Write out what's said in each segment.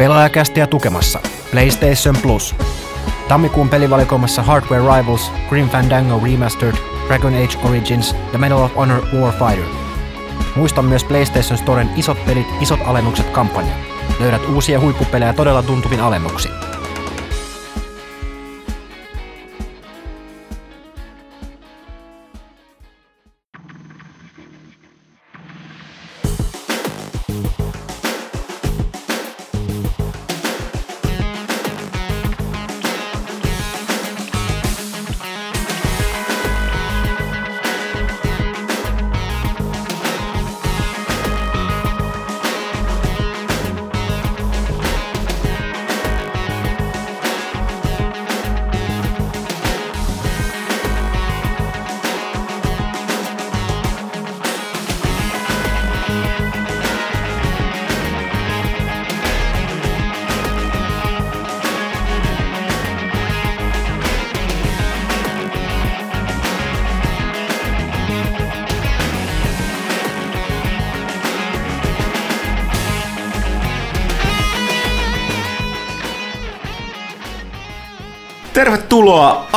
Pelaajakästiä tukemassa PlayStation Plus. Tammikuun pelivalikoimassa Hardware Rivals, Grim Fandango Remastered, Dragon Age Origins ja Medal of Honor Warfighter. Muista myös PlayStation Storen isot pelit, isot alennukset kampanja. Löydät uusia huippupelejä todella tuntuvin alennuksin.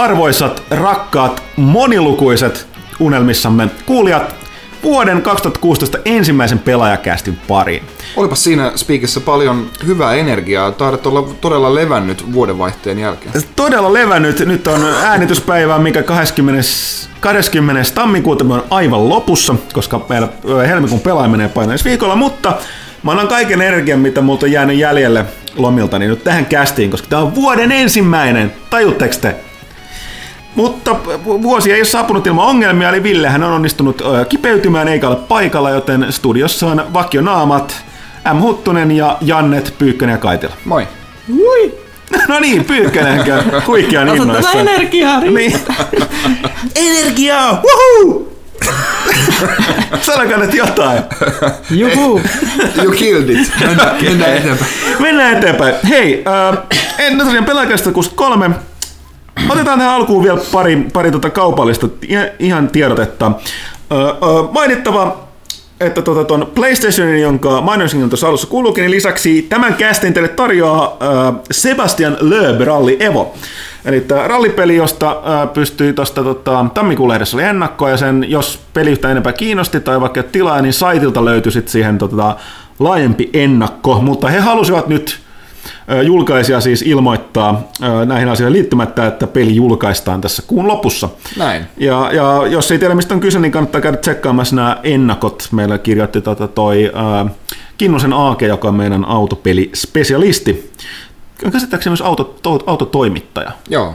Arvoisat, rakkaat, monilukuiset unelmissamme kuulijat vuoden 2016 ensimmäisen pelaajakästin pariin. Olipa siinä spiikissä paljon hyvää energiaa. Taidat olla todella levännyt vuodenvaihteen jälkeen. Todella levännyt. Nyt on äänityspäivä, mikä 20. 20. tammikuuta on aivan lopussa, koska meillä helmikuun pelaaminen painaa viikolla, mutta mä annan kaiken energian, mitä multa on jäänyt jäljelle lomilta, niin nyt tähän kästiin, koska tämä on vuoden ensimmäinen. Tajutteko te? Mutta vuosi ei ole saapunut ilman ongelmia, eli Villehän on onnistunut kipeytymään eikä ole paikalla, joten studiossa on vakionaamat M. Huttunen ja Jannet Pyykkönen ja Kaitila. Moi. Ui. No niin, Pyykkönenkö? Huikean innoissa. energiaa. Niin. energiaa! Woohoo! Sanokaa nyt jotain. Juhu. You killed it. Mennään, mennään eteenpäin. Mennään eteenpäin. Hei, äh, en tosiaan pelaajakästä kolme. Otetaan tähän alkuun vielä pari, pari tota kaupallista ihan tiedotetta. Äh, äh, mainittava, että tota, ton PlayStationin, jonka mainosin tuossa alussa kuuluukin, niin lisäksi tämän kästin teille tarjoaa äh, Sebastian Loeb Rally Evo. Eli tämä rallipeli, josta äh, pystyy tuosta tota, tammikuun lehdessä oli ennakkoa, ja sen, jos peli yhtä enempää kiinnosti tai vaikka tilaa, niin saitilta löytyi sitten siihen tota, laajempi ennakko, mutta he halusivat nyt julkaisia siis ilmoittaa näihin asioihin liittymättä, että peli julkaistaan tässä kuun lopussa. Näin. Ja, ja jos ei tiedä mistä on kyse, niin kannattaa käydä tsekkaamassa nämä ennakot. Meillä kirjoitti tota toi äh, Kinnusen Aake, joka on meidän autopelispesialisti käsittääkseni myös auto, to, autotoimittaja. Joo.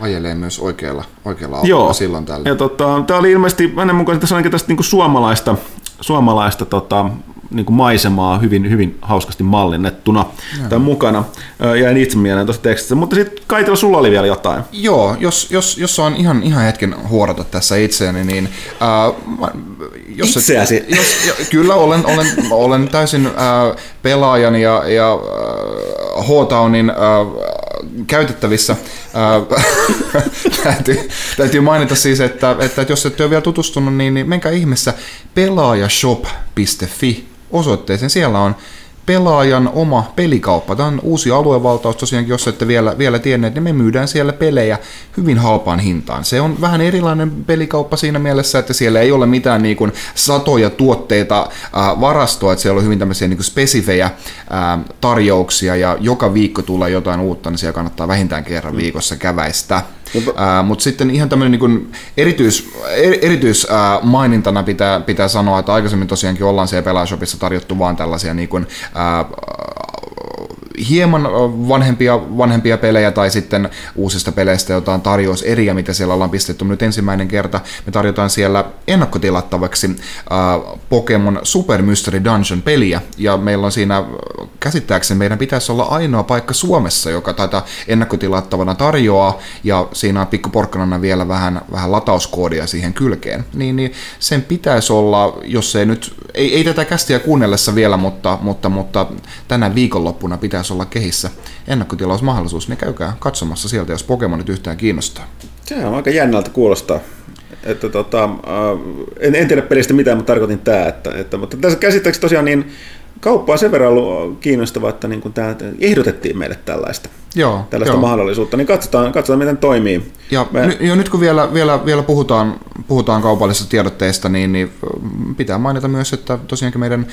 Ajelee myös oikealla, oikealla autolla Joo. silloin tällä. Ja tota, tämä oli ilmeisesti hänen mukaan tässä ainakin tästä niin kuin suomalaista, suomalaista tota, niin kuin maisemaa hyvin, hyvin hauskasti mallinnettuna tämän mukana. Jäin itse mieleen tuossa tekstissä. Mutta sitten Kaitila, sulla oli vielä jotain. Joo, jos, jos, jos on ihan, ihan hetken huorata tässä itseäni, niin... Äh, jos Itseäsi? Et, jos, jo, kyllä olen, olen, olen täysin äh, pelaajan ja, ja äh, H-Townin äh, käytettävissä. Äh, täytyy, täytyy mainita siis, että, että jos et ole vielä tutustunut, niin, niin menkää ihmeessä pelaajashop.fi osoitteeseen. Siellä on pelaajan oma pelikauppa. Tämä on uusi aluevaltaus tosiaankin, jos ette vielä, vielä tienneet, niin me myydään siellä pelejä hyvin halpaan hintaan. Se on vähän erilainen pelikauppa siinä mielessä, että siellä ei ole mitään niin kuin satoja tuotteita äh, varastoa, että siellä on hyvin tämmöisiä niin kuin spesifejä äh, tarjouksia ja joka viikko tulee jotain uutta, niin siellä kannattaa vähintään kerran viikossa käväistä. Uh, Mutta sitten ihan tämmöinen niin erityis, er, erityis uh, mainintana pitää, pitää sanoa, että aikaisemmin tosiaankin ollaan siellä Pelaajashopissa tarjottu vaan tällaisia niin kuin, uh, hieman vanhempia, vanhempia pelejä tai sitten uusista peleistä jotain tarjouseriä, mitä siellä ollaan pistetty. Nyt ensimmäinen kerta me tarjotaan siellä ennakkotilattavaksi äh, Pokemon Super Mystery Dungeon peliä ja meillä on siinä käsittääkseni meidän pitäisi olla ainoa paikka Suomessa, joka tätä ennakkotilattavana tarjoaa ja siinä on pikkuporkkanana vielä vähän, vähän latauskoodia siihen kylkeen. Niin, niin sen pitäisi olla, jos ei nyt, ei, ei tätä kästiä kuunnellessa vielä, mutta, mutta, mutta tänä viikonloppuna pitäisi pitäisi olla kehissä ennakkotilausmahdollisuus, niin käykää katsomassa sieltä, jos Pokemonit yhtään kiinnostaa. Se on aika jännältä kuulostaa. Että tota, äh, en, en tiedä pelistä mitään, mutta tarkoitin tämä. Että, että, mutta tässä käsittääkseni tosiaan niin kauppaa sen verran ollut kiinnostavaa, että niin kuin tämä, ehdotettiin meille tällaista, Joo, tällaista joo. mahdollisuutta, niin katsotaan, katsotaan miten toimii. Ja Mä- ny, jo nyt kun vielä, vielä, vielä puhutaan, puhutaan kaupallisista tiedotteista, niin, niin pitää mainita myös, että tosiaankin meidän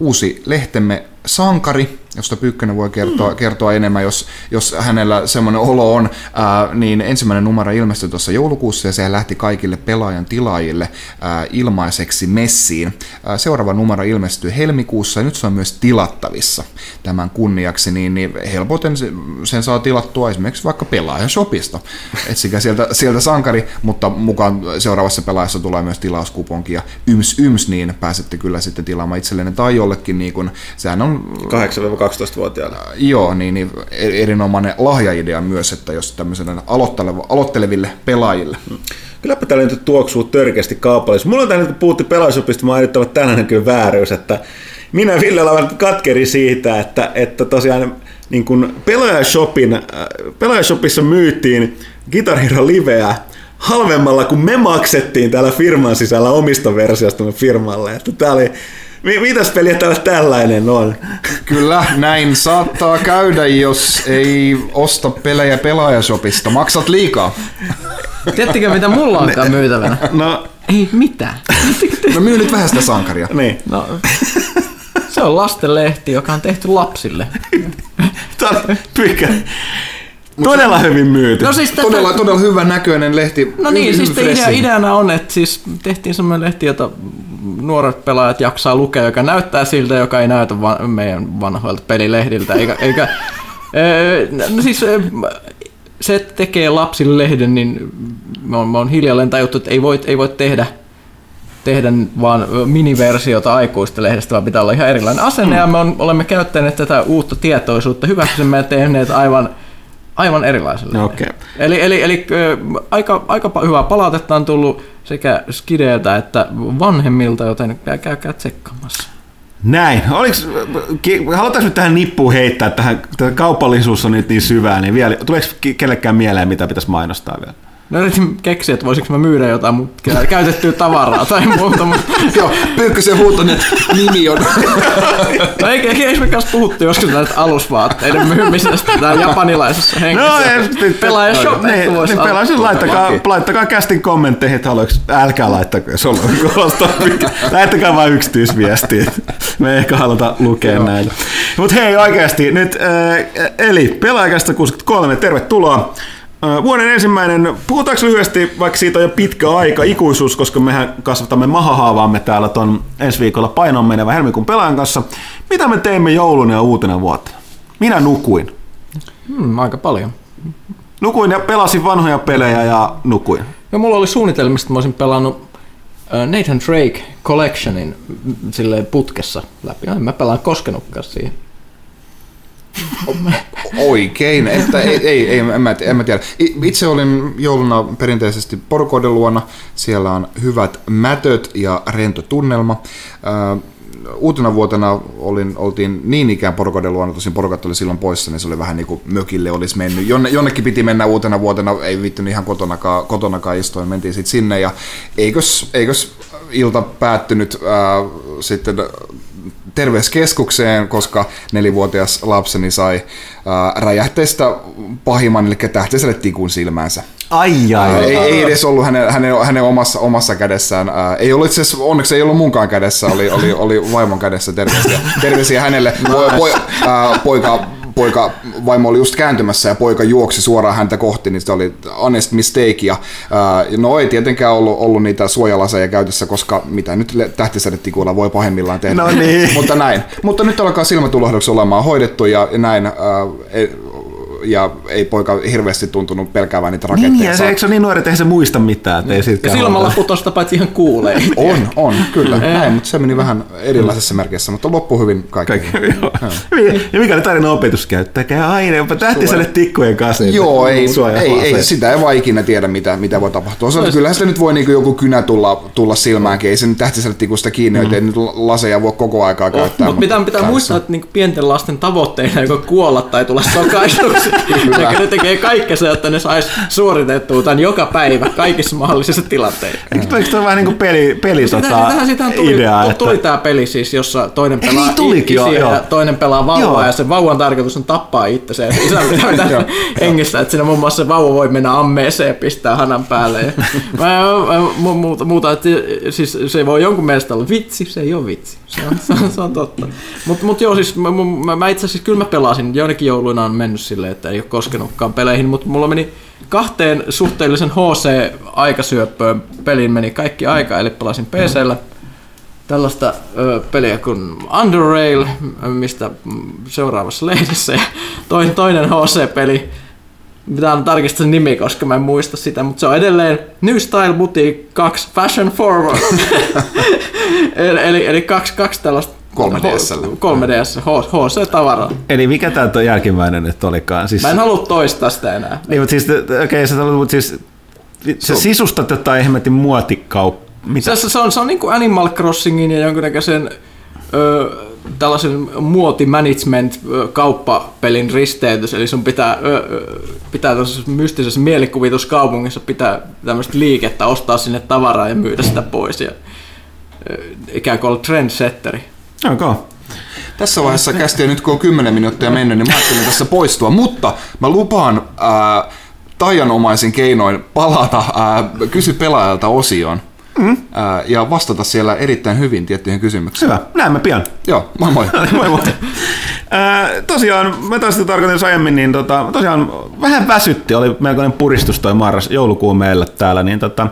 uusi lehtemme Sankari, josta Pyykkönen voi kertoa, mm. kertoa enemmän, jos, jos hänellä semmoinen olo on, ää, niin ensimmäinen numero ilmestyi tuossa joulukuussa ja se lähti kaikille pelaajan tilaajille ää, ilmaiseksi messiin. Ää, seuraava numero ilmestyy helmikuussa ja nyt se on myös tilattavissa tämän kunniaksi, niin, niin helpoten se- sen saa tilattua esimerkiksi vaikka pelaajan shopista. Etsikää sieltä, sieltä sankari, mutta mukaan seuraavassa pelaajassa tulee myös tilauskuponki ja yms yms, niin pääsette kyllä sitten tilaamaan itsellenne tai jollekin, niin kun, sehän on 8-12-vuotiaille. Joo, niin, niin e- erinomainen lahjaidea myös, että jos tämmöiselle aloitteleva, aloitteleville pelaajille. Kylläpä täällä nyt tuoksuu törkeästi kaupallisuus. Mulla on täällä nyt, kun puhuttiin pelaajasopista, mainittava tänään kyllä vääryys, että minä Ville ollaan katkeri siitä, että, että tosiaan niin kun pelaajashopin, äh, pelaajashopissa myytiin Guitar Hero Liveä halvemmalla kuin me maksettiin täällä firman sisällä omista versioista firmalle. Että tää oli, mitäs peliä täällä tällainen on? Kyllä, näin saattaa käydä, jos ei osta pelejä pelaajashopista. Maksat liikaa. Tiedättekö mitä mulla onkaan myytävänä? No, Ei mitään. No myy nyt vähän sitä sankaria. niin. No, se on lastenlehti, joka on tehty lapsille. Tää on pyykkä. Todella hyvin myyty. No siis tätä, Todella, todella hyvän näköinen lehti. No niin, Hyvin siis idea, ideana on, että siis tehtiin semmoinen lehti, jota nuoret pelaajat jaksaa lukea, joka näyttää siltä, joka ei näytä va- meidän vanhoilta pelilehdiltä. Eikä, eikä, Öö, no siis öö, se, että tekee lapsille lehden, niin me on, me on hiljalleen tajuttu, että ei voi, ei voi tehdä tehdä vaan miniversiota aikuisten lehdestä, vaan pitää olla ihan erilainen asenne, ja me on, olemme käyttäneet tätä uutta tietoisuutta hyväksemme ja tehneet aivan, aivan erilaiselle. Okei. Eli, eli, eli ö, aika, aika hyvää palautetta on tullut sekä Skideiltä että vanhemmilta, joten käy- käykää tsekkaamassa. Näin. Oliks, halutaanko nyt tähän nippuun heittää, tähän, tämä kaupallisuus on nyt niin syvää, niin vielä, tuleeko kellekään mieleen, mitä pitäisi mainostaa vielä? No yritin keksiä, että voisinko mä myydä jotain mut kä- käytettyä tavaraa tai muuta, mutta Joo, Pyykkösen huutonen nimi on. no eikö, eikö, eikö me kanssa puhuttu joskus näistä alusvaatteiden myymisestä täällä japanilaisessa hengessä? No, ei, Pelaaja shop niin, niin, pelaaja, laittakaa, laittakaa kästin kommentteihin, että haluaako, älkää laittako, jos on kuulostaa mikä. Lähettäkää vain yksityisviestiä. Me ei ehkä haluta lukea näitä. Mutta hei oikeasti, nyt äh, eli pelaajakästä 63, tervetuloa. Vuoden ensimmäinen, puhutaanko lyhyesti, vaikka siitä on jo pitkä aika, ikuisuus, koska mehän kasvatamme mahahaavaamme täällä ton ensi viikolla painoon menevän helmikuun pelaajan kanssa. Mitä me teimme jouluna ja uutena vuotena? Minä nukuin. Hmm, aika paljon. Nukuin ja pelasin vanhoja pelejä ja nukuin. Ja mulla oli suunnitelmista, että mä olisin pelannut Nathan Drake Collectionin silleen putkessa läpi. En mä pelaan koskenutkaan siihen. Oikein, että ei, ei, ei en, mä, en mä tiedä. Itse olin jouluna perinteisesti porukoiden luona. Siellä on hyvät mätöt ja rento tunnelma. Uutena vuotena olin, oltiin niin ikään porukoiden luona, tosin porukat oli silloin poissa, niin se oli vähän niin kuin mökille olisi mennyt. Jonne, jonnekin piti mennä uutena vuotena, ei vittu ihan kotonakaan, kotonakaan istuin, mentiin sitten sinne ja eikös, eikös ilta päättynyt ää, sitten terveyskeskukseen, koska nelivuotias lapseni sai ää, räjähteistä pahimman, eli tähtiselle tikun silmäänsä. Ai Ää, ei, ei edes ollut hänen, hänen, hänen omassa, omassa kädessään. Ää, ei ollut itse asiassa, onneksi ei ollut munkaan kädessä, oli, oli, oli vaimon kädessä terveisiä, terveisiä hänelle. Po, po, ää, poika, poika, vaimo oli just kääntymässä ja poika juoksi suoraan häntä kohti, niin se oli honest mistake. Ja, ää, no ei tietenkään ollut, ollut niitä suojalaseja käytössä, koska mitä nyt tähtisädetikuilla voi pahimmillaan tehdä. No niin. Mutta näin. Mutta nyt alkaa silmätulehduksi olemaan hoidettu ja, näin. Ää, ei, ja ei poika hirveästi tuntunut pelkäävän niitä raketteja. Niin, ja se, eikö se ole niin nuori, että eihän se muista mitään, että ei Ja huolta. putosta paitsi ihan kuulee. On, on, kyllä. Näin, mutta se meni vähän erilaisessa merkissä, mutta loppu hyvin kaikki. Ja mikä oli tarina opetus käyttäkää aina, jopa tähtiselle tikkujen kanssa. niin Joo, ei, ei, ei, sitä ei vaan ikinä tiedä, mitä, mitä voi tapahtua. Se, kyllähän sitä nyt voi niinku joku kynä tulla, tulla silmäänkin, ei se nyt tähtiselle tikusta kiinni, mm. ei nyt laseja voi koko aikaa käyttää. Mutta pitää, pitää kädessä. muistaa, että niinku pienten lasten tavoitteena ei voi kuolla tai tulla sokaistuksi. Ne, ne tekee kaikkensa, että ne sais suoritettua tämän joka päivä kaikissa mahdollisissa tilanteissa. Eikö eikö toi vähän niin kuin peli, peli Sitä, tota, sitähän, sitähän tuli, idea, tu- että... tuli tämä peli siis, jossa toinen pelaa niin tulikin, joo, isiä joo. ja toinen pelaa vauvaa ja sen vauvan tarkoitus on tappaa itsensä ja isä pitää hengissä, että siinä muun muassa se vauva voi mennä ammeeseen ja pistää hanan päälle. Ja, mä, mä, mu- muuta, muuta että siis se voi jonkun mielestä olla vitsi, se ei ole vitsi. Se on, se on, se on totta. Mutta mut joo, siis mä, mä, mä itse asiassa kyllä mä pelasin, joinakin jouluina on mennyt silleen, että ei ole koskenutkaan peleihin, mutta mulla meni kahteen suhteellisen HC-aikasyöppöön peliin meni kaikki aika, eli pelasin PCllä tällaista ö, peliä kuin Underrail, mistä seuraavassa lehdessä, ja toinen, toinen HC-peli, mitä on tarkistaa sen nimi, koska mä en muista sitä, mutta se on edelleen New Style Boutique 2 Fashion Forward. eli, eli, eli kaksi, kaksi tällaista 3DS:llä. 3DS, HC-tavaraa. Eli mikä tää toi jälkimmäinen nyt olikaan? Siis, Mä en halua toistaa sitä enää. Niin, mutta siis, okei, okay, sä, mutta siis, sä sisustat jotain ihmetin muotikauppaa. Mitä? Se, se, on, se on niin kuin Animal Crossingin ja jonkinnäköisen ö, tällaisen muotimanagement ö, kauppapelin risteytys, eli sun pitää, pitää tällaisessa mystisessä mielikuvituskaupungissa pitää tämmöistä liikettä, ostaa sinne tavaraa ja myydä sitä pois ja ikään kuin olla trendsetteri. Okay. Tässä vaiheessa kästiä nyt kun on 10 minuuttia mennyt, niin mä ajattelin tässä poistua, mutta mä lupaan ää, taianomaisin keinoin palata ää, kysy pelaajalta osioon mm. ää, ja vastata siellä erittäin hyvin tiettyihin kysymyksiin. Hyvä, näemme pian. Joo, moi moi. moi moi. Ää, tosiaan, mä taas sitä tarkoitin aiemmin, niin tota, tosiaan vähän väsytti, oli melkoinen puristus toi marras, joulukuun meillä täällä, niin tota,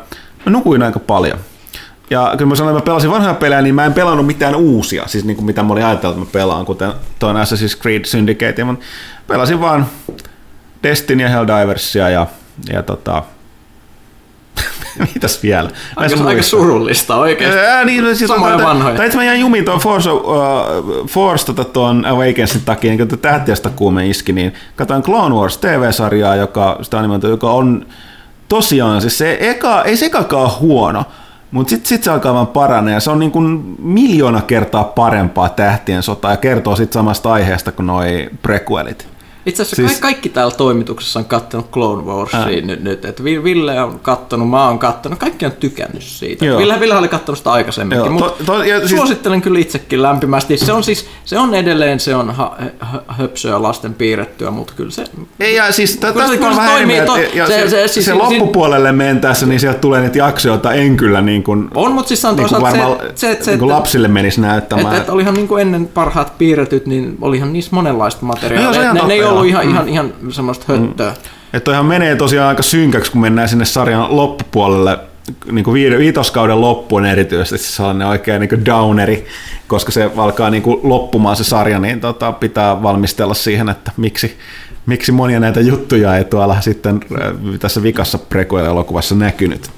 mä nukuin aika paljon. Ja kyllä mä sanoin, että mä pelasin vanhoja pelejä, niin mä en pelannut mitään uusia, siis niin kuin mitä mä olin ajatellut, että mä pelaan, kuten tuon Assassin's Creed Syndicate, mutta pelasin vaan Destiny ja Helldiversia ja, ja tota, mitäs vielä? Mä Aika, aika surullista oikeasti. Ää, niin, no siis Samoja tai- vanhoja. Tai itse mä jäin jumiin tuon Force, uh, Force tota, tuon Awakensin takia, niin kun tähtiöstä kuume iski, niin katsoin Clone Wars TV-sarjaa, joka, sitä animoitu, joka on tosiaan, siis se eka, ei se ekakaan huono, mutta sitten sit se alkaa vaan paranee ja se on niin kuin miljoona kertaa parempaa tähtien sotaa ja kertoo sitten samasta aiheesta kuin noi prequelit. Itse asiassa Siis- siis... kaikki täällä toimituksessa on kattonut Clone Warsia nyt, nyt. että Ville on kattonut, mä oon kattonut, kaikki on tykännyt siitä. Joo. Ville, Ville oli kattonut sitä aikaisemminkin, Joo, mutta to- to- ja siis- suosittelen kyllä itsekin lämpimästi. Se on siis, se on edelleen, se on ha, höpsöä lasten piirrettyä, mutta kyllä se... Ei, ja siis tästä kyllä se vähän toimii to- ja se- se, se- siis- se si- loppupuolelle mentäessä, niin sieltä tulee niitä jaksoja, joita en kyllä niin kuin, On, mutta siis on niin kuin varmaan se, se, se, niin kuin lapsille menisi näyttämään. että, että olihan niin kuin ennen parhaat piirretyt, niin olihan niissä monenlaista No materiaalia. Et ihan ne, ne ei ollut ihan, ihan, ihan semmoista höttöä. Että toihan menee tosiaan aika synkäksi, kun mennään sinne sarjan loppupuolelle, niin kuin viide- viitoskauden loppuun erityisesti se sellainen oikein niin downeri, koska se alkaa niin kuin loppumaan se sarja, niin tota, pitää valmistella siihen, että miksi, miksi monia näitä juttuja ei tuolla sitten äh, tässä vikassa prequel-elokuvassa näkynyt.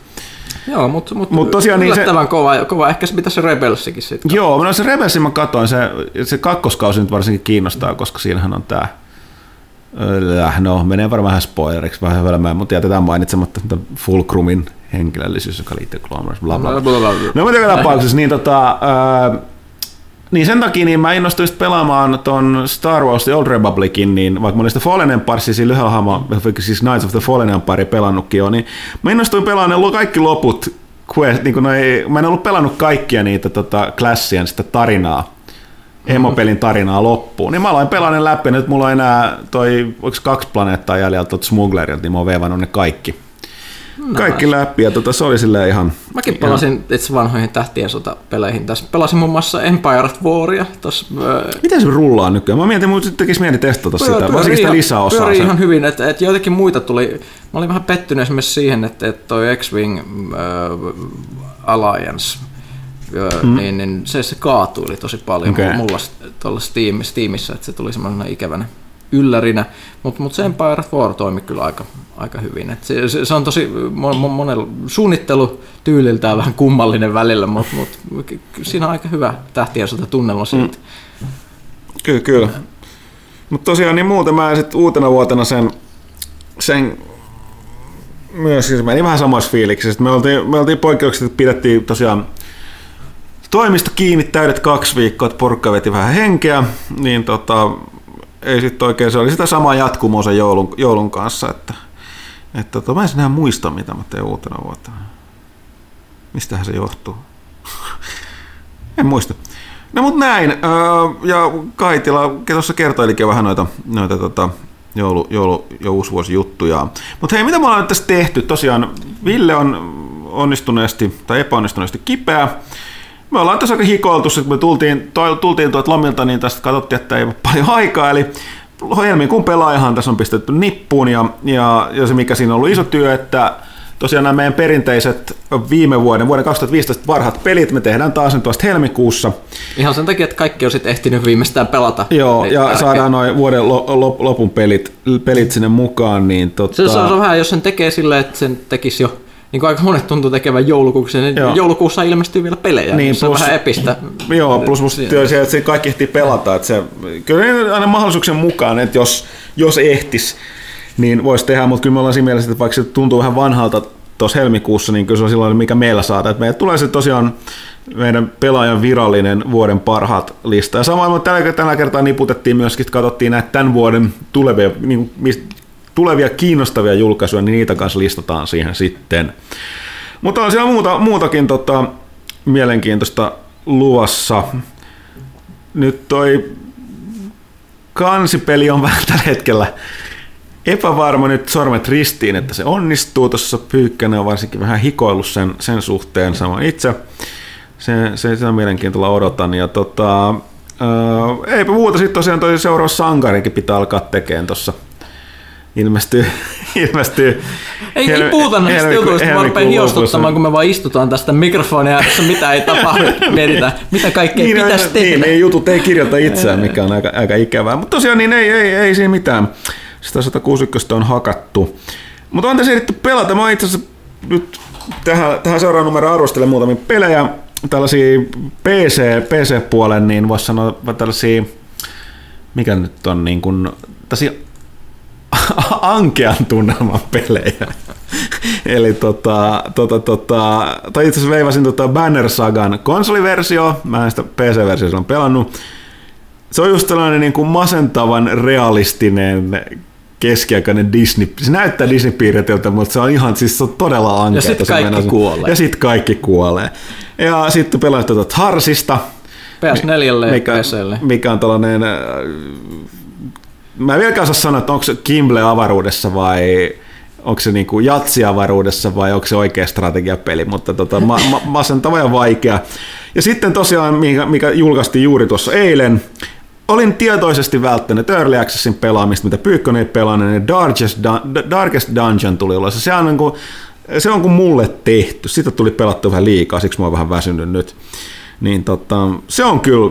Joo, mutta mut, Mut tosiaan niin se- kova, kova. Ehkä se pitäisi Rebelsikin sitten. Joo, no se Rebelsin mä katsoin, se, se kakkoskausi nyt varsinkin kiinnostaa, koska siinähän on tää Äh, No, menee varmaan vähän spoileriksi, vähän hölmää, mutta jätetään mainitsematta että Fulcrumin henkilöllisyys, joka liittyy Clone Wars, bla bla. No mutta joka tapauksessa, niin, tota, ää, niin sen takia niin mä innostuin pelaamaan ton Star Wars The Old Republicin, niin vaikka mä olin sitä Fallen Empire, siis lyhyellä hama, siis Knights of the Fallen Empire pelannutkin jo, niin mä innostuin pelaamaan ne kaikki loput quest, niin noi, mä en ollut pelannut kaikkia niitä tota, klassien sitä tarinaa, emopelin tarinaa loppuun. Niin mä aloin pelaa ne läpi, nyt mulla on enää toi, onko kaksi planeettaa jäljellä tuolta Smugglerilta, niin mä oon veivannut ne kaikki. Kaikki läpi ja tota, se oli silleen ihan... Mäkin pelasin itse vanhoihin tähtien sotapeleihin tässä. Pelasin muun muassa Empire at Waria tuossa. Miten se rullaa nykyään? Mä mietin, mutta tekisi mieli testata sitä. Varsinkin sitä lisäosaa. Pyörii ihan hyvin, että, että joitakin muita tuli. Mä olin vähän pettynyt esimerkiksi siihen, että, että toi X-Wing äh, Alliance, mm. niin, niin se, se kaatuili tosi paljon okay. mulla tuolla Steam, Steamissa, että se tuli semmoisena ikävänä yllärinä, mutta mut se Empire at War toimi kyllä aika, aika hyvin. Et se, se, se, on tosi mon, mon, monella suunnittelu tyyliltään vähän kummallinen välillä, mutta mut, siinä on aika hyvä tähtien sota tunnelma siitä. Kyllä, kyllä. Mutta tosiaan niin muuten mä sitten uutena vuotena sen, sen myös, siis meni vähän samassa fiiliksissä. Me oltiin, me oltiin poikkeuksellisesti, pidettiin tosiaan toimisto kiinni täydet kaksi viikkoa, että porukka veti vähän henkeä, niin tota, ei sit oikein, se oli sitä samaa jatkumoa sen joulun, joulun kanssa, että, että tota, mä en enää muista, mitä mä teen uutena vuotena. Mistähän se johtuu? en muista. No mut näin, öö, ja Kaitila tuossa kertoilikin vähän noita, noita tota, joulu, joulu ja uusvuosijuttuja. Mutta hei, mitä me ollaan tässä tehty? Tosiaan Ville on onnistuneesti tai epäonnistuneesti kipeä. Me ollaan tässä aika hikoiltu, että me tultiin, tultiin tuolta lomilta, niin tästä katsottiin, että ei ole paljon aikaa, eli kun pelaajahan tässä on pistetty nippuun, ja, ja, ja se mikä siinä on ollut iso työ, että tosiaan nämä meidän perinteiset viime vuoden, vuoden 2015 parhaat pelit me tehdään taas nyt tuosta helmikuussa. Ihan sen takia, että kaikki on sitten ehtinyt viimeistään pelata. Joo, Niin ja tärkeä. saadaan noin vuoden lo, lopun pelit, pelit sinne mukaan. Niin tota... Se, se on vähän, jos sen tekee silleen, että sen tekisi jo niin kuin aika monet tuntuu tekevän joulukuussa, niin Joo. joulukuussa ilmestyy vielä pelejä, Niin, niin, se on plus- vähän epistä. Joo, plus musta se, että kaikki ehtii pelata. Että se, kyllä ne aina mahdollisuuksien mukaan, että jos, jos ehtis, niin voisi tehdä, mutta kyllä me ollaan siinä mielessä, että vaikka se tuntuu vähän vanhalta tuossa helmikuussa, niin kyllä se on silloin, mikä meillä saadaan. Että meille tulee se tosiaan meidän pelaajan virallinen vuoden parhaat lista. Ja samoin tällä, tällä kertaa niputettiin myöskin, että katsottiin näitä tämän vuoden tulevia, niin tulevia kiinnostavia julkaisuja, niin niitä kanssa listataan siihen sitten. Mutta on siellä muuta, muutakin tota, mielenkiintoista luvassa. Nyt toi kansipeli on vähän tällä hetkellä epävarma nyt sormet ristiin, että se onnistuu. Tuossa Pyykkänen on varsinkin vähän hikoillut sen, sen suhteen sama itse. Se, se, sitä mielenkiintoilla odotan. Ja tota, ää, eipä muuta, sitten tosiaan toi seuraava sankarikin pitää alkaa tekemään tuossa. Ilmestyy, ilmestyy Ei, ei puhuta näistä helmiku- jutuista, mä rupean hiostuttamaan, kun me vaan istutaan tästä mikrofonia ääressä, mitä ei tapahdu, mietitään, mitä kaikkea niin, pitäisi niin, tehdä. Niin, niin, jutut ei kirjoita itseään, mikä on aika, aika ikävää. Mutta tosiaan niin ei, ei, ei siinä mitään. Sitä 161 on hakattu. Mutta on tässä ehditty pelata. Mä itse asiassa nyt tähän, tähän seuraavan numeroon arvostelen muutamia pelejä. Tällaisia PC, PC-puolen, niin voisi sanoa tällaisia, mikä nyt on niin kuin, tällaisia ankean tunnelman pelejä. Eli tota, tota, tota, tai itse asiassa veivasin tota Banner Sagan konsoliversio, mä en sitä PC-versiota silloin pelannut. Se on just tällainen niin kuin masentavan realistinen keskiaikainen Disney, se näyttää Disney-piirretiltä, mutta se on ihan, siis se on todella ankea. Ja sit kaikki kuolee. Ja sitten kaikki kuolee. Ja sitten pelaat tuota Tarsista, PS4 ja mikä, PClle. mikä on tällainen, äh, mä en vieläkään osaa sanoa, että onko se Kimble avaruudessa vai onko se niinku jatsi avaruudessa vai onko se oikea strategiapeli, mutta tota, ma- ma- masentava ja vaikea. Ja sitten tosiaan, mikä, mikä julkaistiin juuri tuossa eilen, olin tietoisesti välttänyt Early Accessin pelaamista, mitä Pyykkönen ei pelannut, niin Darkest, Dun- Darkest Dungeon tuli ulos. Se on, niin kuin, se on kuin mulle tehty. Sitä tuli pelattu vähän liikaa, siksi mä oon vähän väsynyt nyt. Niin tota, se on kyllä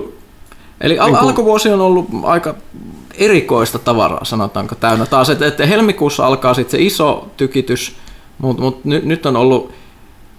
Eli al- Niin kuin- alkuvuosi on ollut aika erikoista tavaraa, sanotaanko täynnä. Taas, että, että helmikuussa alkaa sitten se iso tykitys, mutta mut nyt, nyt on ollut,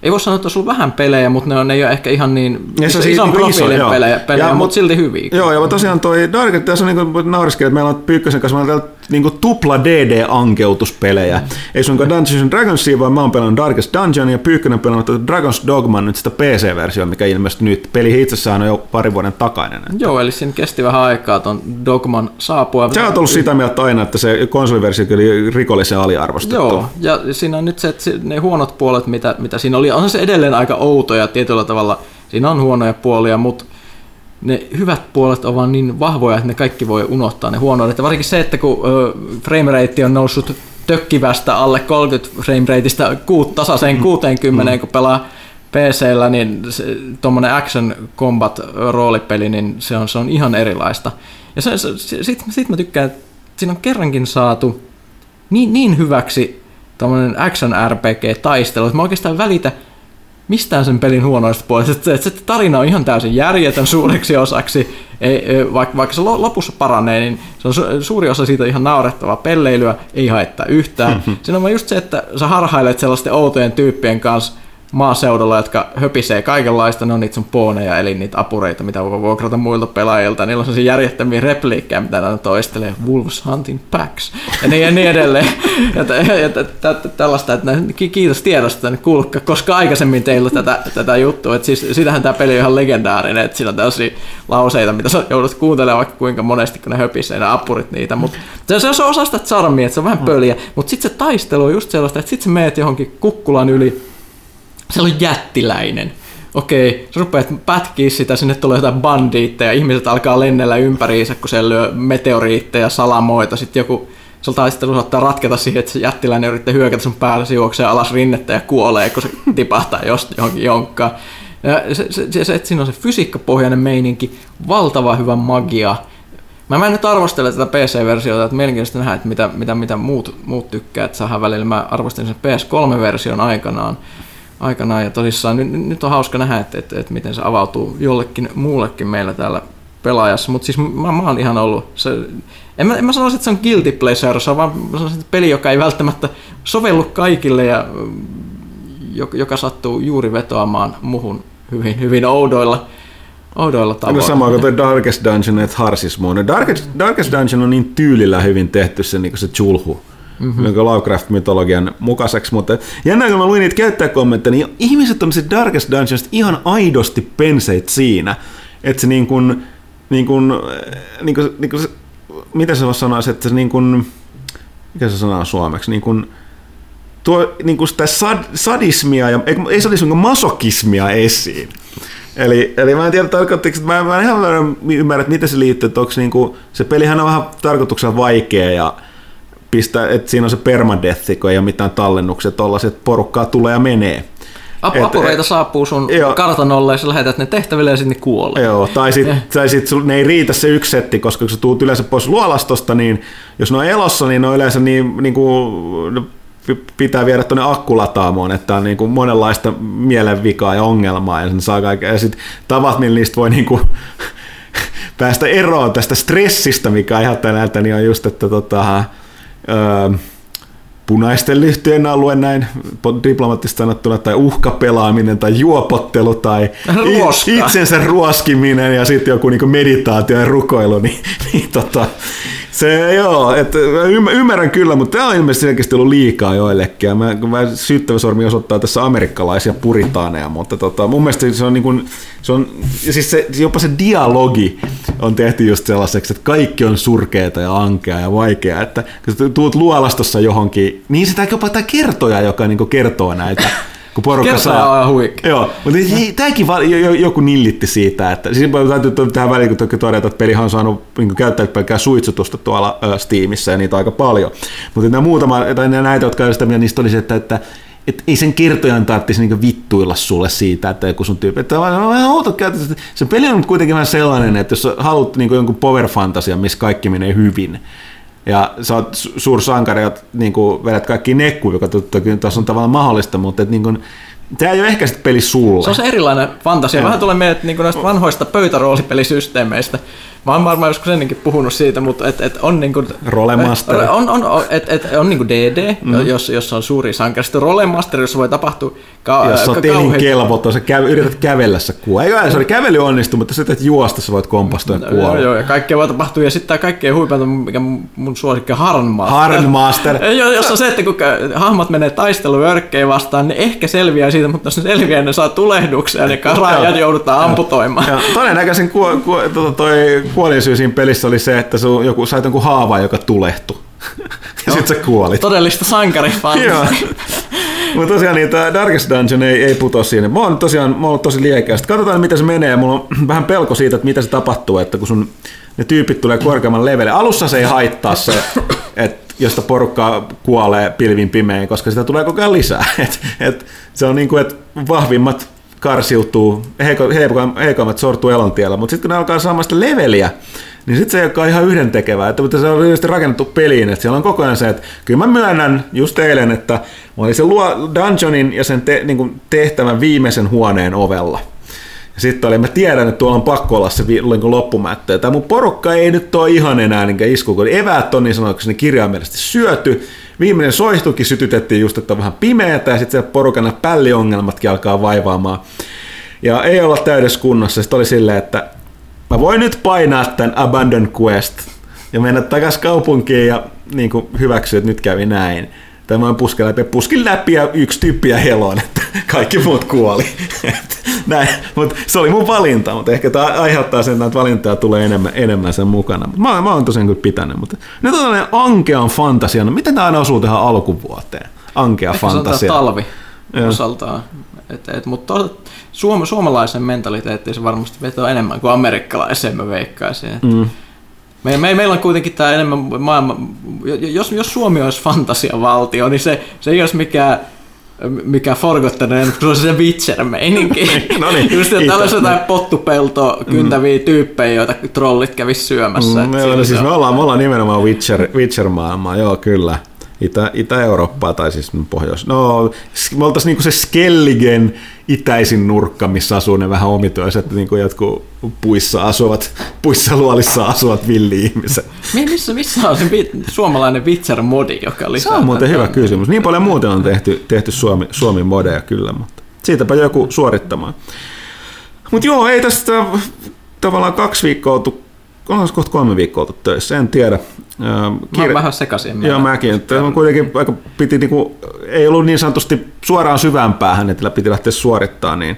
ei voi sanoa, että olisi ollut vähän pelejä, mutta ne, on, ne ei ole ehkä ihan niin Ja se iso, siis ison niinku iso, profiilin joo. pelejä, pelejä Ja mutta mut- silti hyviä. Joo, ja tosiaan toi Dark, tässä on niinku nauriskelin, että meillä on Pyykkösen kanssa, meillä on niinku tupla DD-ankeutuspelejä. Ei suinkaan Dungeons and Dragonsia, vaan mä oon pelannut Darkest Dungeon ja Pyykkönen on pelannut tuota Dragon's Dogman nyt sitä PC-versiota, mikä ilmestyi nyt. Peli itsessään on jo pari vuoden takainen. Joo, eli siinä kesti vähän aikaa tuon Dogman saapua. Sä oot ollut sitä mieltä aina, että se konsoliversio kyllä oli rikollisen aliarvostettu. Joo, ja siinä on nyt se, että se- ne huonot puolet, mitä, mitä siinä oli, on se edelleen aika outo ja tietyllä tavalla siinä on huonoja puolia, mutta ne hyvät puolet ovat vaan niin vahvoja, että ne kaikki voi unohtaa ne huonoudet. Ja varsinkin se, että kun ö, framerate on noussut tökkivästä alle 30 framerateista kuut, tasaiseen 60, mm. kun pelaa PCllä, niin tuommoinen action combat roolipeli, niin se on, se on ihan erilaista. Ja se, se, sitten sit mä tykkään, että siinä on kerrankin saatu niin, niin hyväksi tämmöinen action RPG-taistelu, että mä oikeastaan välitä mistään sen pelin huonoista puolista. Että se, että se tarina on ihan täysin järjetön suureksi osaksi, ei, vaikka, vaikka se lo- lopussa paranee, niin se on su- suuri osa siitä ihan naurettavaa pelleilyä, ei haittaa yhtään. Siinä on vaan just se, että sä harhailet sellaisten outojen tyyppien kanssa maaseudulla, jotka höpisee kaikenlaista, ne on niitä sun pooneja, eli niitä apureita, mitä voi vuokrata muilta pelaajilta. Niillä on sellaisia järjettömiä repliikkejä, mitä ne toistelee, Wolves Hunting Packs, ja niin, ja niin edelleen. Ja, ja, ja tällaista, että kiitos tiedosta, kulkka, koska aikaisemmin teillä tätä, tätä juttua, että siis sitähän tämä peli on ihan legendaarinen, että sillä on tällaisia lauseita, mitä sä joudut kuuntelemaan vaikka kuinka monesti, kun ne höpisee ne apurit niitä, mutta se, se on osa sitä charmia, että se on vähän pöliä, mutta sitten se taistelu on just sellaista, että sitten sä meet johonkin kukkulan yli, se on jättiläinen. Okei, sä rupeat pätkiä sitä, sinne tulee jotain bandiitteja, ihmiset alkaa lennellä ympäriinsä, kun se lyö meteoriitteja, salamoita, sitten joku se taistelu saattaa ratketa siihen, että se jättiläinen yrittää hyökätä sun päälle, se juoksee alas rinnettä ja kuolee, kun se tipahtaa jost, johonkin jonkkaan. Ja se, se, se, se, että siinä on se fysiikkapohjainen meininki, valtava hyvä magia. Mä, mä en nyt arvostele tätä PC-versiota, että mielenkiintoista nähdä, että mitä, mitä, mitä muut, muut tykkää, että saadaan välillä. Mä arvostin sen PS3-version aikanaan aikanaan. Ja tosissaan nyt, nyt on hauska nähdä, että, että, että miten se avautuu jollekin muullekin meillä täällä pelaajassa. Mutta siis mä, mä oon ihan ollut se, en mä, en mä sanoisi, että se on guilty pleasure, se on vaan että peli, joka ei välttämättä sovellu kaikille ja joka sattuu juuri vetoamaan muhun hyvin, hyvin oudoilla, oudoilla tavoilla. No sama kuin Darkest Dungeon, että Harsis Darkest, Darkest Dungeon on niin tyylillä hyvin tehty se, niin se chulhu mm-hmm. Lovecraft-mytologian mukaiseksi, mutta jännä kun mä luin niitä käyttäjäkommentteja, niin ihmiset on Darkest Dungeons ihan aidosti penseit siinä, että se niin kuin, niin kuin, niin kuin, niin kuin mitä se sanoisi, että se niin kuin, mikä se sanoo suomeksi, niin kuin, tuo niin kuin sitä sad, sadismia, ja, ei, ei sadismia, kuin masokismia esiin. Eli, eli mä en tiedä tarkoittiko, että mä, mä en ihan ymmärrä, että miten se liittyy, että onko niin kuin, se pelihän on vähän tarkoituksella vaikea ja pistää, että siinä on se permadeath, kun ei ole mitään tallennuksia, tollaiset porukkaa tulee ja menee. Ap- apureita et, saapuu sun joo, kartanolle ja sä lähetät ne tehtäville ja sitten ne kuolee. Joo, tai sitten tai sit ne ei riitä se yksi setti, koska kun sä tuut yleensä pois luolastosta, niin jos ne on elossa, niin ne on yleensä niin, niin kuin, pitää viedä tuonne akkulataamoon, että on niin kuin monenlaista mielenvikaa ja ongelmaa ja, saa kaikkea. ja sitten tavat, millä niistä voi niin kuin, päästä eroon tästä stressistä, mikä aiheuttaa näiltä, niin on just, että tota, öö, punaisten lyhtyjen alue näin diplomaattisesti sanottuna, tai uhkapelaaminen, tai juopottelu, tai Ruoska. itsensä ruoskiminen, ja sitten joku niin meditaatio ja rukoilu, niin, niin tota, se joo, että ymmärrän kyllä, mutta tämä on ilmeisesti selkeästi ollut liikaa joillekin. Mä, mä syyttävä sormi osoittaa tässä amerikkalaisia puritaaneja, mutta tota, mun mielestä se on, niin kuin, se on siis se, jopa se dialogi on tehty just sellaiseksi, että kaikki on surkeita ja ankea ja vaikeaa, että kun tuut luolastossa johonkin, niin sitä jopa tämä kertoja, joka niin kertoo näitä kun porukka Kertaa saa. on huikea. Joo, mutta tämäkin joku nillitti siitä, että siis täytyy tähän väliin kun todeta, että pelihan on saanut niin käyttäjät pelkkää suitsutusta tuolla äh, Steamissa ja niitä aika paljon. Mutta nämä muutama, tai näitä, jotka sitä mieltä, niistä oli se, että, että et ei sen kertojan tarvitsisi niinku vittuilla sulle siitä, että joku sun tyyppi, että on vähän outo Se peli on kuitenkin vähän sellainen, että jos haluat niinku jonkun power fantasia, missä kaikki menee hyvin, ja sä oot sankari, ja niin kuin vedät kaikki nekkuun, joka toki tässä on tavallaan mahdollista, mutta et, niin kuin, Tämä ei ole ehkä sitten peli sulle. Se on se erilainen fantasia. Vähän tulee meidät niin näistä vanhoista pöytäroolipelisysteemeistä. Mä oon varmaan joskus ennenkin puhunut siitä, mutta et, et on niin kuin, Rolemaster. On, on, on, et, et, on niin kuin DD, mm. jos, jos on suuri sankari. Sitten Rolemaster, jossa voi tapahtua ka- Jos on telin kelvoton, sä käy, yrität kävellä, sä kuo. Ei, se oli kävely onnistu, mutta sitten että juosta sä voit kompastua ja kuolla. Joo, joo, ja kaikkea voi tapahtua. Ja sitten tämä kaikkein huipeinta, mikä mun suosikki on Harnmaster. Harnmaster. jos on se, että kun hahmot menee taisteluörkkejä vastaan, niin ehkä selviää siitä, mutta jos ne selviää, ne saa tulehduksia, niin raajat joudutaan amputoimaan. Ja, todennäköisen ku, ku, to, toi kuolinsyy siinä pelissä oli se, että sun joku, sait jonkun haava, joka tulehtui. ja sitten sä kuolit. Todellista sankarifansia. Mutta tosiaan niin tämä Darkest Dungeon ei, ei puto siinä. Mä oon tosiaan mä oon tosi liekeä. katsotaan, miten se menee. Mulla on vähän pelko siitä, että mitä se tapahtuu, että kun sun ne tyypit tulee korkeamman levelle. Alussa se ei haittaa se, että josta porukka kuolee pilvin pimein, koska sitä tulee koko ajan lisää. Et, et se on niin kuin, että vahvimmat karsiutuu, heiko, heikoimmat sortuu elontiellä, mutta sitten kun ne alkaa saamaan sitä leveliä, niin sitten se ei olekaan ihan yhdentekevää, että mutta se on tietysti rakennettu peliin, että siellä on koko ajan se, että kyllä mä myönnän just eilen, että mä olin sen luo dungeonin ja sen te, niin kuin tehtävän viimeisen huoneen ovella. Ja sitten oli, mä tiedän, että tuolla on pakko olla se niin loppumättö. Tämä mun porukka ei nyt ole ihan enää niin isku, kun eväät on niin sanotuksi niin kirjaimellisesti syöty, viimeinen soihtukin sytytettiin just, että on vähän pimeätä ja sitten se porukan pälliongelmatkin alkaa vaivaamaan. Ja ei olla täydessä kunnossa. Sitten oli silleen, että mä voin nyt painaa tämän Abandon Quest ja mennä takaisin kaupunkiin ja niin hyväksyä, että nyt kävi näin. Tai mä puskea läpi, puskin läpi ja yksi tyyppi ja heloon, kaikki muut kuoli. näin. Mut se oli mun valinta, mutta ehkä tämä aiheuttaa sen, että valintaa tulee enemmän, enemmän sen mukana. Mut mä, mä oon tosiaan kyllä pitänyt, mutta nyt on tällainen ankean fantasia. No miten tämä aina osuu tähän alkuvuoteen? Ankea Ehkä fantasia. Se on tää talvi Joo. osaltaan. Et, et, mutta suom, suomalaisen mentaliteettiin se varmasti vetoo enemmän kuin amerikkalaiseen, mä veikkaisin. Mm. Me, me, meillä on kuitenkin tämä enemmän maailma, jos, jos Suomi olisi fantasiavaltio, niin se, se ei olisi mikään mikä Forgotten kun se on se Witcher-meininki. No niin, Just että tällaisia jotain pottupeltoa kyntäviä tyyppejä, joita trollit kävis syömässä. Mm, Et me, siinä ollaan, se siis me, ollaan, me ollaan nimenomaan Witcher, Witcher-maailmaa, joo kyllä. Itä, Itä-Eurooppaa tai siis Pohjois... No, me oltaisiin niinku se Skelligen itäisin nurkka, missä asuu ne vähän omituiset niinku jotkut puissa asuvat, puissa luolissa asuvat villi-ihmiset. Mi- Missä, missä on se vi- suomalainen Witcher-modi, joka Se lisää on muuten hyvä kysymys. Niin paljon muuten on tehty, tehty Suomi, Suomi modeja kyllä, mutta siitäpä joku suorittamaan. Mutta joo, ei tästä tavallaan kaksi viikkoa onko kohta kolme viikkoa oltu töissä, en tiedä. Ähm, Mä vähän sekaisin. Joo, mäkin. Että on kuitenkin aika piti, niinku, ei ollut niin sanotusti suoraan syvään päähän, että piti lähteä suorittaa, niin,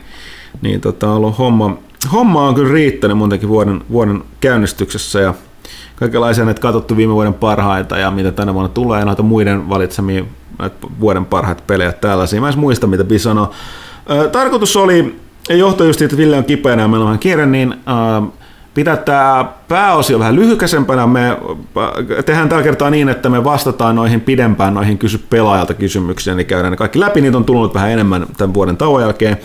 niin tota, ollut homma, homma on kyllä riittänyt muutenkin vuoden, vuoden käynnistyksessä ja kaikenlaisia näitä katsottu viime vuoden parhaita ja mitä tänä vuonna tulee ja noita muiden valitsemia näitä vuoden parhaita pelejä tällaisia. Mä en muista, mitä Pi sanoi. Tarkoitus oli, ja johtui just siitä, että Ville on kipeänä ja meillä on vähän kiire, niin äh, pitää tämä pääosio vähän lyhykäisempänä. Me äh, tehdään tällä kertaa niin, että me vastataan noihin pidempään noihin kysy pelaajalta kysymyksiin, eli käydään ne kaikki läpi. Niitä on tullut vähän enemmän tämän vuoden tauon jälkeen.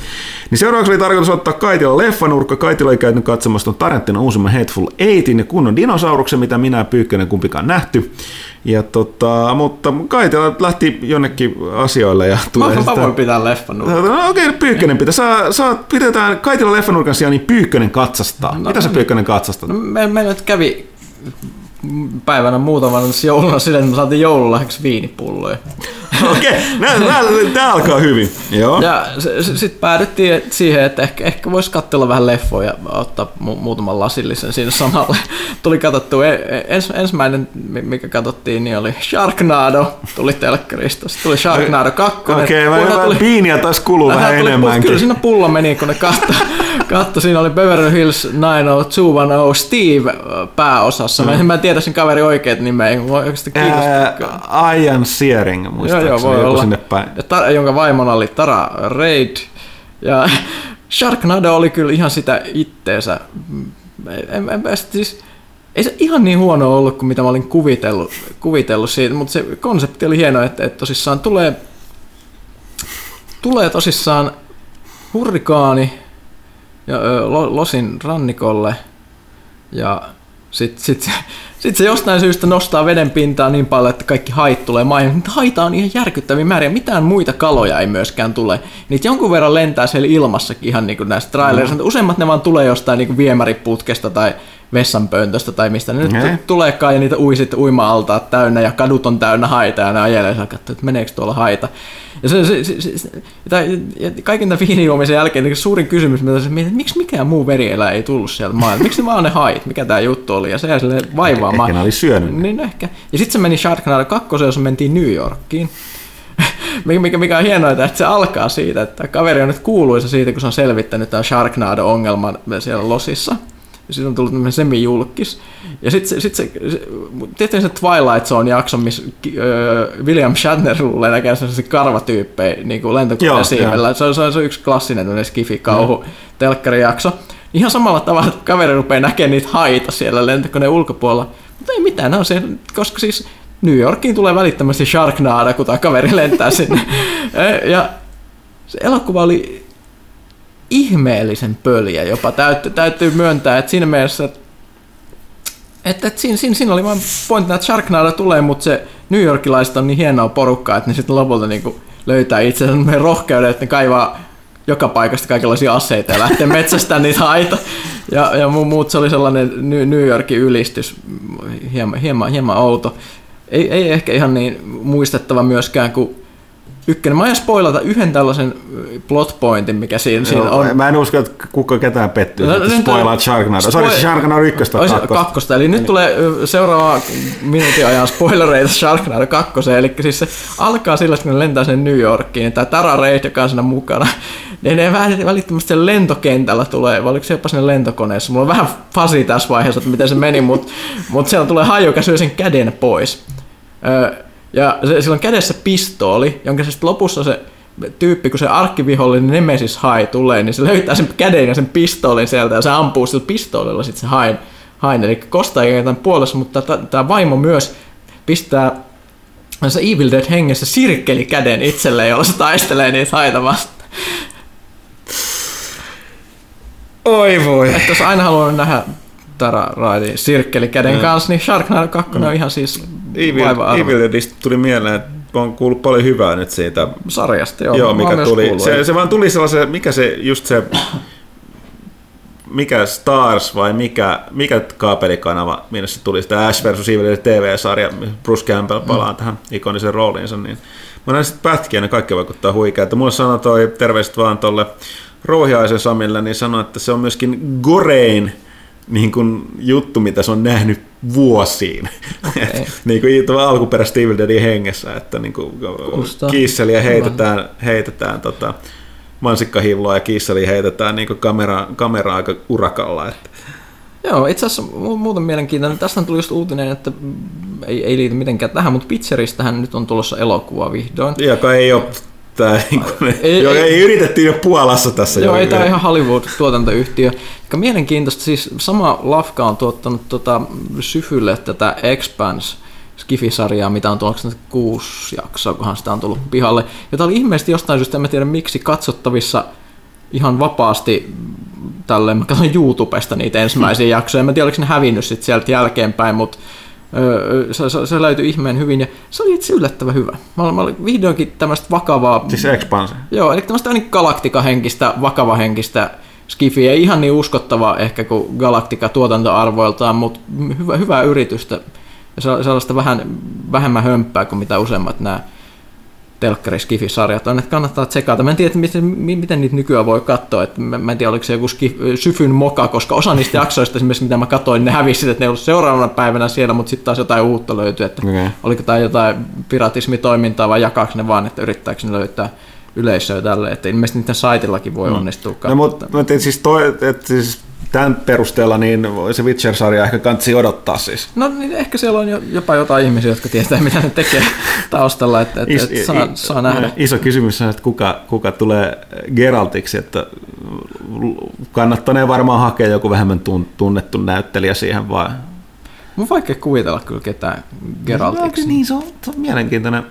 Niin seuraavaksi oli tarkoitus ottaa Kaitila leffanurkka. Kaitila oli käynyt katsomassa tuon Tarantinon uusimman Hateful Eightin ja kunnon dinosauruksen, mitä minä ja Pyykkönen kumpikaan nähty. Ja tota, mutta Kaitila lähti jonnekin asioille ja Mä, tulee mä sitä- voin pitää leffan nuo. No, okei, okay, Pyykkönen pitää. Saa, saa, pidetään Kaitila leffanurkan sijaan, niin Pyykkönen katsastaa. No, Mitä sä niin. Pyykkönen katsastat? No, me, meillä nyt kävi päivänä muutaman jouluna sille, että me saatiin joululahjaksi viinipulloja. Okei, okay, tämä alkaa hyvin. Joo. Ja sitten päädyttiin siihen, että ehkä, ehkä voisi katsella vähän leffoja ja ottaa mu- muutaman lasillisen siinä samalle. Tuli katsottu, e- e- ens, ensimmäinen mi- mikä katsottiin, niin oli Sharknado, tuli telkkarista. Sitten tuli Sharknado 2. Okei, okay, tuli... piiniä taas kuluu vähän tuli, enemmänkin. Kyllä siinä pullo meni, kun ne katto, katto siinä oli Beverly Hills 90210 Steve ö, pääosassa. Mä, en- mä en tiedä sen kaveri oikeat nimeä, mua oikeasti kiinnostaa. Ää, Ian Searing, Joo, muistaakseni, joo, voi joku olla. sinne päin. Ja tar- jonka vaimona oli Tara Reid. Ja Sharknado oli kyllä ihan sitä itteensä. En, en, en, siis, ei se ihan niin huono ollut kuin mitä mä olin kuvitellut, kuvitellut siitä, mutta se konsepti oli hieno, että, että tosissaan tulee, tulee tosissaan hurrikaani ja, Losin rannikolle ja sitten sit, se- sit se jostain syystä nostaa veden pintaa niin paljon, että kaikki hait tulee maihin. Niitä haita on ihan järkyttäviä määriä. Mitään muita kaloja ei myöskään tule. Niitä jonkun verran lentää siellä ilmassakin ihan niin kuin näistä trailerista. Mm. Useimmat ne vaan tulee jostain niin kuin viemäriputkesta tai vessanpöntöstä tai mistä ne nyt tuleekaan ja niitä ui sitten uima-altaat täynnä ja kadut on täynnä haita ja ne ajelee ja katsoo, että meneekö tuolla haita. Ja, se, se, se, se, tai, ja kaiken tämän viinijuomisen jälkeen niin suurin kysymys, mitä se mietin, että miksi mikään muu verieläin ei tullut sieltä maailmalta? Miksi ne vaan ne hait? Mikä tämä juttu oli? Ja se jäi sille vaivaamaan. Ehkä ne oli syönyt ne. Niin ehkä. Ja sitten se meni Sharknado 2, jossa mentiin New Yorkiin. mikä, mikä, mikä on hienoa, että se alkaa siitä, että kaveri on nyt kuuluisa siitä, kun se on selvittänyt tämän Sharknado-ongelman siellä Losissa. Ja sitten on tullut tämmöinen semi-julkis. Ja sitten se, sit se, se tietysti se Twilight Zone-jakso, missä öö, William Shatner luulee näkee sellaisia karvatyyppejä niin lentokoneen siivellä. Se on, se on se yksi klassinen tämmöinen skifi-kauhu telkkarijakso. Ihan samalla tavalla, että kaveri rupeaa näkemään niitä haita siellä lentokoneen ulkopuolella. Mutta ei mitään, ne on siellä, koska siis New Yorkiin tulee välittömästi Sharknado, kun tämä kaveri lentää sinne. ja se elokuva oli ihmeellisen pöliä jopa. Täytyy, täytyy myöntää, että siinä mielessä, että että, siinä, siinä, siinä oli vaan pointtina, että Sharknado tulee, mutta se New Yorkilaiset on niin hienoa porukkaa, että ne sitten lopulta niinku löytää itsensä meidän rohkeuden, että ne kaivaa joka paikasta kaikenlaisia aseita ja lähtee metsästämään niitä haita. Ja, ja mu- muut se oli sellainen New Yorkin ylistys, hieman, hieman, hieman outo. ei, ei ehkä ihan niin muistettava myöskään kuin ykkönen. Mä aion spoilata yhden tällaisen plot pointin, mikä siinä, siinä on. Mä en usko, että kuka ketään pettyy, No, että spoilaat Sharknado. Sori, Spoil- Sharknado ykköstä Ois- kakkosta. kakkosta. Eli nyt tulee ö, seuraava minuutin ajan spoilereita Sharknado 2. Eli siis se alkaa sillä, että kun ne lentää sinne New Yorkiin, niin tämä Tara Reid, joka on siinä mukana, niin ne vä- välittömästi sen lentokentällä tulee, vai oliko se jopa sinne lentokoneessa? Mulla on vähän fasi tässä vaiheessa, että miten se meni, mutta mut siellä tulee haju, joka syö sen käden pois. Ö, ja se, sillä on kädessä pistooli, jonka se sitten lopussa se tyyppi, kun se arkkivihollinen Nemesis Hai tulee, niin se löytää sen käden ja sen pistoolin sieltä ja se ampuu sillä pistoolilla sitten se hain. hain. Eli Kosta ei tämän puolessa, mutta tämä vaimo myös pistää se Evil Dead hengessä sirkkeli käden itselleen, jolla se taistelee niitä haita vastaan. Oi voi. Että jos aina haluan nähdä Tara Raidin sirkkeli käden kanssa, niin Sharknado 2 on ihan siis Evil, Evil tuli mieleen, että on kuullut paljon hyvää nyt siitä. sarjasta. Joo, Joo, mikä tuli. kuullut. Se, se vaan tuli sellaisen, mikä se, just se, mikä Stars vai mikä, mikä kaapelikanava, minne se tuli, sitä Ash vs. Evil TV-sarja, Bruce Campbell palaa mm. tähän ikonisen rooliinsa, niin mä näin sitten pätkiä, ne kaikki vaikuttaa huikealta. Mulle sanoi toi, terveiset vaan tolle Rouhiaisen Samille, niin sanoi, että se on myöskin gorein niin kuin juttu, mitä se on nähnyt vuosiin. Okay. niin kuin tuo alkuperäistä Evil Deadin hengessä, että niin kuin kiisseliä heitetään, heitetään tota, mansikkahilloa ja kiisseliä heitetään niin kamera, kamera aika urakalla. Että. Joo, itse asiassa mu- muuten mielenkiintoinen. Tästä tuli just uutinen, että ei, ei liity mitenkään tähän, mutta Pizzeristähän nyt on tulossa elokuva vihdoin. Joka ei ole Tää, niin kuin, Ei- ei, ei, ei- yritettiin jo Puolassa tässä. Joo, jo. ei tämä ihan Hollywood-tuotantoyhtiö. Mikä mielenkiintoista, siis sama Lafka on tuottanut tota Syfylle tätä Expanse Skifi-sarjaa, mitä on tuolla kuusi jaksoa, kunhan sitä on tullut pihalle. Ja tämä oli ihmeellisesti jostain syystä, en mä tiedä miksi, katsottavissa ihan vapaasti tälleen, mä katsoin YouTubesta niitä ensimmäisiä jaksoja, en mä tiedä, oliko ne hävinnyt sit sieltä jälkeenpäin, mutta se, se, se löytyi ihmeen hyvin ja se oli itse yllättävän hyvä. Mä, olin- mä olin vihdoinkin tämmöistä vakavaa Siis Expanse. Joo, eli tämmöistä niin galaktikahenkistä, vakavahenkistä skifiä, ei ihan niin uskottava ehkä kuin Galactica tuotantoarvoiltaan, mutta hyvä, hyvää yritystä ja se- sellaista vähän vähemmän hömppää kuin mitä useimmat nämä telkkari skifisarjat on, että kannattaa tsekata. Mä en tiedä, että miten, mi- miten niitä nykyään voi katsoa, että mä, mä en tiedä, oliko se joku skif, syfyn moka, koska osa niistä jaksoista esimerkiksi, mitä mä katsoin, ne hävisi, että ne ei ollut seuraavana päivänä siellä, mutta sitten taas jotain uutta löytyi, että Okei. oliko tämä jotain piratismitoimintaa vai jakaako ne vaan, että yrittääkö ne löytää yleisöä tälle, että ilmeisesti niiden saitillakin voi onnistua No, mutta mutta siis, toi, et, siis tämän perusteella niin se Witcher-sarja ehkä kansi odottaa siis. No niin ehkä siellä on jo, jopa jotain ihmisiä, jotka tietää, mitä ne tekee taustalla, että, että, Is- että saa, i- saa nähdä. Iso kysymys on, että kuka, kuka tulee Geraltiksi, että kannattanee varmaan hakea joku vähemmän tun- tunnettu näyttelijä siihen vai? Mun vaikea kuvitella kyllä ketään Geraltiksi. Niin, se on, se on mielenkiintoinen.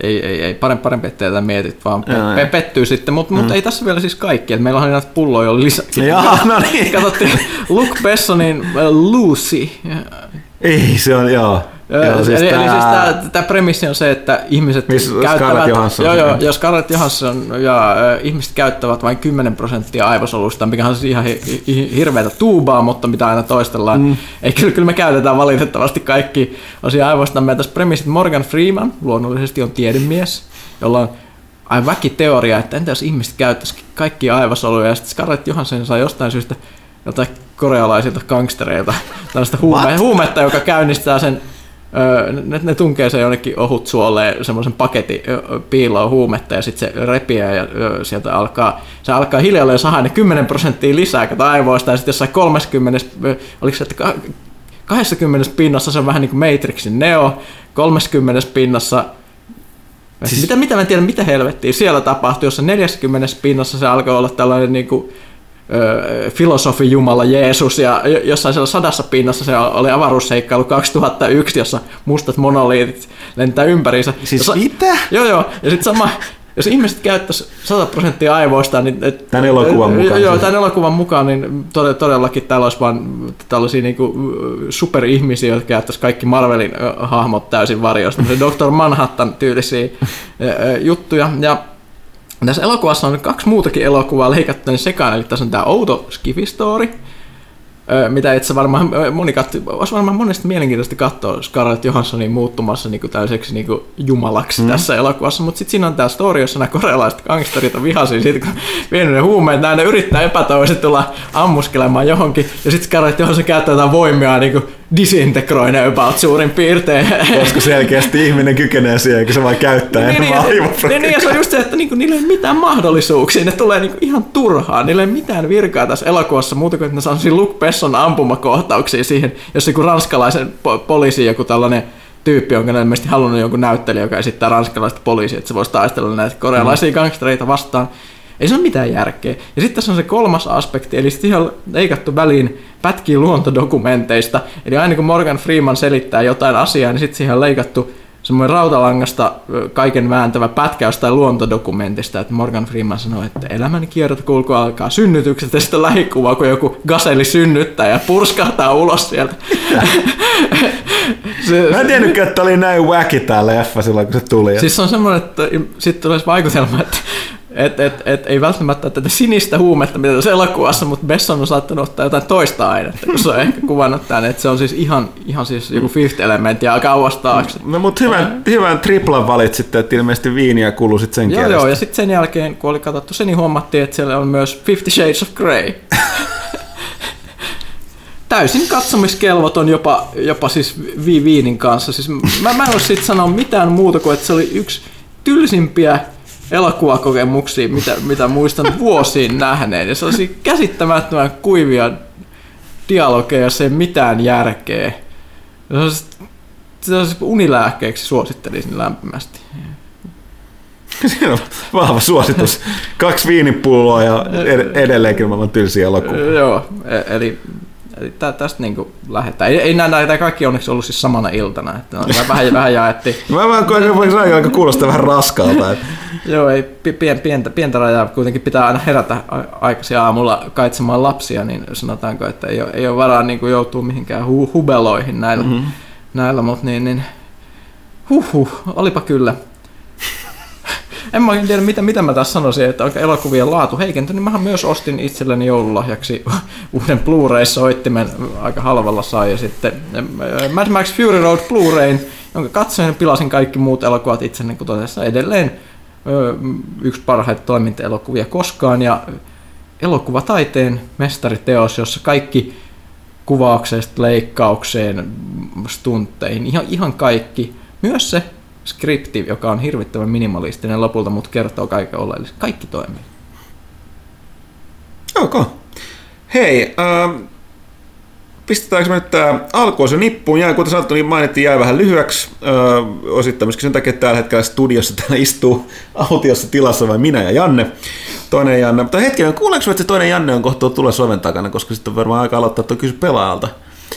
Ei, ei, ei, parempi, parempi ettei tätä mietit, vaan pe- pe- pettyy sitten, mutta mut ei tässä vielä siis kaikki. Et meillä on näitä pulloja oli lisää. Jaa, no niin. Katsottiin Luke Bessonin äh, Lucy. Ei, se on, joo. Joo, siis eli, tää- eli siis tämä, tämä premissi on se, että ihmiset Miss käyttävät... Joo, joo, jos Scarlett Johansson ja äh, ihmiset käyttävät vain 10 prosenttia aivosolusta, mikä on siis ihan hi- hi- hirveätä tuubaa, mutta mitä aina toistellaan. Mm. Ei, kyllä, kyllä me käytetään valitettavasti kaikki osia aivoistamme. Ja Tässä premissit Morgan Freeman luonnollisesti on tiedemies, jolla on aivan väkiteoria, että entä jos ihmiset käyttäisi kaikkia aivosoluja, ja sitten Scarlett Johansson saa jostain syystä jotain korealaisilta gangstereilta tällaista huume, huumetta, joka käynnistää sen ne, ne tunkee sen jonnekin ohut suoleen semmoisen paketin piiloon huumetta ja sitten se repiää ja sieltä alkaa, se alkaa hiljalleen saada ne 10 prosenttia lisää kato aivoista ja sitten jossain 30, ö, oliko se, että ka- 20 pinnassa se on vähän niin kuin Matrixin Neo, 30 pinnassa Siis... Mitä, mitä mä en tiedä, mitä helvettiä siellä tapahtui, jossa 40 pinnassa se alkoi olla tällainen niin kuin, filosofi Jumala Jeesus ja jo- jossain siellä sadassa pinnassa se oli avaruusseikkailu 2001, jossa mustat monoliitit lentää ympäriinsä. Siis Jossa- mitä? Joo, joo. Ja sitten sama, jos ihmiset käyttäisi 100 prosenttia aivoista, niin... Et, Tän elokuvan mukaan Joo, siis. tämän elokuvan mukaan, niin tode- todellakin täällä olisi vaan tällaisia niinku superihmisiä, jotka käyttäisi kaikki Marvelin hahmot täysin varjosta. Dr. Manhattan-tyylisiä ö, ö, juttuja. Ja tässä elokuvassa on kaksi muutakin elokuvaa leikattu niin sekaan, eli tässä on tämä outo Skifi Story, ö, mitä itse varmaan moni katso, olisi varmaan monesti mielenkiintoista katsoa Scarlett Johanssonin muuttumassa niin kuin täyseksi niin kuin jumalaksi mm. tässä elokuvassa, mutta sitten siinä on tämä story, jossa nämä korealaiset gangsterit on vihaisia siitä, kun vienyt ne huumeet, näin ne yrittää epätoivoisesti tulla ammuskelemaan johonkin, ja sitten Scarlett Johansson käyttää jotain voimia niin kuin disintegroi ne about suurin piirtein. Koska selkeästi ihminen kykenee siihen, kun se vaan käyttää niin, niin, niin, niin, niin, ja se on just se, että niinku, niillä ei ole mitään mahdollisuuksia, ne tulee niinku ihan turhaan, niillä ei ole mitään virkaa tässä elokuvassa muuta kuin, että ne saa Luke Besson ampumakohtauksia siihen, jos joku ranskalaisen po- poliisi, joku tällainen tyyppi, jonka ne ilmeisesti halunnut jonkun näyttelijä, joka esittää ranskalaista poliisia, että se voisi taistella näitä korealaisia mm. gangstereita vastaan. Ei se ole mitään järkeä. Ja sitten tässä on se kolmas aspekti, eli siihen on leikattu väliin pätkiä luontodokumenteista. Eli aina kun Morgan Freeman selittää jotain asiaa, niin sitten siihen on leikattu semmoinen rautalangasta kaiken vääntävä pätkä jostain luontodokumentista, että Morgan Freeman sanoi, että elämäni kiertokulku alkaa synnytyksestä ja sitten lähikuva, kun joku gaseli synnyttää ja purskahtaa ulos sieltä. se, Mä en tiennytkään, että oli näin wacky tää leffa silloin, kun se tuli. Siis on semmoinen, että sitten tulee vaikutelma, että et, et, et, ei välttämättä tätä sinistä huumetta, mitä tässä elokuvassa, mutta Besson on saattanut ottaa jotain toista ainetta, kun se on ehkä kuvannut tämän, että se on siis ihan, ihan siis joku fifth element ja kauas taakse. No, mutta hyvän, hyvän triplan valitsitte, että ilmeisesti viiniä kuuluu sitten sen Joo, joo, ja sitten sen jälkeen, kun oli katsottu se, niin huomattiin, että siellä on myös Fifty Shades of Grey. täysin katsomiskelvoton jopa, jopa siis vi- viinin kanssa. Siis mä, mä en voi siitä sanoa mitään muuta kuin, että se oli yksi tylsimpiä elokuvakokemuksia, mitä, mitä muistan vuosiin nähneen. Ja se olisi käsittämättömän kuivia dialogeja, jos ei mitään järkeä. Se olisi, se olisi unilääkkeeksi suosittelisin lämpimästi. Siinä on vahva suositus. Kaksi viinipulloa ja edelleenkin maailman tylsiä elokuvia. Joo, e- eli Eli tä, tästä niin lähdetään. Ei, ei näitä kaikki onneksi ollut siis samana iltana, että vähän, vähän jaettiin. Mä vaan koen, että aika kuulostaa vähän raskalta. Että. Joo, ei pien, pientä, pientä rajaa, kuitenkin pitää aina herätä aikaisin aamulla kaitsemaan lapsia, niin sanotaanko, että ei ole, ei ole varaa niin kuin joutua mihinkään hu, hubeloihin näillä, mm-hmm. näillä mutta niin, niin huhhuh, olipa kyllä en mä tiedä, mitä, mitä mä tässä sanoisin, että onko elokuvien laatu heikentynyt. Niin mähän myös ostin itselleni joululahjaksi uuden Blu-ray-soittimen aika halvalla sai. Ja sitten Mad Max Fury Road Blu-rayn, jonka katsoin pilasin kaikki muut elokuvat itselleni, kuten tässä edelleen yksi parhaita toimintaelokuvia koskaan. Ja elokuvataiteen mestariteos, jossa kaikki kuvauksesta leikkaukseen, stuntteihin, ihan, ihan kaikki. Myös se skripti, joka on hirvittävän minimalistinen lopulta, mutta kertoo kaiken oleellisen. Kaikki toimii. Ok. Hei, äh, pistetäänkö me nyt tämä alkuun se nippuun? Jäi, kuten sanottu, niin mainittiin, jäi vähän lyhyeksi. Äh, osittain myöskin sen takia, että tällä hetkellä studiossa täällä istuu autiossa tilassa vain minä ja Janne. Toinen Janne. Mutta hetkinen, kuuleeko että se toinen Janne on kohta tulla soven takana, koska sitten on varmaan aika aloittaa tuo kysy pelaajalta.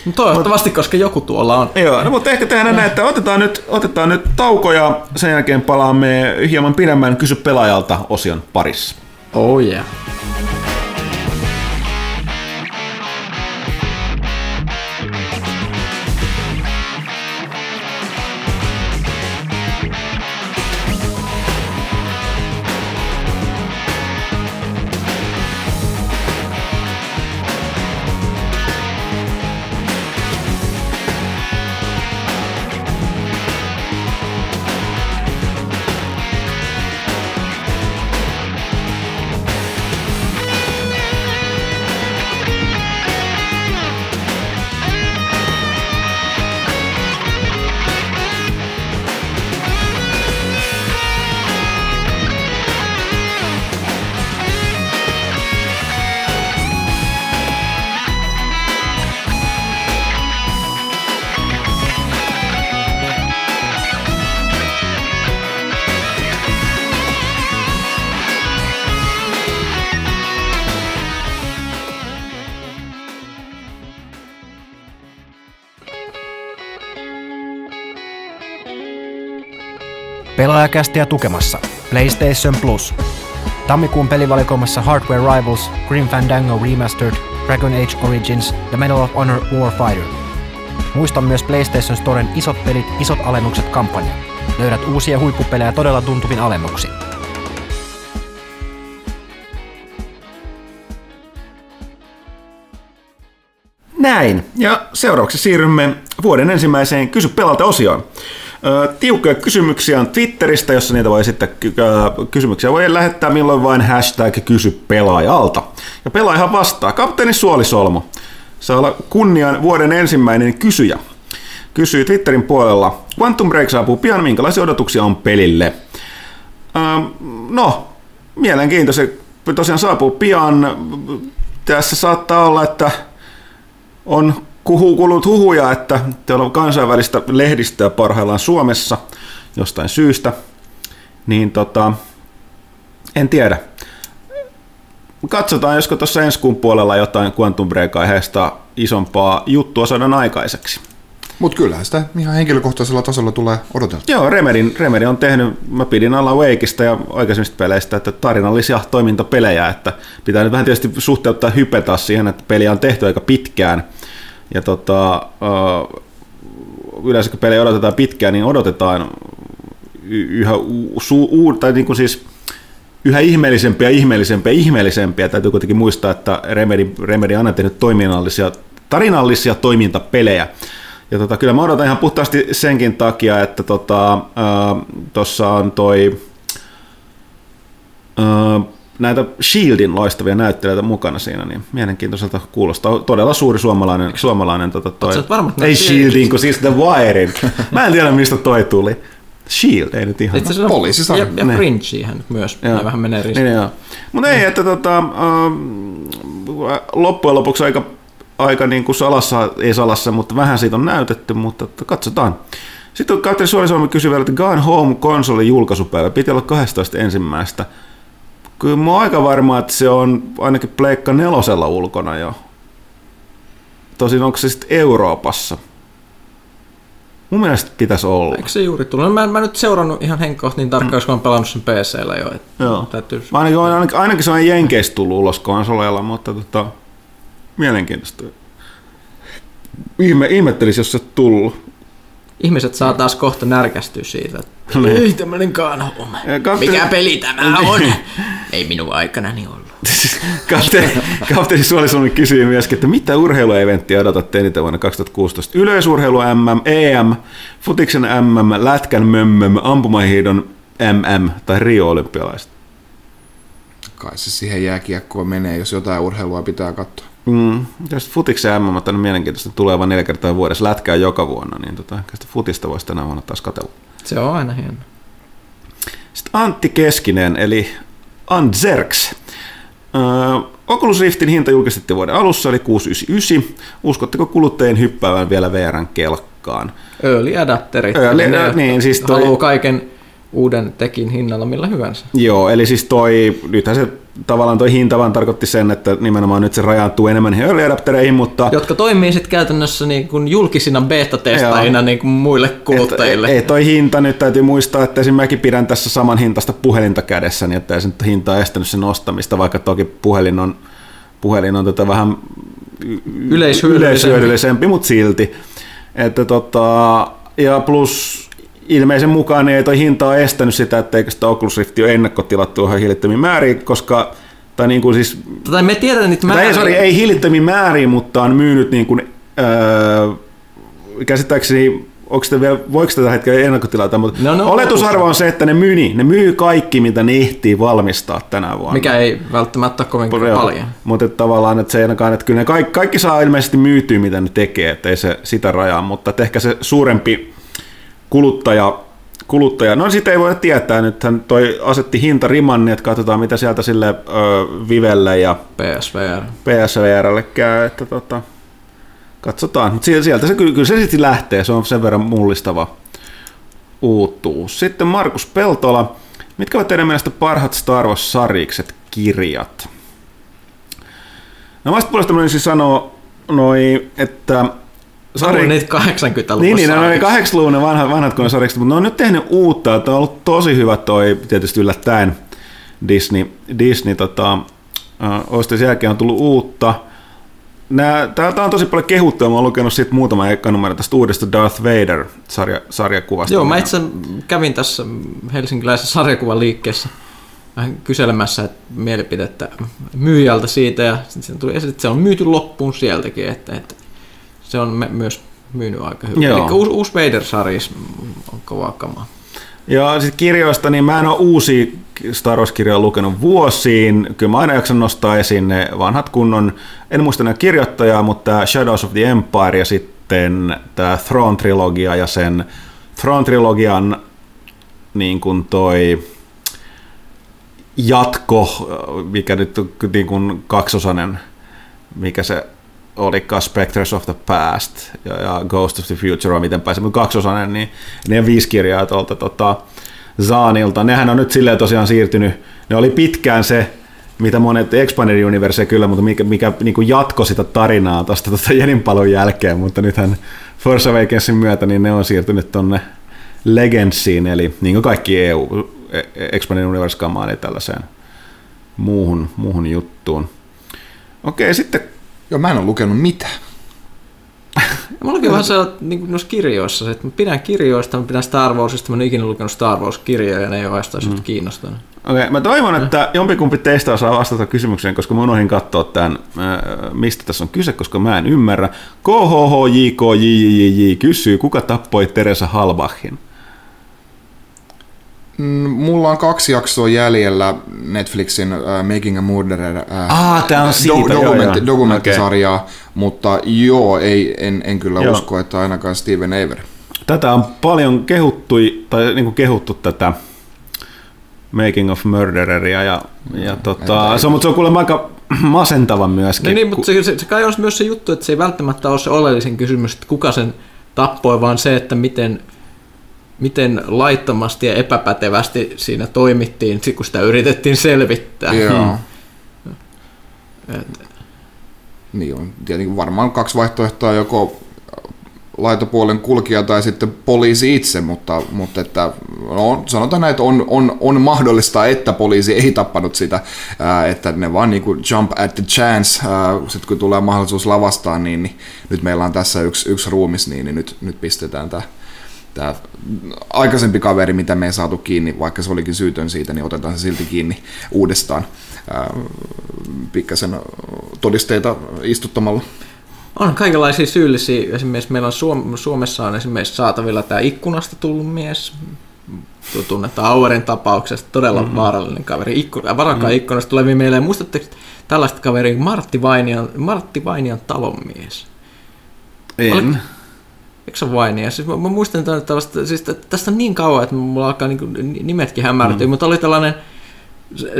No toivottavasti, Mut, koska joku tuolla on. Joo, no mutta ehkä tehdään näin, että otetaan nyt, otetaan nyt tauko ja sen jälkeen palaamme hieman pidemmän kysy pelaajalta osion parissa. Oh yeah. Pelaajakästiä tukemassa PlayStation Plus. Tammikuun pelivalikoimassa Hardware Rivals, Grim Fandango Remastered, Dragon Age Origins ja Medal of Honor Warfighter. Muista myös PlayStation Storen isot pelit, isot alennukset kampanja. Löydät uusia huippupelejä todella tuntuvin alennuksin. Näin. Ja seuraavaksi siirrymme vuoden ensimmäiseen Kysy pelalta osioon. Tiukkoja kysymyksiä on Twitteristä, jossa niitä voi ö, kysymyksiä. Voi lähettää milloin vain hashtag kysy pelaajalta. Ja pelaajahan vastaa. Kapteeni Suolisolmu saa olla kunnian vuoden ensimmäinen kysyjä. Kysyy Twitterin puolella. Quantum Break saapuu pian. Minkälaisia odotuksia on pelille? Ö, no, mielenkiintoinen. Tosiaan saapuu pian. Tässä saattaa olla, että on kuhu, kuullut huhuja, että teillä on kansainvälistä lehdistöä parhaillaan Suomessa jostain syystä, niin tota, en tiedä. Katsotaan, josko tuossa ensi kuun puolella jotain Quantum Break-aiheesta isompaa juttua saadaan aikaiseksi. Mutta kyllähän sitä ihan henkilökohtaisella tasolla tulee odoteltua. Joo, Remedin, Remedi on tehnyt, mä pidin alla Wakeista ja aikaisemmista peleistä, että tarinallisia toimintapelejä, että pitää nyt vähän tietysti suhteuttaa hype taas siihen, että peliä on tehty aika pitkään, ja tota, yleensä kun pelejä odotetaan pitkään, niin odotetaan yhä, su, u, tai niin kuin siis yhä ihmeellisempiä, ihmeellisempiä, ihmeellisempiä. Täytyy kuitenkin muistaa, että Remedy, Remedy on tehnyt toiminnallisia, tarinallisia toimintapelejä. Ja tota, kyllä mä odotan ihan puhtaasti senkin takia, että tuossa tota, on toi näitä Shieldin loistavia näyttelijöitä mukana siinä, niin mielenkiintoiselta kuulostaa. Todella suuri suomalainen, suomalainen tota, toi, ei Shieldin, kun siis The Wirein. Mä en tiedä, mistä toi tuli. Shield, ei nyt ihan. Itse asiassa Poliisisarja. Ja, ja Fringehän nyt myös. Joo. Ne vähän menee ristiin. Niin. Mutta ei, että tota, ähm, loppujen lopuksi aika, aika niin kuin salassa, ei salassa, mutta vähän siitä on näytetty, mutta katsotaan. Sitten Katri Suorisalmi kysyi vielä, että Gone Home konsolin julkaisupäivä piti olla 12 ensimmäistä. Kyllä mä oon aika varma, että se on ainakin Pleikka nelosella ulkona jo. Tosin onko se sitten Euroopassa? Mun mielestä pitäisi olla. Eikö se juuri tullut? No, mä, en, mä en nyt seurannut ihan henkkohta niin tarkkaan, koska mä oon pelannut sen PCllä jo. Et Joo. Täytyy... Mä ainakin, ainakin, ainakin se on Jenkeistä tullut ulos konsoleilla, mutta tota, mielenkiintoista. Ihme, ihmettelisi, jos se tullut. Ihmiset saa taas kohta närkästyä siitä, että Niin. ei tämmönen Gone Home. Ja kapteeni- Mikä peli tämä on? ei minun aikanani ollut. Kapteeni, kapteeni Suolisalmi kysyi myöskin, että mitä urheilueventtiä odotatte eniten vuonna 2016? Yleisurheilu MM, EM, futiksen MM, lätkän mömmöm, ampumahiidon MM tai Rio-olympialaiset? Kai se siihen jääkiekkoon menee, jos jotain urheilua pitää katsoa. Mm, jos futiksen MM on mielenkiintoista, tulee vain neljä kertaa vuodessa, lätkää joka vuonna, niin tota, ehkä sitä futista voisi tänä vuonna taas katsella. Se on aina hieno. Sitten Antti Keskinen, eli Anzerks. Öö, Oculus Riftin hinta julkistettiin vuoden alussa, eli 699. Uskotteko kuluttajien hyppäävän vielä VRn kelkkaan? Early adapterit. Early- Eli ne niin, siis toi- haluaa kaiken uuden tekin hinnalla millä hyvänsä. Joo, eli siis toi, nythän se tavallaan toi hinta vaan tarkoitti sen, että nimenomaan nyt se rajaantuu enemmän early adaptereihin, mutta Jotka toimii sitten käytännössä niin kuin julkisina beta-testaajina niin kuin muille kuluttajille. Ei toi hinta, nyt täytyy muistaa, että esimerkiksi mäkin pidän tässä saman hintaista puhelinta kädessä, niin että ei se nyt hinta estänyt sen ostamista, vaikka toki puhelin on, puhelin on tätä vähän y- Yleishyödyllisempi. yleishyödyllisempi, mutta silti. Että tota, ja plus ilmeisen mukaan ei toi hinta ole estänyt sitä, etteikö sitä Oculus Rift ole ennakkotilattu ihan hillittömiin määriin, koska tai niin kuin siis Tai me tiedetään niitä tai ei, määriä. sorry, ei hillittömiin määriin, mutta on myynyt niin kuin, öö, käsittääkseni, onko sitä vielä, voiko tätä hetkellä ennakkotilata, mutta No, no, oletusarvo on se, että ne myy, niin. ne myy kaikki, mitä ne ehtii valmistaa tänä vuonna. Mikä ei välttämättä ole kovin paljon. Mutta että tavallaan, että se ei ainakaan, että kyllä ne kaikki, kaikki saa ilmeisesti myytyä, mitä ne tekee, että ei se sitä rajaa, mutta että ehkä se suurempi kuluttaja, kuluttaja, no sitä ei voi tietää, nythän toi asetti hintariman, niin että katsotaan mitä sieltä sille ö, Vivelle ja PSVR. PSVRlle käy, että tota, katsotaan. Mutta sieltä se kyllä, kyllä se sitten lähtee, se on sen verran mullistava uutuus. Sitten Markus Peltola, mitkä ovat teidän mielestä parhaat Star Wars-sarjikset kirjat? No vasta puolesta siis sanoa noi, että Sari... niitä 80-luvussa. niin, niin, ne oli 80-luvun ne vanhat, vanhat konsolirikset, mutta ne on nyt tehnyt uutta, että on ollut tosi hyvä toi, tietysti yllättäen, Disney, Disney tota, osti sen jälkeen on tullut uutta. Täältä on tosi paljon kehuttua, mä oon lukenut siitä muutama ekkanumero tästä uudesta Darth Vader sarja, sarjakuvasta. Joo, mä itse kävin tässä helsinkiläisessä sarjakuvaliikkeessä vähän kyselemässä että mielipidettä myyjältä siitä ja sitten tuli esille, että se on myyty loppuun sieltäkin, että, että se on me, myös myynyt aika hyvin. Joo. Eli uusi, uusi Vader-sarjis on kova kama. Ja sitten kirjoista, niin mä en ole uusi Star Wars-kirjoja lukenut vuosiin. Kyllä mä aina jaksan nostaa esiin ne vanhat kunnon, en muista ne kirjoittajaa, mutta tämä Shadows of the Empire ja sitten tämä Throne-trilogia ja sen Throne-trilogian niin kuin toi jatko, mikä nyt on niin kuin kaksosainen, mikä se olikaan Spectres of the Past ja, ja Ghost of the Future, miten pääsee, mutta kaksosainen, niin ne viisi kirjaa tuolta tota, Zaanilta. Nehän on nyt silleen tosiaan siirtynyt, ne oli pitkään se, mitä monet Expanded Universe kyllä, mutta mikä, mikä niin kuin jatkoi sitä tarinaa tuosta tuosta Jeninpalun jälkeen, mutta nythän Force Awakensin myötä niin ne on siirtynyt tonne Legendsiin, eli niin kuin kaikki EU, Expanded Universe kamaan, eli tällaiseen muuhun, muuhun juttuun. Okei, sitten Joo, mä en ole lukenut mitään. Ja mullakin on vähän se, niin kuin noissa kirjoissa, se, että mä pidän kirjoista, mä pidän Star Warsista, mä en ikinä lukenut Star Wars-kirjoja ja ne ei ole oikeastaan mm. kiinnostanut. Okei, mä toivon, että jompikumpi teistä osaa vastata kysymykseen, koska mä unohdin katsoa tämän, äh, mistä tässä on kyse, koska mä en ymmärrä. KHHJKJJJ kysyy, kuka tappoi Teresa Halbachin? Mm, Mulla on kaksi jaksoa jäljellä Netflixin uh, Making a Murderer uh, Ah, tää on siitä, joo, dokumentti, joo. dokumenttisarjaa, mutta joo, ei, en, en kyllä Joo. usko, että ainakaan Steven Avery. Tätä on paljon kehuttu, tai niin kuin kehuttu tätä Making of Murdereria, ja, ja tota, se on, mutta se on kuulemma aika masentava myöskin. Niin, niin mutta se, se, se kai on myös se juttu, että se ei välttämättä ole se oleellisin kysymys, että kuka sen tappoi, vaan se, että miten, miten laittomasti ja epäpätevästi siinä toimittiin, kun sitä yritettiin selvittää. Joo. Et- Niin on tietenkin varmaan kaksi vaihtoehtoa, joko laitopuolen kulkija tai sitten poliisi itse, mutta, mutta että, no, sanotaan näin, että on, on, on mahdollista, että poliisi ei tappanut sitä, ää, että ne vaan niin kuin jump at the chance, sitten kun tulee mahdollisuus lavastaa, niin, niin nyt meillä on tässä yksi, yksi ruumis, niin, niin nyt, nyt pistetään tämä tämä aikaisempi kaveri, mitä me ei saatu kiinni, vaikka se olikin syytön siitä, niin otetaan se silti kiinni uudestaan pikkasen todisteita istuttamalla. On kaikenlaisia syyllisiä. Esimerkiksi meillä on Suom- Suomessa on esimerkiksi saatavilla tämä ikkunasta tullut mies. Tunnetaan Auerin tapauksesta. Todella mm-hmm. vaarallinen kaveri. Ikku- varakaa mm-hmm. ikkunasta tuleviin mieleen. Muistatteko tällaista kaveria Martti Vainian, Martti Vainian talonmies? en. Oliko- Eikö se Vainia? Siis mä, mä muistan tällaista, siis tä- tästä on niin kauan, että mulla alkaa niin nimetkin hämärtyä, mm. mutta oli tällainen se-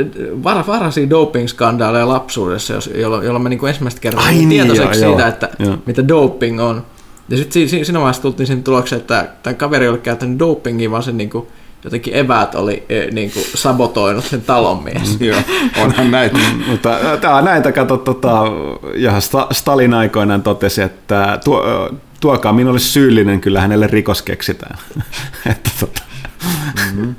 var, varhaisia doping-skandaaleja lapsuudessa, jos- jolloin, jolloin mä niin ensimmäistä kertaa Ai niin, tietoiseksi joo, siitä, joo. että Joo. mitä doping on. Ja sitten siinä, siinä vaiheessa tultiin siihen tulokseen, että tämä kaveri ollut käyttänyt dopingia, vaan se niin kuin, jotenkin eväät oli eh, niin kuin, sabotoinut sen talonmies. Joo, onhan näitä. Mutta tämä on näitä, kato, tota, ja Sta- Stalin aikoinaan totesi, että tuo, tuokaa minulle syyllinen, kyllä hänelle rikos keksitään. että, tota. mm-hmm.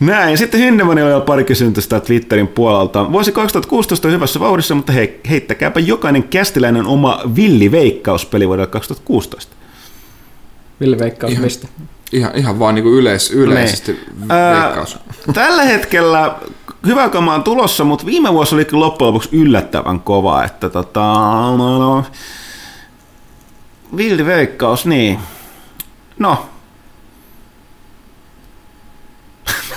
Näin. Sitten Hynnemanilla oli vielä pari kysymystä Twitterin puolelta. Vuosi 2016 on hyvässä vauhdissa, mutta hei, heittäkääpä jokainen kästiläinen oma villiveikkaus vuodelta 2016. Ville Veikkaus, Ihan- mistä? Ihan, ihan vaan niin yleis, yleisesti veikkaus. Ää, tällä hetkellä hyvä kama on tulossa, mutta viime vuosi oli loppujen lopuksi yllättävän kova, että tota, no, no, villi veikkaus, niin. No,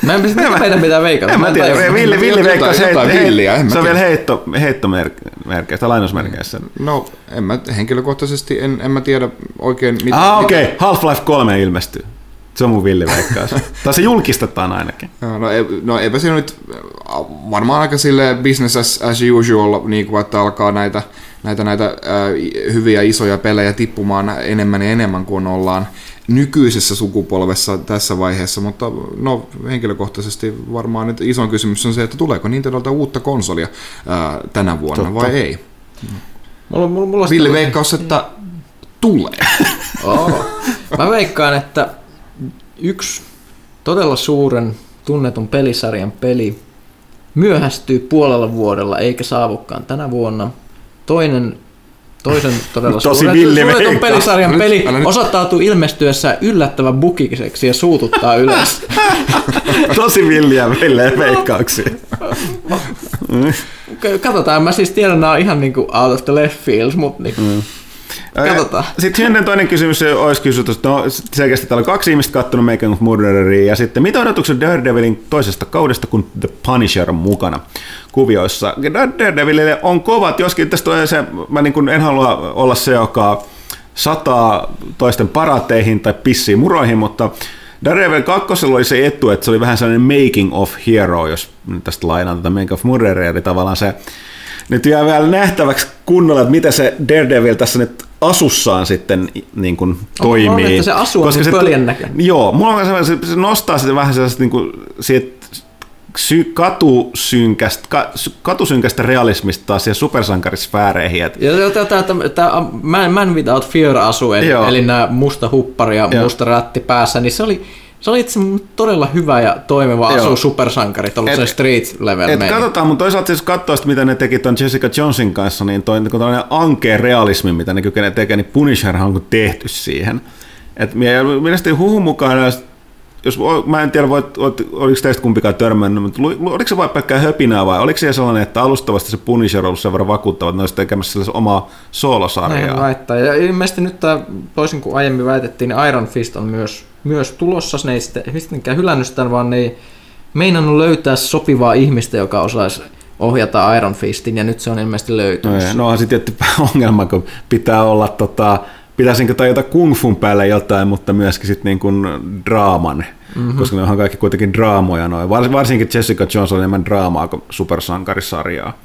Mä en mitä meidän pitää veikata. en mä tiedä, tajua. villi, villi Jotain- veikkaus, jotain heit- villiä, en mä se on tiedä. vielä heitto, heittomerkeistä, lainausmerkeissä. No, en mä henkilökohtaisesti, en, en mä tiedä oikein mitä. Ah, okei, okay. Half-Life 3 ilmestyy. Se on mun villiveikkaus. tai se julkistetaan ainakin. No, ei, no eipä siinä nyt varmaan aika sille business as, as usual, niin kuin, että alkaa näitä, näitä, näitä äh, hyviä isoja pelejä tippumaan enemmän ja enemmän kuin ollaan nykyisessä sukupolvessa tässä vaiheessa, mutta no henkilökohtaisesti varmaan nyt isoin kysymys on se, että tuleeko Nintendolta uutta konsolia ää, tänä vuonna Totta. vai ei. Mulla, mulla, mulla on Ville veikkaus, että tulee. Oo. Mä veikkaan, että yksi todella suuren tunnetun pelisarjan peli myöhästyy puolella vuodella eikä saavukaan tänä vuonna. Toinen toisen todella Tosi suuren pelisarjan Nyt- peli nyt- osoittautuu ilmestyessä yllättävän bukikiseksi ja suututtaa yleensä. Tosi villiä villejä veikkauksia. Katsotaan, mä siis tiedän, nämä on ihan niinku out of the left field, mutta niin, Katsotaan. Sitten toinen kysymys olisi kysytty, että no, selkeästi täällä on kaksi ihmistä kattonut Making of Murdereria, ja sitten mitä odotukset Daredevilin toisesta kaudesta, kun The Punisher on mukana kuvioissa? Daredevilille on kovat, joskin tästä tulee se, mä niin kuin en halua olla se, joka sataa toisten parateihin tai pissii muroihin, mutta Daredevil 2 oli se etu, että se oli vähän sellainen making of hero, jos tästä lainaan tätä making of murderia, eli tavallaan se nyt jää vielä nähtäväksi kunnolla, että miten se Daredevil tässä nyt asussaan sitten niin kuin toimii. On, että se asu on niin pöljän näköinen. Joo, mulla on se, se nostaa sitten vähän sellaista niin kuin, siitä sy, katusynkästä, ka, katusynkästä realismista taas siihen supersankarisfääreihin. Et... Ja tämä, tämä Man, Man Without Fear asu, eli, eli nämä musta huppari ja Joo. musta rätti päässä, niin se oli, se oli itse todella hyvä ja toimiva asu supersankari, tuollaisen street level et katsotaan, mutta toisaalta siis katsoa mitä ne teki tuon Jessica Johnson kanssa, niin toi niin ankea realismi, mitä ne kykenee tekemään, niin Punisherhan on tehty siihen. Et mielestäni huhun mukaan jos, mä en tiedä, voit, oliko teistä kumpikaan törmännyt, mutta oliko se vain pelkkää höpinää vai oliko se sellainen, että alustavasti se Punisher on ollut sen verran vakuuttava, että ne olisi tekemässä omaa soolosarjaa? Näin. Ja ilmeisesti nyt tämä, toisin kuin aiemmin väitettiin, niin Iron Fist on myös, myös tulossa. Ne ei sitten hylännyt sitä, vaan ne ei meinannut löytää sopivaa ihmistä, joka osaisi ohjata Iron Fistin, ja nyt se on ilmeisesti löytynyt. No, no on sitten tietty ongelma, kun pitää olla tota, pitäisinkö tajota kung fun päälle jotain, mutta myöskin sitten niin kuin draaman, mm-hmm. koska ne onhan kaikki kuitenkin draamoja noin. Varsinkin Jessica Jones on enemmän draamaa kuin supersankarisarjaa.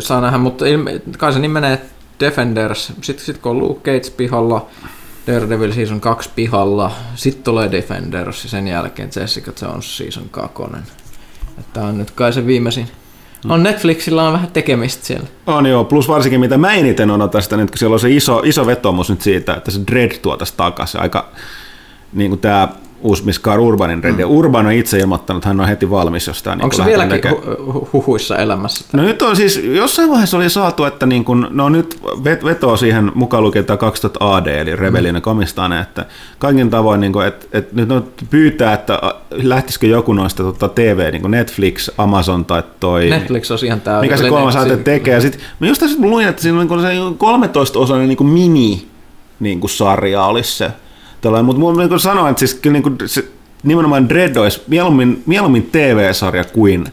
Saa nähdä, mutta ilme, kai se niin menee Defenders, sitten sit kun on Luke Cage pihalla, Daredevil Season 2 pihalla, sitten tulee Defenders ja sen jälkeen Jessica Jones Season 2. Tämä on nyt kai se viimeisin on Netflixillä on vähän tekemistä siellä. On joo, plus varsinkin mitä mä eniten odotan sitä, nyt kun siellä on se iso, iso vetomus nyt siitä, että se Dread tuotaisi takaisin. Aika niin kuin tämä Carl Urbanin Red. Mm. Urban on itse ilmoittanut, että hän on heti valmis jostain. Niin Onko se vieläkin hu- huhuissa elämässä? No nyt on siis, jossain vaiheessa oli saatu, että niin kun, no nyt vetoa siihen mukaan lukee 2000 AD, eli Rebellion mm. komistane, että kaikin tavoin, niin kun, että, että nyt no, pyytää, että lähtisikö joku noista tota, TV, niin kuin Netflix, Amazon tai toi. Netflix on ihan täydellinen. Mikä se kolmas aate tekee. Sitten, mä just tässä luin, että siinä on se 13-osainen niin mini niin sarja olisi se Tällainen, mutta mun niin sanoa, että siis kyllä niin kuin, se, nimenomaan Dread olisi mieluummin, mieluummin TV-sarja kuin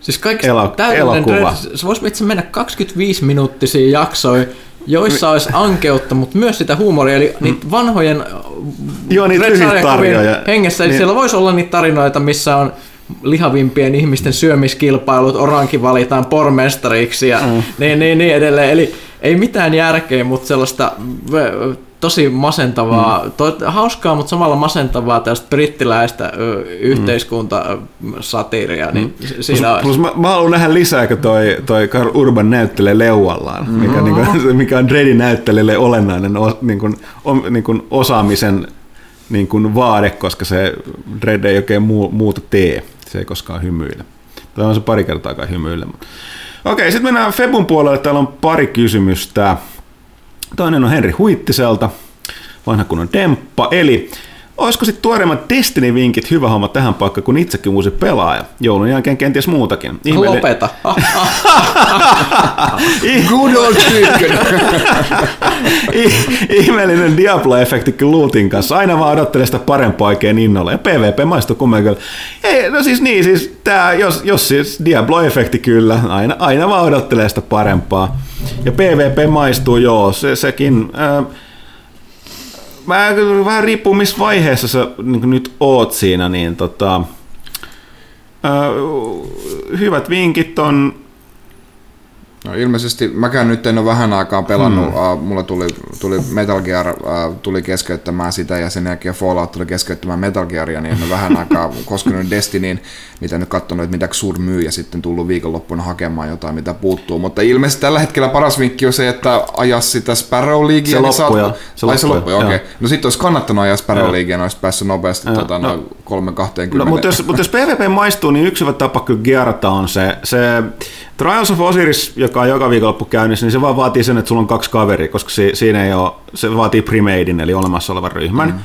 Siis elo- elokuva. Dread, se voisi itse mennä 25 minuuttisia jaksoja, joissa olisi ankeutta, mutta myös sitä huumoria, eli mm. niitä vanhojen Joo, niitä tarjoja. hengessä. Eli niin. siellä voisi olla niitä tarinoita, missä on lihavimpien ihmisten syömiskilpailut, oranki valitaan pormestariksi ja mm. niin, niin, niin edelleen. Eli ei mitään järkeä, mutta sellaista tosi masentavaa, mm. to, hauskaa, mutta samalla masentavaa tästä brittiläistä ö, yhteiskuntasatiiria, niin mm. siinä plus, plus mä, mä, haluan nähdä lisää, kun toi, toi Karl Urban näyttelee leuallaan, mm. mikä, niin kuin, mikä on Dredin näyttelijälle olennainen o, niin kuin, o, niin kuin osaamisen niin kuin vaade, koska se Dredd ei oikein muu, muuta tee, se ei koskaan hymyile. Tai on se pari kertaa kai hymyile. Okei, sitten mennään Febun puolelle, täällä on pari kysymystä. Toinen on Henri Huittiselta, vanha kunnon demppa, eli Olisiko sitten tuoreimmat Destiny-vinkit hyvä homma tähän paikkaan, kun itsekin uusi pelaaja? Joulun jälkeen kenties muutakin. Ihmeelle... Lopeta. Good old chicken. Ihmeellinen Diablo-efekti Lootin kanssa. Aina vaan odottelee sitä parempaa oikein innolla. Ja PvP maistuu kumminkin. Ei, no siis niin, siis tää, jos, jos siis Diablo-efekti kyllä, aina, aina vaan odottelee sitä parempaa. Ja PvP maistuu, joo, se, sekin... Äh, mä, vähän riippuu missä vaiheessa sä niin nyt oot siinä, niin tota, äh, hyvät vinkit on No ilmeisesti mäkään nyt en ole vähän aikaa pelannut, hmm. uh, mulle tuli, tuli Metal Gear uh, tuli keskeyttämään sitä ja sen jälkeen Fallout tuli keskeyttämään Metal Gearia, niin en ole vähän aikaa koskenut Destinyin, mitä nyt katsonut, että mitä Xur myy ja sitten tullut viikonloppuna hakemaan jotain, mitä puuttuu. Mutta ilmeisesti tällä hetkellä paras vinkki on se, että ajaa sitä Sparrow Leaguea. Se niin loppui jo. Se loppui, se loppui okei. Okay. No sitten olisi kannattanut ajaa Sparrow Leaguea, olisi päässyt nopeasti tota, no, noin 320. No, mutta jos, mutta jos PvP maistuu, niin yksi hyvä tapa kyllä Gearata on se, se Trials of Osiris, joka on joka viikonloppu käynnissä, niin se vaan vaatii sen, että sulla on kaksi kaveria, koska se, siinä ei ole, se vaatii premadein, eli olemassa olevan ryhmän. Mm.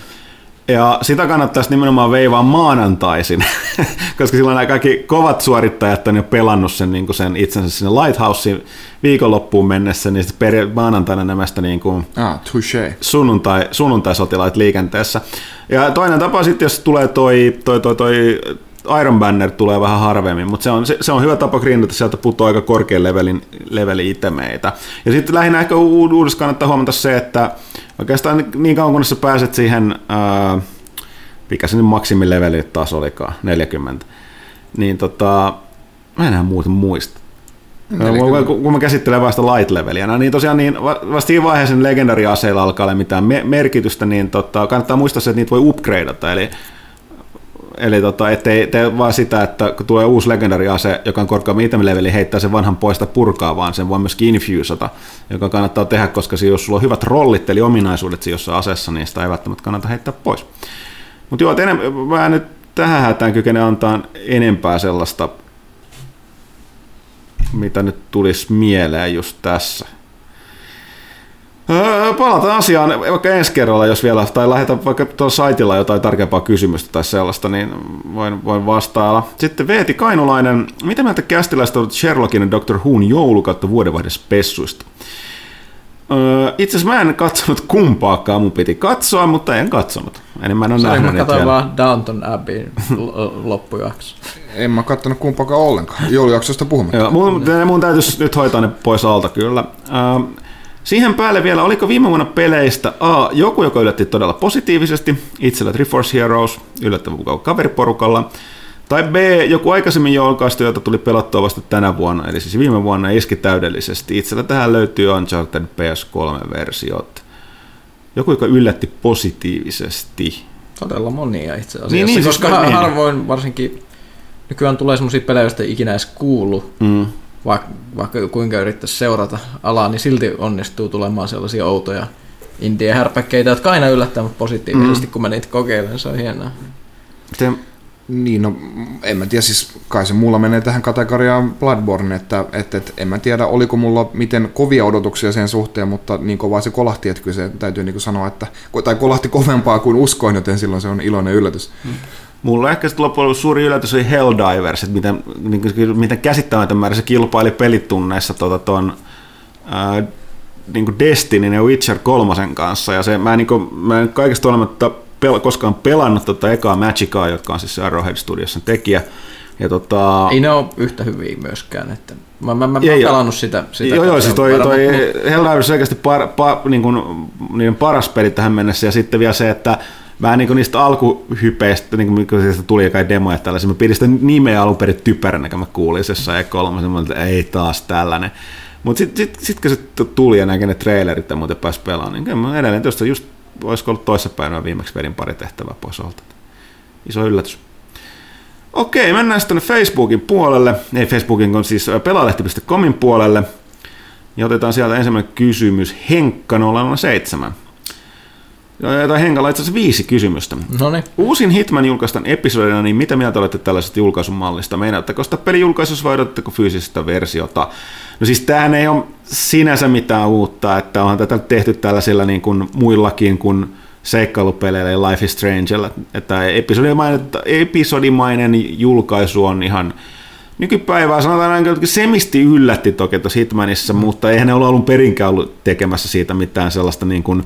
Ja sitä kannattaisi nimenomaan veivaa maanantaisin, koska silloin nämä kaikki kovat suorittajat on jo pelannut sen, niin kuin sen itsensä sinne Lighthousein viikonloppuun mennessä, niin sitten peri- maanantaina nämä niin kuin Ah, touché. sunnuntai, sunnuntaisotilaat liikenteessä. Ja toinen tapa sitten, jos tulee toi, toi, toi, toi Iron Banner tulee vähän harvemmin, mutta se on, se, se on hyvä tapa grindata, sieltä putoaa aika korkean levelin, levelin itemeitä. Ja sitten lähinnä ehkä uudessa kannattaa huomata se, että oikeastaan niin kauan kunnes sä pääset siihen, ää, mikä se nyt maksimileveli taas olikaan, 40, niin tota, mä en enää muuten muista. Kun, kun mä käsittelen vasta light-leveliä, no niin tosiaan niin, va- vasta siinä vaiheessa sen legendariaseilla alkaa olla mitään me- merkitystä, niin tota, kannattaa muistaa se, että niitä voi upgradeata, eli Eli tota, ettei tee vaan sitä, että kun tulee uusi legendariase, joka on korkeammin item-leveli, heittää sen vanhan poista purkaa, vaan sen voi myöskin infusata, joka kannattaa tehdä, koska jos sulla on hyvät rollit, eli ominaisuudet siinä jossain aseessa, niin sitä ei välttämättä kannata heittää pois. Mutta joo, enem- mä nyt tähän hätään kykene antaa enempää sellaista, mitä nyt tulisi mieleen just tässä. Öö, Palataan asiaan vaikka ensi kerralla, jos vielä, tai lähetän vaikka tuolla saitilla jotain tarkempaa kysymystä tai sellaista, niin voin, voin vastailla. Sitten Veeti Kainulainen, mitä mieltä kästiläistä on Sherlockin ja Dr. Who'n joulukautta vuodenvaihdospessuista? Öö, itse asiassa mä en katsonut kumpaakaan, mun piti katsoa, mutta en katsonut. Eli mä en ole nähnyt mä niitä katsoin vielä. vaan Downton Abbey loppujakso. En mä kattonut kumpaakaan ollenkaan. Joulujaksosta puhumatta. Joo, mun, mun täytyisi nyt hoitaa ne pois alta kyllä. Siihen päälle vielä, oliko viime vuonna peleistä A, joku, joka yllätti todella positiivisesti, itsellä Triforce Heroes, yllättävän mukava kaveriporukalla, tai B, joku aikaisemmin julkaistu, jota tuli pelattua vasta tänä vuonna, eli siis viime vuonna iski täydellisesti. Itsellä tähän löytyy Uncharted PS3-versiot. Joku, joka yllätti positiivisesti. Todella monia itse asiassa, Niin, niin, siis koska har- niin. harvoin varsinkin nykyään tulee semmoisia pelejä, joista ei ikinä edes kuullut, Mm. Vaikka, vaikka kuinka yrittäisi seurata alaa, niin silti onnistuu tulemaan sellaisia outoja indie-härpäkkeitä, jotka aina yllättää mut positiivisesti, mm. kun mä niitä kokeilen, se on hienoa. Se, Niin, no en mä tiedä, siis kai se mulla menee tähän kategoriaan Bloodborne, että et, et, en mä tiedä oliko mulla miten kovia odotuksia sen suhteen, mutta niin kovaa se kolahti, että kyllä se täytyy niin sanoa, että, tai kolahti kovempaa kuin uskoin, joten silloin se on iloinen yllätys. Mulla ehkä sitten loppujen lopuksi suuri yllätys oli Helldivers, että miten, niin miten käsittämätön määrä se kilpaili pelitunneissa tota, ton, ää, niin kuin Destiny ja Witcher kolmosen kanssa. Ja se, mä, en, niin kuin, mä en kaikesta olematta pel, koskaan pelannut tota ekaa Magicaa, jotka on siis Arrowhead Studios tekijä. Ja tota, Ei ne ole yhtä hyviä myöskään, että mä, mä, mä, mä Ei, joo. pelannut sitä. sitä joo, joo, siis toi, toi mut- mut- Helldivers on oikeasti par, par, niin kuin, niiden paras peli tähän mennessä, ja sitten vielä se, että vähän niin kuin niistä alkuhypeistä, niin kuin kun siitä tuli kai demoja tällaisia, mä pidin sitä nimeä alun perin typeränä, kun mä kuulin se jossain E3, että ei taas tällainen. Mutta sitten sit, sit, kun se tuli ja näkin ne trailerit ja muuten pääsi pelaamaan, niin kyllä mä edelleen tuosta just, olisiko ollut toissapäivänä viimeksi vedin pari tehtävää pois alta. Iso yllätys. Okei, mennään sitten Facebookin puolelle, ei Facebookin, kun siis pelaalehti.comin puolelle. Ja otetaan sieltä ensimmäinen kysymys Henkka 007. Tai Henkalla itse asiassa viisi kysymystä. No niin. Uusin Hitman julkaistaan episodina, niin mitä mieltä olette tällaisesta julkaisumallista? Meinaatteko sitä pelijulkaisussa vai odotatteko fyysistä versiota? No siis tämähän ei ole sinänsä mitään uutta, että onhan tätä tehty tällaisilla niin kuin muillakin kuin seikkailupeleillä ja Life is Strangeilla, että episodimainen, episodimainen julkaisu on ihan nykypäivää sanotaan että semisti yllätti toki tuossa Hitmanissa, mutta eihän ne ole alun perinkään ollut tekemässä siitä mitään sellaista niin kuin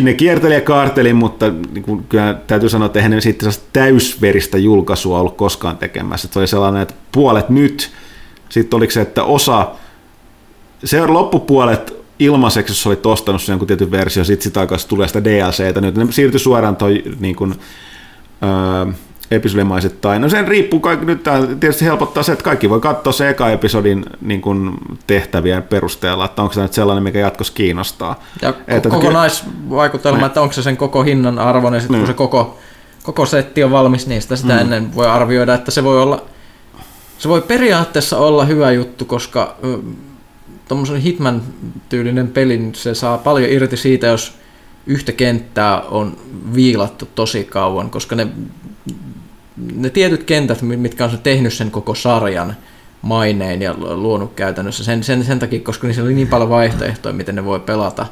ne kierteli ja kaarteli, mutta niin kuin, kyllä täytyy sanoa, että eihän ne sitten täysveristä julkaisua ollut koskaan tekemässä. Se oli sellainen, että puolet nyt, sitten oliko se, että osa, se loppupuolet ilmaiseksi, jos olit ostanut sen tietyn versio, sitten sitä aikaa tulee sitä DLCtä, nyt ne siirtyi suoraan toi niin kuin, öö, episodimaisittain. No sen riippuu, kaikki, nyt tämä tietysti helpottaa se, että kaikki voi katsoa se eka episodin niin kuin, tehtävien perusteella, että onko se nyt sellainen, mikä jatkossa kiinnostaa. Ja Että ko- kokonaisvaikutelma, Niin. että onko se sen koko hinnan arvoinen, sitten Niin. kun se koko, koko setti on valmis, niin sitä, sitä ennen voi arvioida, että se voi olla, se voi periaatteessa olla hyvä juttu, koska tuommoisen Hitman-tyylinen peli, niin se saa paljon irti siitä, jos yhtä kenttää on viilattu tosi kauan, koska ne, ne tietyt kentät, mi- mitkä on se tehnyt sen koko sarjan maineen ja luonut käytännössä sen, sen, sen takia, koska niissä oli niin paljon vaihtoehtoja, miten ne voi pelata,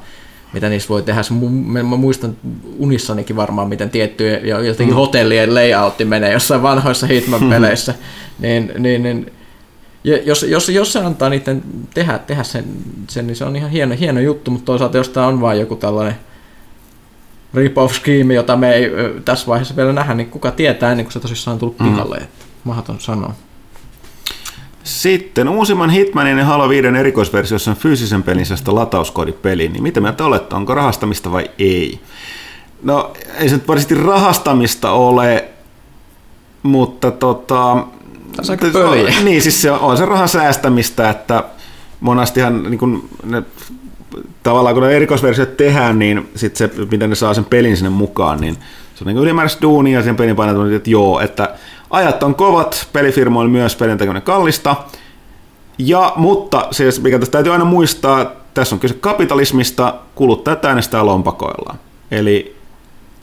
mitä niissä voi tehdä. Se, mä muistan unissanikin varmaan, miten tiettyjä jotenkin mm. hotellien layoutti menee jossain vanhoissa Hitman-peleissä. niin, niin, niin ja jos, jos, jos se antaa niiden tehdä, tehdä sen, sen, niin se on ihan hieno, hieno juttu, mutta toisaalta jos tämä on vain joku tällainen rip-off scheme, jota me ei tässä vaiheessa vielä nähdä, niin kuka tietää ennen kuin se tosissaan on tullut mm. pihalle. Että mahdoton sanoa. Sitten uusimman Hitmanin ja Halo 5 erikoisversiossa on fyysisen pelisestä latauskoodipeli, niin mitä mieltä olette, onko rahastamista vai ei? No ei se nyt varmasti rahastamista ole, mutta tota... Tässä on Niin, siis se on, on se rahan säästämistä, että monastihan niin kun ne, tavallaan kun ne erikoisversiot tehdään, niin sitten se, miten ne saa sen pelin sinne mukaan, niin se on niin ylimääräistä duunia sen pelin painat, että joo, että Ajat on kovat, pelifirmoilla myös pelin tekeminen kallista. Ja, mutta se, mikä tässä täytyy aina muistaa, tässä on kyse kapitalismista, kuluttajat äänestää lompakoillaan. Eli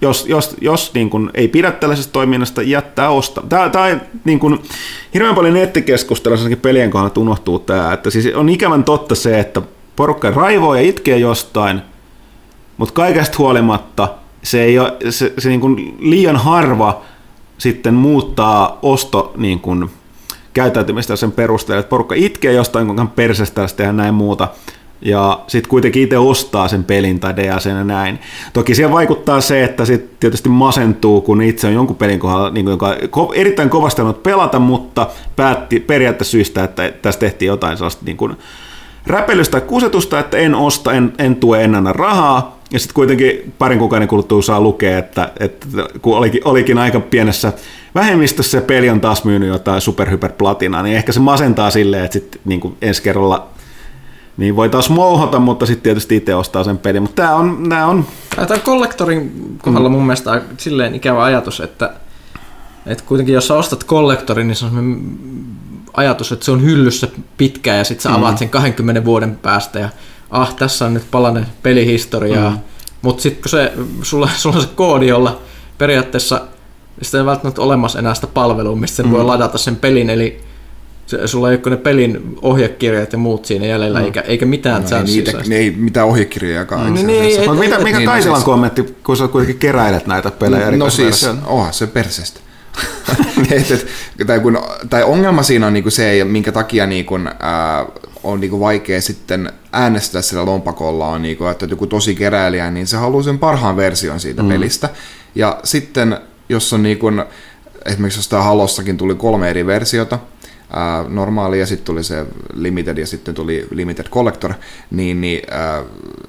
jos, jos, jos niin kun ei pidä tällaisesta toiminnasta, jättää ostaa. Tämä, tämä niin kun, hirveän paljon nettikeskustelussa pelien kohdalla unohtuu tämä, että siis on ikävän totta se, että porukka raivoo ja itkee jostain, mutta kaikesta huolimatta se, ei ole, se, se niin kun liian harva sitten muuttaa osto niin kuin, käyttäytymistä sen perusteella, että porukka itkee jostain, kun persestä ja näin muuta, ja sitten kuitenkin itse ostaa sen pelin tai DLC ja näin. Toki siihen vaikuttaa se, että sitten tietysti masentuu, kun itse on jonkun pelin kohdalla, niin joka on erittäin kovasti pelata, mutta päätti periaatteessa syystä, että tässä tehtiin jotain sellaista niin kuin räpelystä kusetusta, että en osta, en, en tue, en anna rahaa, ja sitten kuitenkin parin kuukauden kuluttua saa lukea, että, että kun olikin, olikin aika pienessä vähemmistössä se peli on taas myynyt jotain superhyperplatinaa, niin ehkä se masentaa silleen, että sitten niin ensi kerralla niin voi taas mouhata, mutta sitten tietysti itse ostaa sen pelin. Mutta tämä on... Tämä on... Tämä kollektorin kohdalla mm. mun mielestä silleen ikävä ajatus, että, että kuitenkin jos sä ostat kollektorin, niin se on ajatus, että se on hyllyssä pitkään ja sitten sä avaat mm. sen 20 vuoden päästä ja ah, tässä on nyt palanen pelihistoriaa. Mm. Mutta sitten kun se, sulla, sulla on se koodi, jolla periaatteessa sitä ei välttämättä olemassa enää sitä palvelua, mistä sen mm. voi ladata sen pelin, eli se, sulla ei ole ne pelin ohjekirjat ja muut siinä jäljellä, mm. eikä, eikä mitään no, ei, niitä, ne ei mitään ohjekirjojakaan. Mm, niin, ei, Mutta mikä, mikä niin, Kaisilan no, siis, kommentti, kun sä kuitenkin keräilet näitä pelejä? No siis, onhan se perseestä. et, et, tai, kun, tai ongelma siinä on niinku se, minkä takia niinku, ää, on niinku vaikea sitten äänestää sillä lompakolla, on niinku, että joku tosi keräilijä, niin se haluaa sen parhaan version siitä mm. pelistä. Ja sitten, jos on niinku, esimerkiksi jostain Halossakin tuli kolme eri versiota, äh, normaali ja sitten tuli se Limited ja sitten tuli Limited Collector, niin, niin äh,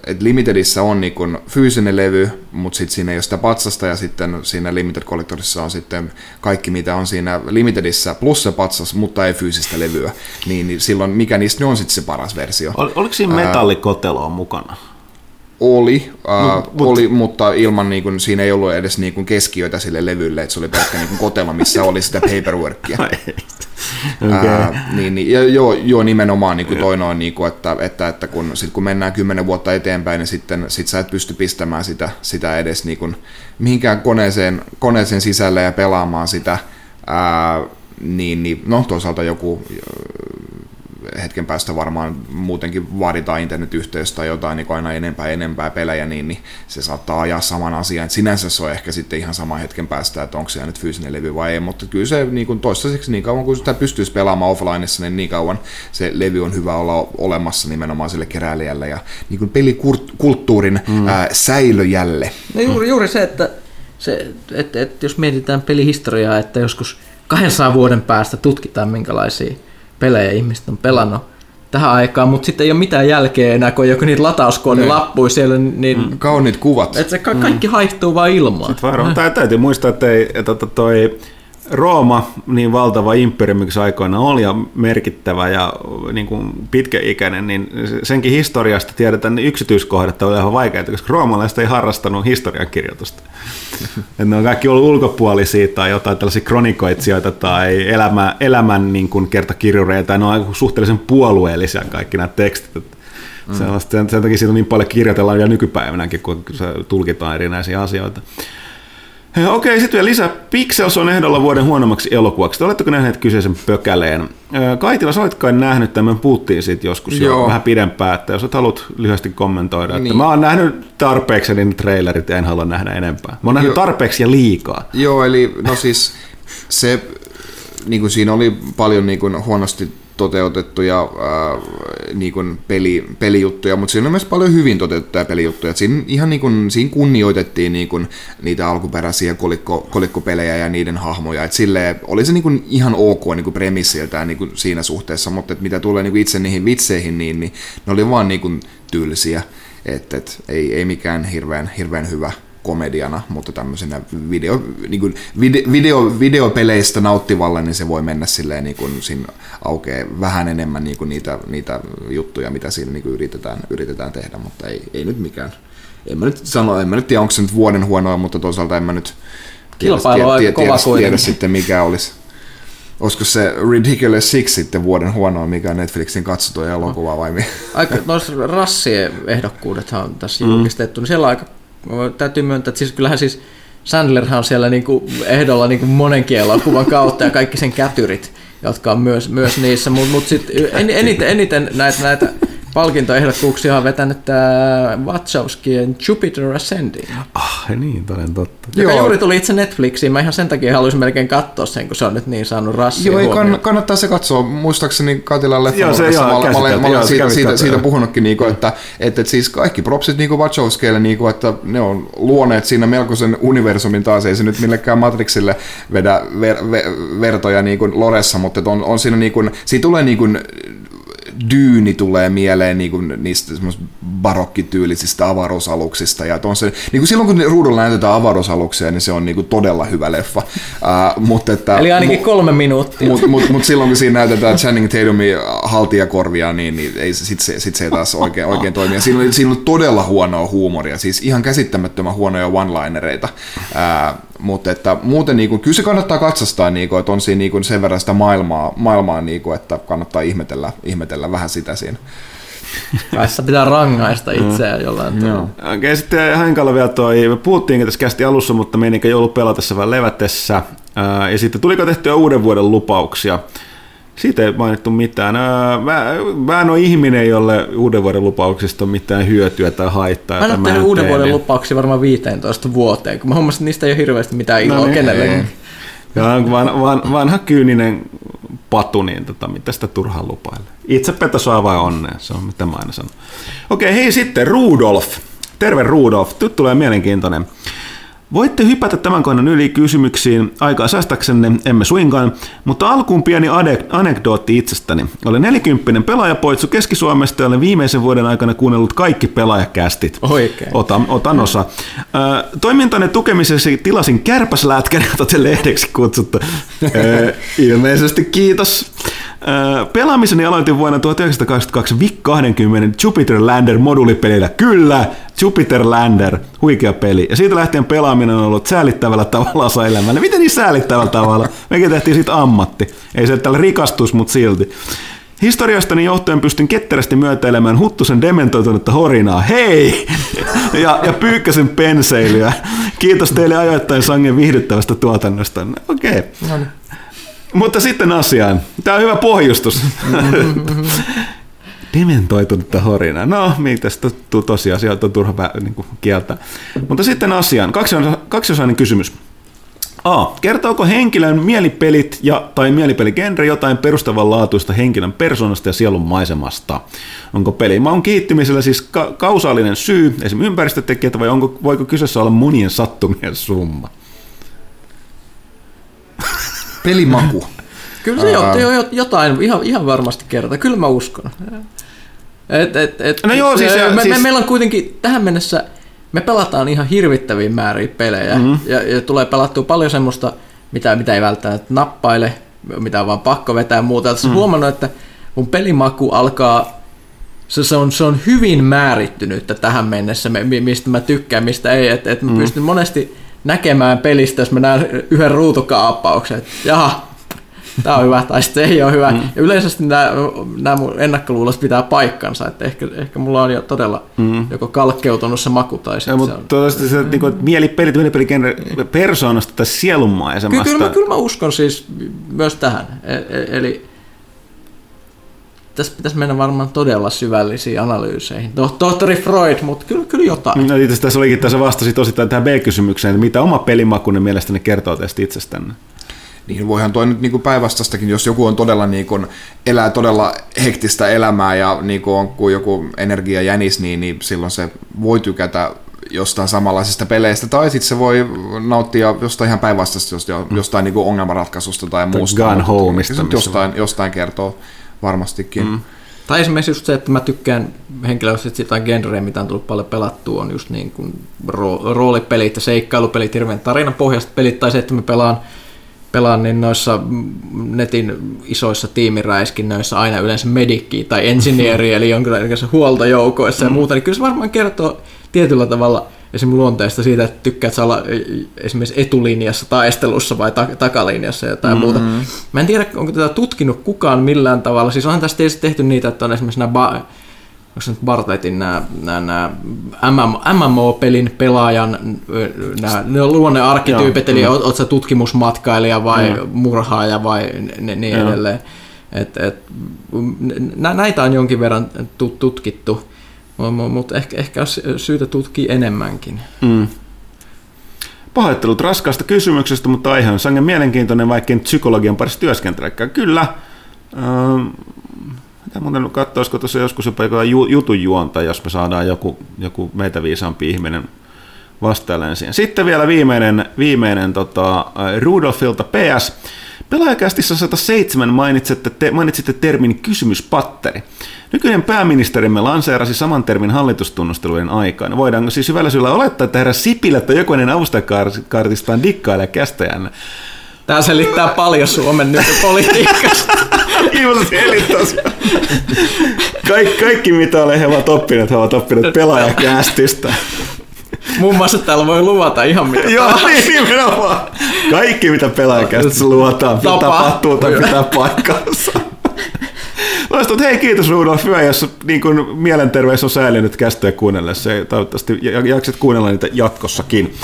et Limitedissä on niin kun fyysinen levy, mutta sitten siinä ei ole sitä patsasta ja sitten siinä Limited Collectorissa on sitten kaikki mitä on siinä Limitedissä plus se patsas, mutta ei fyysistä levyä, niin, niin silloin mikä niistä on sitten se paras versio. Ol, oliko siinä metallikotelo mukana? Oli, uh, mut, oli mutta ilman, niin kuin, siinä ei ollut edes niin kuin keskiöitä sille levylle, että se oli pelkkä niin kuin kotelo, missä oli sitä paperworkia. okay. uh, niin, niin, ja joo, joo, nimenomaan niin kuin toinen on, niin kuin, että, että, että kun, sit kun mennään kymmenen vuotta eteenpäin, niin sitten sit sä et pysty pistämään sitä, sitä edes niin kuin, mihinkään koneeseen, koneeseen sisälle ja pelaamaan sitä, uh, niin, niin no toisaalta joku hetken päästä varmaan muutenkin vaaditaan internetyhteys tai jotain niin aina enempää enempää pelejä, niin, niin se saattaa ajaa saman asian. Et sinänsä se on ehkä sitten ihan sama hetken päästä, että onko se nyt fyysinen levy vai ei, mutta kyllä se niin kuin toistaiseksi niin kauan kuin sitä pystyisi pelaamaan offlineissa, niin niin kauan se levy on hyvä olla olemassa nimenomaan sille keräilijälle ja niin kuin pelikulttuurin mm. ää, säilöjälle. No juuri, juuri se, että se, että, että jos mietitään pelihistoriaa, että joskus 200 vuoden päästä tutkitaan minkälaisia pelejä ihmiset on pelannut tähän aikaan, mutta sitten ei ole mitään jälkeä enää, kun joku niitä latauskoodin lappuja siellä, niin... Mm, kauniit kuvat. Että se ka- kaikki mm. haihtuu vaan ilmaan. Sitten vaan, täytyy muistaa, että, ei, että toi Rooma, niin valtava imperiumi kuin aikoina oli ja merkittävä ja niin kuin pitkäikäinen, niin senkin historiasta tiedetään ne yksityiskohdat on ihan vaikeita, koska roomalaiset ei harrastanut historiankirjoitusta. että ne on kaikki ollut ulkopuolisia tai jotain tällaisia kronikoitsijoita tai elämä, elämän niin kuin kertakirjureita, ne on suhteellisen puolueellisia kaikki nämä tekstit. Mm. Sen, sen takia siitä on niin paljon kirjoitellaan vielä nykypäivänäkin, kun se tulkitaan erinäisiä asioita. Okei, sitten vielä lisää. Pixels on ehdolla vuoden huonommaksi elokuvaksi. Oletteko nähneet kyseisen pökäleen? Kaitila, sä olet kai nähnyt tämän, puhuttiin siitä joskus jo Joo. vähän pidempään, että jos et haluat lyhyesti kommentoida. Että Niin. mä oon nähnyt tarpeeksi niin trailerit ja en halua nähdä enempää. Mä oon nähnyt Joo. tarpeeksi ja liikaa. Joo, eli no siis se, niin kuin siinä oli paljon niin kuin huonosti toteutettuja ää, niin kuin peli, pelijuttuja, mutta siinä oli myös paljon hyvin toteutettuja pelijuttuja. Siinä, ihan niin kuin, siinä kunnioitettiin niin kuin, niitä alkuperäisiä kolikko, kolikkopelejä ja niiden hahmoja. Et silleen, oli se niin kuin ihan ok niin kuin premissiltään niin kuin siinä suhteessa, mutta et mitä tulee niin kuin itse niihin vitseihin, niin, niin ne oli vaan niin kuin tylsiä. Et, et, ei, ei mikään hirveän, hirveän hyvä komediana, mutta tämmöisenä video, niin kuin video, video, videopeleistä nauttivalle, niin se voi mennä silleen, niin kuin siinä aukeaa vähän enemmän niin kuin niitä, niitä juttuja, mitä siinä niin kuin yritetään, yritetään tehdä, mutta ei, ei nyt mikään. En mä nyt sano, en mä nyt tiedä, onko se nyt vuoden huonoa, mutta toisaalta en mä nyt tiedä, tiedä, tiedä, tiedä kuitenkin. sitten, mikä olisi. Olisiko se Ridiculous Six sitten vuoden huonoa, mikä on Netflixin katsotuja elokuva vai mi? Aika, noissa rassien ehdokkuudethan on tässä julkistettu, niin siellä on aika, täytyy myöntää, että siis kyllähän siis Sandlerhan on siellä niinku ehdolla niinku monenkin elokuvan kautta ja kaikki sen kätyrit, jotka on myös, myös niissä, mutta mut sitten en, eniten, eniten näitä, näitä palkintoehdokkuuksia on vetänyt tämä Wachowskien Jupiter Ascending, Ah, niin, toden totta. joka Joo. juuri tuli itse Netflixiin. Mä ihan sen takia haluaisin melkein katsoa sen, kun se on nyt niin saanut rassia Joo, ei kann, kannattaa se katsoa. Muistaakseni Joo, se nurkassa joo, mä, olen- mä, olen- mä olen siitä, siitä, siitä puhunutkin, niinku, että, että, että siis kaikki propsit niinku Wachowskille, niinku, että ne on luoneet siinä melkoisen universumin taas. Ei se nyt millekään Matrixille vedä ver, ver, vertoja niinku Loressa, mutta on, on siinä niinku, siitä tulee niinku dyyni tulee mieleen niin kuin niistä barokkityylisistä avaruusaluksista. Ja on se, niin kuin silloin kun ruudulla näytetään avaruusaluksia, niin se on niin kuin todella hyvä leffa. Uh, mutta että, Eli ainakin kolme minuuttia. mutta mut, mut silloin kun siinä näytetään Channing Tatumin haltijakorvia, niin, niin ei, se- sit, se, sit se ei taas oikein, oikein toimi. Ja siinä oli, siinä oli todella huonoa huumoria, siis ihan käsittämättömän huonoja one-linereita. Ää, mutta että muuten niin kuin, kyllä se kannattaa katsastaa, niin kuin, että on siinä niin kuin sen verran sitä maailmaa, maailmaa niin kuin, että kannattaa ihmetellä, ihmetellä vähän sitä siinä. Sitä pitää rangaista itseään jollain tavalla. Okei, okay, sitten Hänkalla vielä toi, me puhuttiinkin tässä kästi alussa, mutta meininkä joulu pelatessa vai levätessä. Ja sitten tuliko tehtyä uuden vuoden lupauksia? Siitä ei mainittu mitään. Ää, Mä, mä en ole ihminen, jolle uuden vuoden lupauksista on mitään hyötyä tai haittaa. Mä en ole uuden tee, vuoden niin- lupauksia varmaan 15 vuoteen, kun mä huomasin, että niistä ei ole hirveästi mitään iloa No niin, kenellekään. Ja on van, van, vanha kyyninen patu, niin tota, mitä sitä turhaan lupailee. Itse petä saa vain onnea, se on mitä mä aina sanon. Okei, hei sitten Rudolf. Terve Rudolf, nyt tulee mielenkiintoinen. Voitte hypätä tämän kannan yli kysymyksiin aikaa säästäksenne, emme suinkaan, mutta alkuun pieni ade- anekdootti itsestäni. Olen nelikymppinen pelaajapoitsu Keski-Suomesta ja olen viimeisen vuoden aikana kuunnellut kaikki pelaajakästit. Oikein. Otan, otan osa. Ö, toimintanne tukemisesi tilasin kärpäslätkän, jota te lehdeksi kutsuttu. Ö, ilmeisesti kiitos. Ö, Pelaamiseni aloitin vuonna 1982 VIC 20 Jupiter Lander modulipelillä. Kyllä, Jupiter Lander, huikea peli. Ja siitä lähtien pelaaminen on ollut säälittävällä tavalla osa elämällä. Miten niin säälittävällä tavalla? Mekin tehtiin siitä ammatti. Ei se tällä rikastus, mutta silti. Historiastani johtuen pystyn ketterästi myötäilemään Huttusen dementoitunutta horinaa. Hei! Ja, ja Pyykkäsen penseilyä. Kiitos teille ajoittain sangen viihdyttävästä tuotannosta. Okei. Okay. Mutta sitten asiaan. Tämä on hyvä pohjustus. Dementoitunutta horinaa. No, mitä tuu tosiasioita on turha niin kuin kieltää. Mutta sitten asiaan. Kaksiosa- Kaksiosainen kysymys. A. Kertooko henkilön mielipelit ja, tai mielipeligenre jotain perustavanlaatuista henkilön persoonasta ja sielun maisemasta? Onko pelimaun kiittymisellä siis ka- kausaalinen syy, esimerkiksi ympäristötekijät, vai onko, voiko kyseessä olla monien sattumien summa? Pelimaku. Kyllä se jo, jo, jotain ihan, ihan varmasti kertaa. Kyllä mä uskon. Et, et, et, No joo, siis- me, me, siis- meillä on kuitenkin tähän mennessä, me pelataan ihan hirvittäviä määriä pelejä mm-hmm. ja, ja tulee pelattua paljon semmoista, mitä, mitä ei välttämättä nappaile, mitä on vaan pakko vetää ja muuta. Mm. huomannut, että mun pelimaku alkaa, se, se, on, se on hyvin määrittynyt tähän mennessä, me- mi- mistä mä tykkään, mistä ei. Että et mä mm. pystyn monesti näkemään pelistä, jos mä näen yhden ruutukaappauksen, että jaha, tämä on hyvä tai sitten ei ole hyvä. Mm. Ja yleisesti nämä, nämä mun ennakkoluulot pitää paikkansa, että ehkä, ehkä mulla on jo todella mm. joko kalkkeutunut se maku tai sitten se on... Mutta se, niin kuin, mielipelit, mielipelikenttä persoonasta tai sielunmaisemasta. Kyllä, kyllä, mä, kyllä mä uskon siis myös tähän. E, e, eli tässä pitäisi mennä varmaan todella syvällisiin analyyseihin. Tohtori Freud, mutta kyllä, kyllä jotain. No, itse tässä olikin, tässä vastasit osittain tähän B-kysymykseen, että mitä oma pelimakunne mielestäni kertoo tästä itsestänne? Niin voihan toi nyt niin päinvastastakin, jos joku on todella niin kuin, elää todella hektistä elämää ja niin kuin on kuin joku energiajänis, niin, niin silloin se voi tykätä jostain samanlaisista peleistä, tai sitten se voi nauttia jostain ihan päinvastaista, jostain mm. niin kuin ongelmanratkaisusta tai muusta. Gun homeista. Jostain, jostain kertoo varmastikin. Mm. Tai esimerkiksi just se, että mä tykkään henkilökohtaisesti jotain genreä, mitä on tullut paljon pelattua, on just niin kuin roolipelit ja seikkailupelit, hirveän pohjasta pelit, tai se, että mä pelaan, pelaan niin noissa netin isoissa tiimiräiskinnöissä aina yleensä medikkiä tai engineeri, eli jonkinlaisissa huoltojoukoissa ja mm. muuta, niin kyllä se varmaan kertoo tietyllä tavalla – esimerkiksi luonteesta siitä, että tykkäät olla esimerkiksi etulinjassa taistelussa vai ta- takalinjassa ja jotain mm-hmm. muuta. Mä en tiedä, onko tätä tutkinut kukaan millään tavalla. Siis onhan tästä tehty niitä, että on esimerkiksi nämä ba- onko se nyt Bartetin nämä, nämä, nämä MMO-pelin pelaajan nämä, ne luonnearkkityypit, eli oot, oot sä tutkimusmatkailija vai mm. murhaaja vai ne, niin edelleen. Et, et, näitä on jonkin verran tutkittu mutta ehkä, ehkä syytä tutkia enemmänkin. Mm. Pahoittelut raskaasta kysymyksestä, mutta aihe on sangen mielenkiintoinen, vaikka en psykologian parissa työskentelekään. Kyllä. Ähm, mitä muuten katsoa, olisiko tuossa joskus jopa jutun juonta, jos me saadaan joku, joku meitä viisaampi ihminen vastailemaan siihen. Sitten vielä viimeinen, viimeinen tota, Rudolfilta PS. Pelaajakästissä 107 mainitsitte, te, mainitsitte termin kysymyspatteri. Nykyinen pääministerimme lanseerasi saman termin hallitustunnustelujen aikaan. Voidaanko siis hyvällä syyllä olettaa, että herra Sipilä tai jokunen avustajakartistaan dikkailee kästäjänne? Tämä selittää paljon Suomen nykypolitiikasta. Kiitos Kaik, kaikki mitä olen he ovat oppineet, he ovat oppineet pelaajakästistä. Muun muassa täällä voi luvata ihan mitä Joo, niin nimenomaan. Kaikki mitä pelaajakästissä luotaan, tapahtuu tai pitää paikkansa. Loistavaa, hei kiitos Rudolf, hyvä, jos niin kun mielenterveys on säilynyt kästöä kuunnellessa. Toivottavasti jakset kuunnella niitä jatkossakin.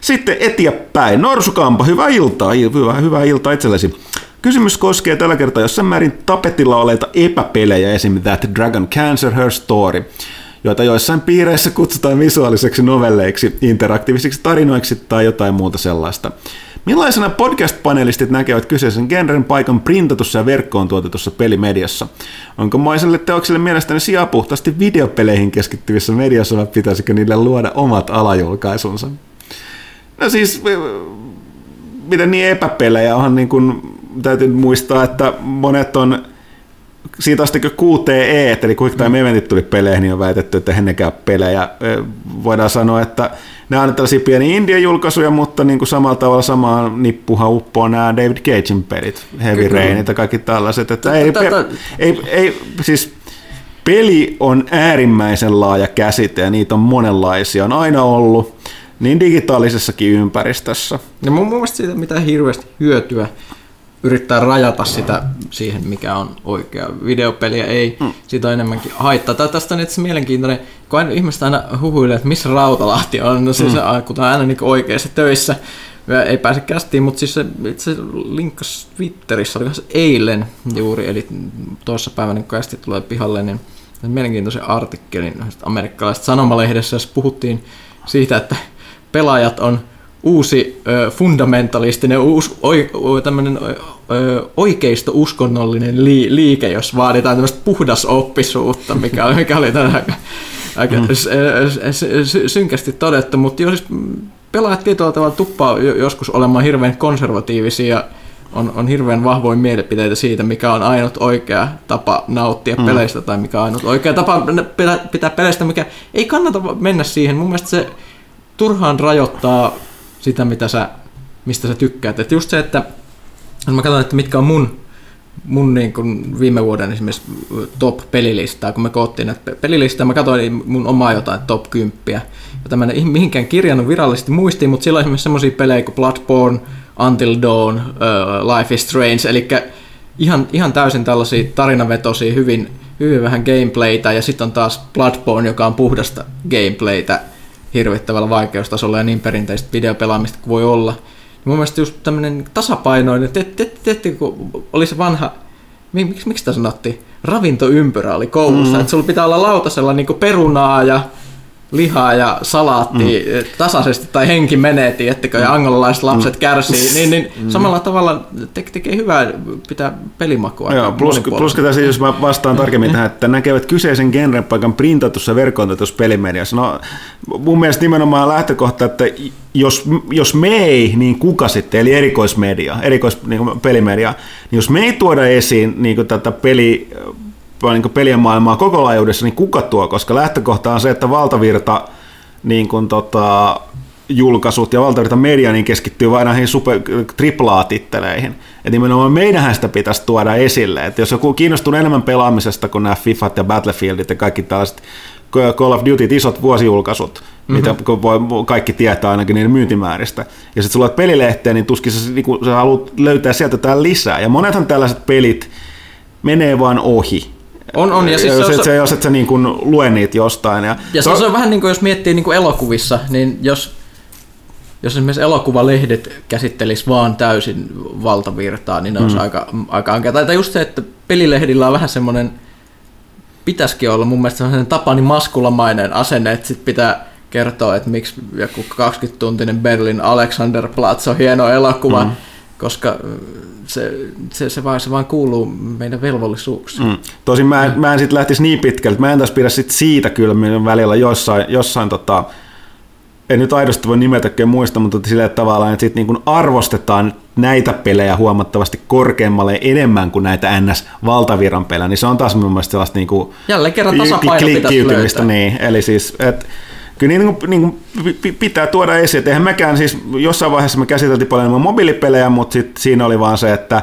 Sitten eteenpäin. Norsukampa, hyvää iltaa, hyvää, hyvää iltaa itsellesi. Kysymys koskee tällä kertaa jossain määrin tapetilla oleita epäpelejä, esim. That Dragon Cancer Her Story, joita joissain piireissä kutsutaan visuaaliseksi novelleiksi, interaktiivisiksi tarinoiksi tai jotain muuta sellaista. Millaisena podcast-panelistit näkevät kyseisen genren paikan printatussa ja verkkoon tuotetussa pelimediassa? Onko maiselle teokselle mielestäni sijaa puhtaasti videopeleihin keskittyvissä mediassa vai pitäisikö niille luoda omat alajulkaisunsa? No siis, miten niin epäpelejä onhan niin kuin, täytyy muistaa, että monet on siitä asti kun QTE, eli Quick Time Eventit tuli peleihin, niin on väitetty, että he nekään pelejä. Voidaan sanoa, että nämä on tällaisia pieniä India-julkaisuja, mutta niin kuin samalla tavalla samaan nippuhan uppoo nämä David Cagein pelit, Heavy Rainit ja kaikki tällaiset. Että ei, ei, ei, siis peli on äärimmäisen laaja käsite ja niitä on monenlaisia, on aina ollut niin digitaalisessakin ympäristössä. Ja mun mielestä siitä mitä hirveästi hyötyä yrittää rajata sitä siihen, mikä on oikea videopeliä, ei, mm. siitä on enemmänkin haittaa. Tai tästä on itse mielenkiintoinen, kun aina ihmiset aina huhuilee, että missä Rautalahti on, no siis mm. kun on aina niin oikeassa töissä, ei pääse kästiin, mutta siis se, itse linkkas Twitterissä, oli se eilen juuri, eli tuossa päivänä, kun kästi tulee pihalle, niin mielenkiintoisen artikkelin amerikkalaisesta sanomalehdessä, jossa puhuttiin siitä, että pelaajat on uusi ö, fundamentalistinen, uus, oi, ö, oikeisto-uskonnollinen li, liike, jos vaaditaan tämmöistä puhdasoppisuutta, mikä, mikä oli tänään aika, aika mm. synkästi todettu, mutta jos pelaajat tietyllä tavalla tuppaa joskus olemaan hirveän konservatiivisia on, on hirveän vahvoin mielipiteitä siitä, mikä on ainut oikea tapa nauttia mm. peleistä tai mikä on ainut oikea tapa pitää, pitää peleistä, mikä ei kannata mennä siihen. Mun mielestä se turhaan rajoittaa sitä, mitä sä, mistä sä tykkäät. Et just se, että mä katson, että mitkä on mun, mun niin kun viime vuoden esimerkiksi top-pelilistaa, kun me koottiin näitä pelilistaa, mä katsoin mun omaa jotain top 10. Jota mä en mihinkään kirjannut virallisesti muistiin, mutta silloin esimerkiksi semmoisia pelejä kuin Bloodborne, Until Dawn, uh, Life is Strange, eli ihan, ihan täysin tällaisia tarinavetosia, hyvin, hyvin vähän gameplaytä, ja sitten on taas Bloodborne, joka on puhdasta gameplaytä hirvittävällä vaikeustasolla ja niin perinteistä videopelaamista kuin voi olla. Mun mielestä just tämmöinen tasapainoinen, te, te, te, te, kun oli se vanha, miksi, miksi sitä sanottiin, ravintoympyrä oli koulussa, mm. että sulla pitää olla lautasella niin perunaa ja lihaa ja salaattia mm. tasaisesti tai henki menee, tiettekö, ja angolaiset lapset mm. kärsii, niin, niin mm. samalla tavalla te- tekee hyvää pitää pelimakua. Joo, plus, plus tässä, jos mä vastaan tarkemmin tähän, että näkevät kyseisen genren paikan printatussa verkontatussa pelimediassa. No, mun mielestä nimenomaan lähtökohta, että jos, jos me ei, niin kuka sitten, eli erikoismedia, erikois niin pelimedia, niin jos me ei tuoda esiin niin tätä peli, niin pelien maailmaa koko laajuudessa, niin kuka tuo? Koska lähtökohta on se, että valtavirta niin kuin tota, julkaisut ja valtavirta media niin keskittyy vain näihin super, triplaa-titteleihin. Että nimenomaan meidänhän sitä pitäisi tuoda esille. Että jos joku kiinnostuu enemmän pelaamisesta kuin nämä FIFAt ja Battlefieldit ja kaikki tällaiset Call of Duty isot vuosijulkaisut, mm-hmm. mitä voi, kaikki tietää ainakin niiden myyntimääristä. Ja sitten sulla on pelilehteen, niin tuskin sä, niin sä haluat löytää sieltä jotain lisää. Ja monethan tällaiset pelit menee vaan ohi. On, on. Ja siis jos, se, et, se, jos et sä niin kuin lue niitä jostain. Ja, ja to... se on vähän niin kuin jos miettii niin kuin elokuvissa, niin jos, jos esimerkiksi elokuvalehdet käsittelis vaan täysin valtavirtaa, niin ne mm. olisi aika, aika ankeaa. Tai just se, että pelilehdillä on vähän semmoinen, pitäisikin olla mun mielestä sellainen Tapani Maskulamainen asenne, että sit pitää kertoa, että miksi joku 20-tuntinen Berlin Alexanderplatz on hieno elokuva, mm. Koska se, se, se, vaan, se vaan kuuluu meidän velvollisuuksiin. Mm. Tosin mä, en, mä en sitten lähtisi niin pitkälle, mä en tässä pidä sit siitä kyllä meidän välillä jossain, jossain tota, en nyt aidosti voi nimetäkään muista, mutta sillä tavalla, että sit niin arvostetaan näitä pelejä huomattavasti korkeammalle enemmän kuin näitä NS-valtaviran pelejä, niin se on taas mun mielestä sellaista niin kuin Jälleen kerran tasapaino pitäisi löytää. Niin, eli siis, että kyllä niin niin kuin pitää tuoda esiin, että eihän siis, jossain vaiheessa me käsiteltiin paljon enemmän mobiilipelejä, mutta sit siinä oli vaan se, että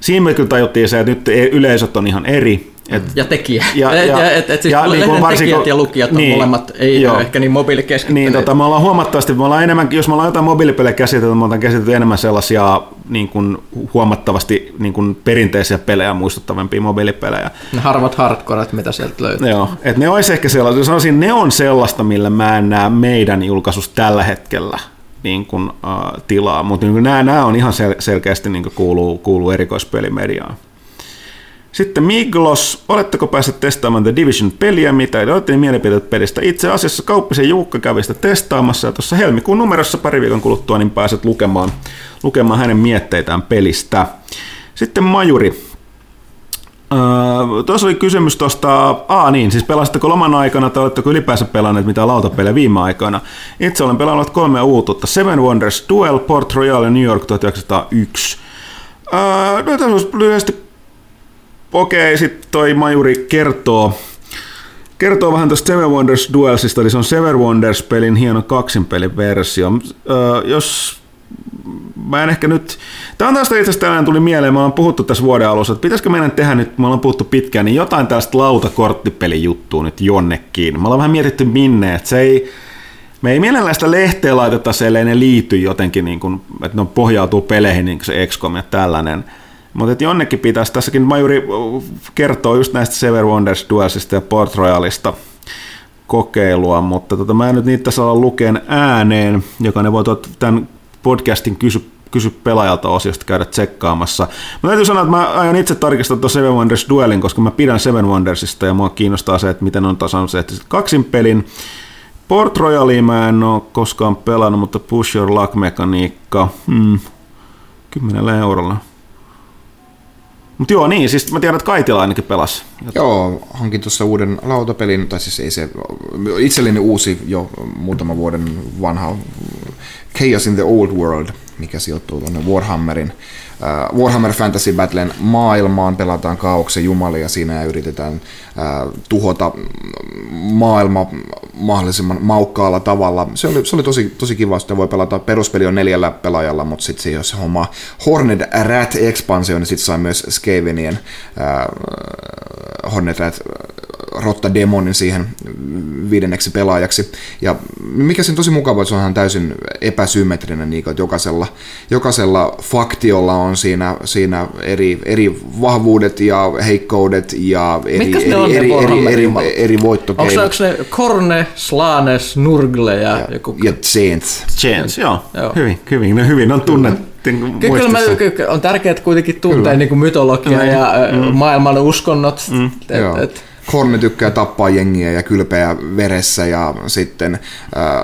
siinä me kyllä tajuttiin se, että nyt yleisöt on ihan eri, et, ja tekijä. Ja, ja, ja, et, et siis ja niin kuin tekijät ja lukijat on niin, molemmat, ei joo, ehkä niin mobiilikeskittyneet. Niin, tota, me ollaan huomattavasti, me ollaan enemmän, jos me ollaan jotain mobiilipelejä käsitelty, me ollaan käsitelty enemmän sellaisia niin kuin, huomattavasti niin kuin, perinteisiä pelejä muistuttavampia mobiilipelejä. Ne harvat hardcoret, mitä sieltä löytyy. Joo, että ne olisi ehkä sellaista, sanoisin, ne on sellaista, millä mä en näe meidän julkaisusta tällä hetkellä niin kuin, uh, tilaa, mutta niin nämä, nämä on ihan sel- selkeästi niin kuin kuuluu, kuuluu erikoispelimediaan. Sitten Miglos, oletteko päässeet testaamaan The Division-peliä, mitä olette mielipiteet pelistä? Itse asiassa Kauppisen Juukka kävi sitä testaamassa ja tuossa helmikuun numerossa pari viikon kuluttua niin pääset lukemaan, lukemaan hänen mietteitään pelistä. Sitten Majuri. Öö, tuossa oli kysymys tuosta, aa niin, siis pelasitteko loman aikana tai oletteko ylipäänsä pelanneet mitään lautapelejä viime aikoina? Itse olen pelannut kolme uututta, Seven Wonders Duel, Port Royal ja New York 1901. Öö, no, tässä lyhyesti okei, sitten toi Majuri kertoo, kertoo vähän tuosta Seven Wonders Duelsista, eli se on Seven Wonders-pelin hieno kaksinpelin versio. Öö, jos mä en ehkä nyt, tämä on taas itse asiassa tänään tuli mieleen, me ollaan puhuttu tässä vuoden alussa, että pitäisikö meidän tehdä nyt, me ollaan puhuttu pitkään, niin jotain tällaista lautakorttipelijuttua nyt jonnekin. Me ollaan vähän mietitty minne, että se ei, me ei mielellään sitä lehteä laiteta se, ne liity jotenkin, niin kuin, että ne pohjautuu peleihin, niin kuin se XCOM ja tällainen. Mutta jonnekin pitäisi, tässäkin Majuri kertoo just näistä Sever Wonders Duelsista ja Port Royalista kokeilua, mutta tota, mä en nyt niitä saa lukeen ääneen, joka ne voi tämän podcastin kysy, kysy pelaajalta osiosta käydä tsekkaamassa. Mä täytyy sanoa, että mä aion itse tarkistaa tuon Seven Wonders Duelin, koska mä pidän Seven Wondersista ja mua kiinnostaa se, että miten on tasannut se, että kaksin pelin. Port Royalia mä en ole koskaan pelannut, mutta Push Your Luck-mekaniikka, hmm, 10 eurolla mutta joo, niin, siis mä tiedän, että Kaitila ainakin pelasi. Joo, hankin tuossa uuden lautapelin, tai siis ei se, itselleni uusi jo muutama vuoden vanha Chaos in the Old World, mikä sijoittuu tuonne Warhammerin Warhammer Fantasy Battlen maailmaan, pelataan kaauksen jumalia siinä ja yritetään uh, tuhota maailma mahdollisimman maukkaalla tavalla. Se oli, se oli tosi, tosi kiva, että voi pelata. Peruspeli on neljällä pelaajalla, mutta sitten se, jos homma Hornet Rat expansio, niin sitten sai myös Skavenien uh, Hornet Rat Rotta Demonin siihen viidenneksi pelaajaksi. Ja mikä siinä on tosi mukava, että se on ihan täysin epäsymmetrinen, niin kuin, että jokaisella, jokaisella faktiolla on siinä, siinä eri, eri vahvuudet ja heikkoudet ja eri, Mitkäs ne eri, eri, eri, eri, eri Onko, voittokeinot. onko ne Korne, Slane, Snurgle ja, ja joku... Ja Saints. Chance, joo. Joo. Hyvin, hyvin, ne hyvin on tunnettu Ky- Kyllä mä, muistissa. ky- on tärkeää kuitenkin tuntea niin kuin mytologia ja mm. maailman uskonnot. Mm. Et, et, Korne tykkää tappaa jengiä ja kylpeä veressä ja sitten äh,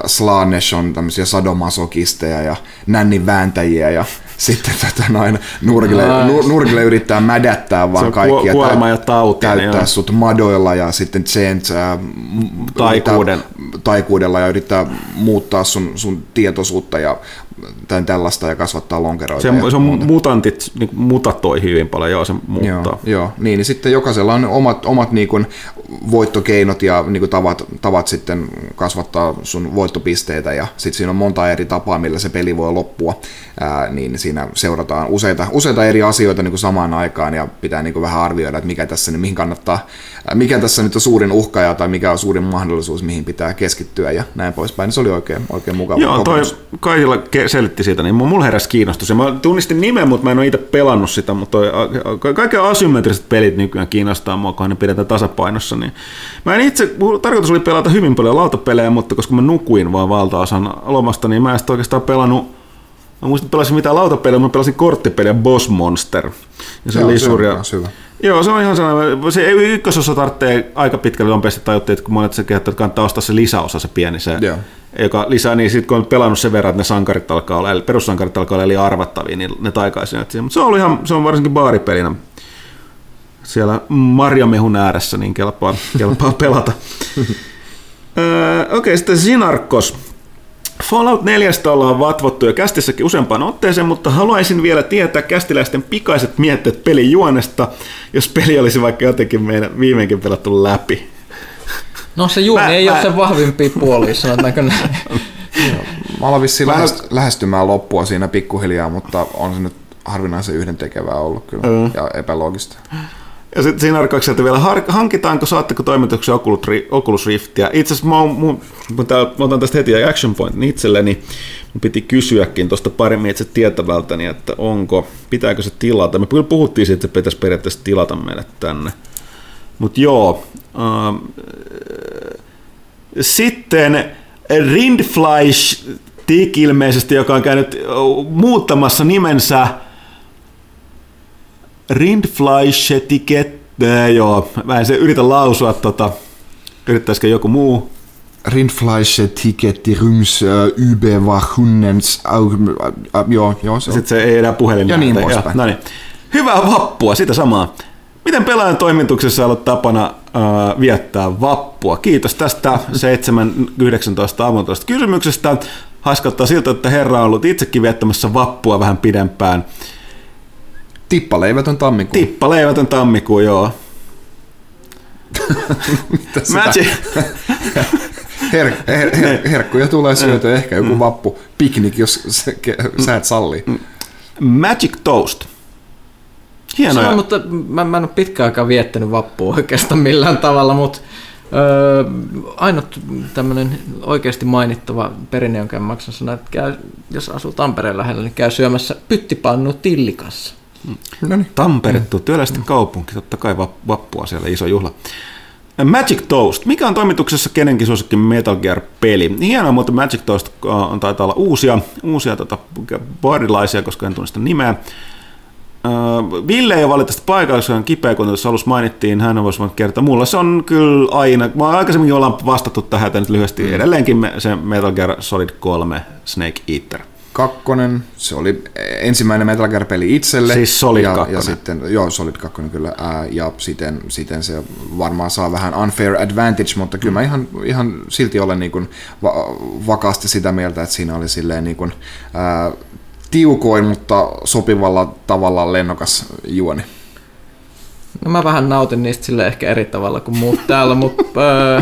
Slanesh on tämmöisiä sadomasokisteja ja nännin vääntäjiä ja sitten tätä noin Nurgle, Nice. Nur, Nurgle yrittää mädättää vaan kaikkia. kuo- kuolema ja tauti, Täyttää joo. sut madoilla ja sitten Chant äh, Taikuuden. taikuudella ja yrittää muuttaa sun, sun tietoisuutta ja tämän tällaista ja kasvattaa lonkeroita. Se, ja se on muuta. mutantit niin mutatoi hyvin paljon, joo se muuttaa. Joo, joo. Niin, niin sitten jokaisella on omat, omat niin kuin voittokeinot ja niin kuin tavat, tavat sitten kasvattaa sun voittopisteitä ja sitten siinä on monta eri tapaa, millä se peli voi loppua, Ää, niin siinä seurataan useita, useita eri asioita niin kuin samaan aikaan ja pitää niin kuin vähän arvioida, että mikä tässä, mihin kannattaa, mikä tässä nyt on suurin uhkaaja tai mikä on suurin mahdollisuus, mihin pitää keskittyä ja näin poispäin. Niin se oli oikein, oikein mukava Joo, toi. Kaisilla ke- selitti siitä, niin mulla heräsi kiinnostus. Ja mä tunnistin nimen, mutta mä en ole itse pelannut sitä, mutta toi, kaikki asymmetriset pelit nykyään kiinnostaa mua, kun ne pidetään tasapainossa. Niin mä en itse, tarkoitus oli pelata hyvin paljon lautapelejä, mutta koska mä nukuin vaan valtaosan lomasta, niin mä en oikeastaan pelannut Mä muistan, että pelasin mitään lautapeliä, mä pelasin korttipeliä Boss Monster. Ja se Joo, oli se on suuria... Joo, se on ihan sellainen. Se ykkösosa tarvitsee aika pitkälle nopeasti tajuttiin, että kun monet se kehittää, että kannattaa ostaa se lisäosa, se pieni se, Joo. Joka lisää, niin sitten kun on pelannut sen verran, että ne sankarit alkaa olla, eli perussankarit alkaa olla eli arvattavia, niin ne taikaisi ne siihen. Mutta se on ollut ihan, se on varsinkin baaripelinä siellä marjamehun ääressä, niin kelpaa, kelpaa pelata. Öö, Okei, okay, sitten Sinarkos. Fallout 4 ollaan vatvottu jo kästissäkin useampaan otteeseen, mutta haluaisin vielä tietää kästiläisten pikaiset mietteet pelin juonesta, jos peli olisi vaikka jotenkin meidän viimeinkin pelattu läpi. No se juoni Mä- ei mä- ole se vahvimpi puoli, sanotaanko näin. Mä aloin vissiin Mä lähest- lähestymään loppua siinä pikkuhiljaa, mutta on se nyt harvinaisen yhden tekevää ollut kyllä Mm. ja epäloogista. Ja sitten siinä arkakselta vielä, har- hankitaanko, saatteko toimituksen Oculus Ri- Oculus Riftia? Itse asiassa mä, oon- mun, mä otan tästä heti Action Pointin itselleni. Mun piti kysyäkin tuosta paremmin itse tietävältäni, että onko, pitääkö se tilata. Me kyllä puhuttiin siitä, että se pitäisi periaatteessa tilata meille tänne. Mutta joo. Ähm, sitten Rindfleisch Tick ilmeisesti, joka on käynyt muuttamassa nimensä Rindfleischetiket, äh, joo, mä en se yritä lausua, tota, yrittäisikö joku muu? Rindfleisch, Tiketti, Ryms, Überwachunens, joo, joo, se on. Sitten se ei enää puhelin. Ja niin poispäin. No niin. Hyvää vappua, sitä samaa. Miten pelaajan toimituksessa on ollut tapana äh, viettää vappua? Kiitos tästä 7.19 aamun tuosta kysymyksestä. Haiskattaa siltä, että herra on ollut itsekin viettämässä vappua vähän pidempään. Tippaleivätön tammikuu. Tippaleivätön tammikuu, joo. Magic, Her, her, her, herkkuja tulee syötyä, ehkä joku vappu, piknik, jos sä, sä et salli. Magic Toast. Hienoja. on, mutta mä, mä en ole pitkään aikaa viettänyt vappua oikeastaan millään tavalla, mutta öö, ainut tämmöinen oikeasti mainittava perinne, jonka en maksa sanoa, että käy, jos asuu Tampereen lähellä, niin käy syömässä pyttipannu tillikassa. No niin. Tampere, mm. työläisten kaupunki, totta kai vap- vappua siellä, iso juhla. Magic Toast. Mikä on toimituksessa kenenkin suosikki Metal Gear-peli? Hienoa, mutta Magic Toast äh, on taitaa olla uusia, uusia tota, baarilaisia, koska en tunnista nimeä. Äh, Ville ei ole valitettavasti paikalla, koska on kipeä, kuten tuossa alussa mainittiin, hän voisi voinut kertoa. Mulla se on kyllä aina, mä aikaisemminkin ollaan vastattu tähän, että nyt lyhyesti mm. edelleenkin me, se Metal Gear Solid 3 Snake Eater. Kakkonen, se oli ensimmäinen Metal Gear-peli itselle. Siis Solid ja, ja sitten, joo, Solid 2 kyllä. Ää, ja siten, siten se varmaan saa vähän unfair advantage, mutta kyllä mä ihan, ihan silti olen niin kuin va- vakaasti sitä mieltä, että siinä oli silleen niin kuin, ää, tiukoin, mutta sopivalla tavalla lennokas juoni. No mä vähän nautin niistä sille ehkä eri tavalla kuin muut täällä, mutta öö,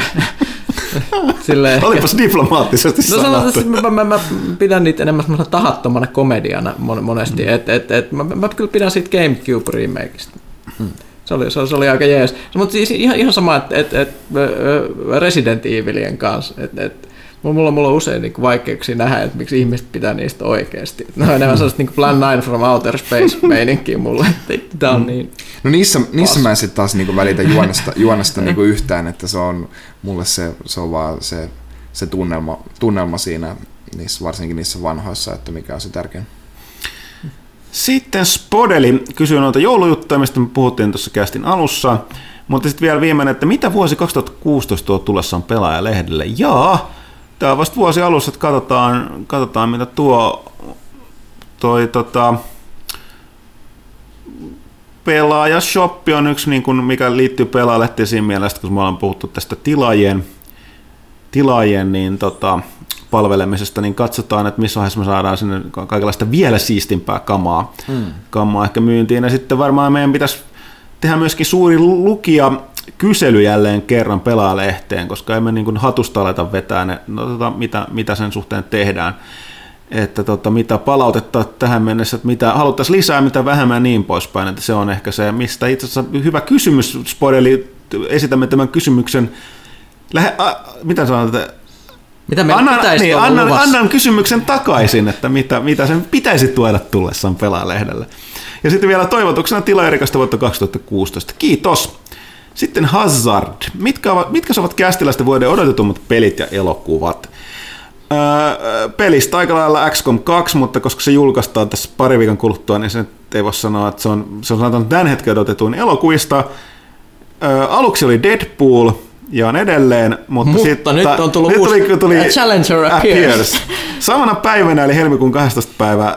sille ehkä... Olipas diplomaattisesti No sanotaan, sanottu. että mä, mä, mä, pidän niitä enemmän semmoisena tahattomana komediana mon- monesti, että et, et, mä, mä, kyllä pidän siitä GameCube remakeista. Se Se oli, se, se oli aika jees. Mutta siis ihan, ihan sama, että et, et, Resident Evilien kanssa, että et, mulla, mulla on usein niin vaikeuksia nähdä, että miksi ihmiset pitää niistä oikeasti. Ne on enemmän sellaista niin Plan 9 from Outer Space meininkiä mulle, että tämä on niin... No niissä, niissä mä en sitten taas niinku välitä juonesta, juonesta niinku yhtään, että se on mulle se, se on vaan se, se tunnelma, tunnelma siinä, niissä, varsinkin niissä vanhoissa, että mikä on se tärkein. Sitten Spodeli kysyy noita joulujuttuja, mistä me puhuttiin tuossa kästin alussa. Mutta sitten vielä viimeinen, että mitä vuosi 2016 tuo tullessaan pelaajalehdelle? Jaa, tämä on vasta vuosi alussa, että katsotaan, katsotaan mitä tuo toi tota, pelaajashoppi on yksi, niin kuin, mikä liittyy pelaajalehtiin siinä mielessä, kun me ollaan puhuttu tästä tilaajien, tilaajien niin tota, palvelemisesta, niin katsotaan, että missä vaiheessa me saadaan sinne kaikenlaista vielä siistimpää kamaa, mm. kamaa ehkä myyntiin. Ja sitten varmaan meidän pitäisi tehdä myöskin suuri lukija kysely jälleen kerran pelaajalehteen, koska emme niin kuin hatusta aleta vetää ne, no, tota, mitä, mitä sen suhteen tehdään että tota, mitä palautetta tähän mennessä, että mitä haluttaisiin lisää, mitä vähemmän niin poispäin, että se on ehkä se, mistä itse asiassa hyvä kysymys, Spodeli, esitämme tämän kysymyksen, lähe, a, mitä sanot, että mitä me annan, niin, annan, annan, kysymyksen takaisin, että mitä, mitä sen pitäisi tuoda tullessaan pelaalehdelle. Ja sitten vielä toivotuksena tila erikasta vuotta 2016. Kiitos. Sitten Hazard. Mitkä, ovat, mitkä ovat kästiläisten vuoden odotetummat pelit ja elokuvat? Öö, pelistä aika lailla XCOM 2, mutta koska se julkaistaan tässä pari viikon kuluttua, niin se ei voi sanoa, että se on, se on sanotaan tämän hetken odotetuin elokuvista. Öö, aluksi oli Deadpool, ja on edelleen, mutta, mutta sitten, nyt on tullut nyt tuli, tuli Challenger appears. appears. Samana päivänä, eli helmikuun 12. päivä äh,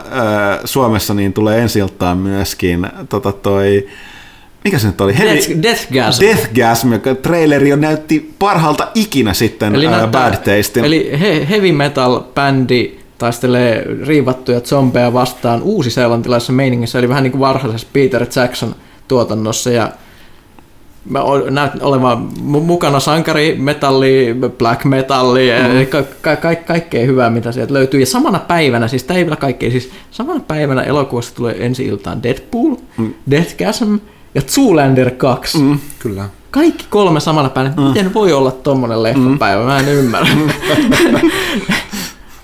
Suomessa, niin tulee ensi myöskin tota toi, mikä se nyt oli? Death, Deathgasm. Deathgasm, joka traileri jo näytti parhaalta ikinä sitten eli äh, Bad Taste. Eli he, heavy metal-bändi taistelee riivattuja zombeja vastaan uusi-seelantilaisessa meiningissä, eli vähän niin kuin varhaisessa Peter Jackson tuotannossa, ja mä näyt olevan mukana sankari, metalli, black metalli, mm. ka- ka- ka- kaikkea hyvää, mitä sieltä löytyy. Ja samana päivänä, siis tämä ei vielä kaikkea, siis samana päivänä elokuvassa tulee ensi iltaan Deadpool, mm. Deathgasm ja Zoolander 2. Mm. Kyllä. Kaikki kolme samana päivänä. Mm. Miten voi olla tommonen leffapäivä? Mm. Mä en ymmärrä.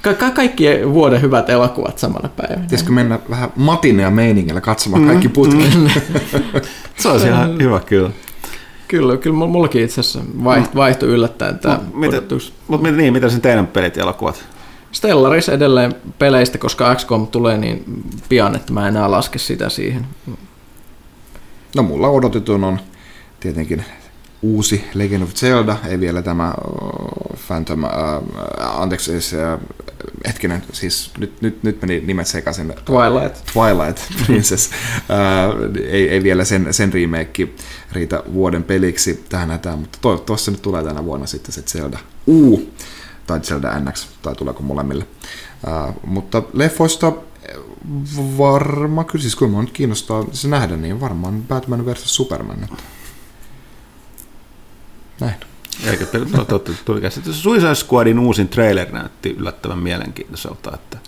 Ka- ka- kaikki vuoden hyvät elokuvat samana päivänä. Pitäisikö mennä vähän matinea meiningillä katsomaan mm. kaikki putket? Mm. Se olisi ihan hyvä kyllä. Kyllä, kyllä mullakin itse asiassa vaiht, vaihtui yllättäen tämä Mutta mut, mit, niin, mitä sen teidän pelit ja elokuvat? Stellaris edelleen peleistä, koska XCOM tulee niin pian, että mä enää laske sitä siihen. No mulla odotetun on tietenkin uusi Legend of Zelda, ei vielä tämä Phantom, äh, anteeksi, äh, hetkinen, siis nyt, nyt, nyt meni nimet sekaisin. Twilight. Twilight Princess. äh, ei, ei, vielä sen, sen remake riitä vuoden peliksi tähän hätään, mutta toivottavasti se nyt tulee tänä vuonna sitten se Zelda U tai Zelda NX, tai tuleeko molemmille. Äh, mutta leffoista varma, kyllä siis kun nyt kiinnostaa se nähdä, niin varmaan Batman vs. Superman. Että näin. Eikä tuli käsitys. Suicide Squadin uusin trailer näytti yllättävän mielenkiintoiselta. Että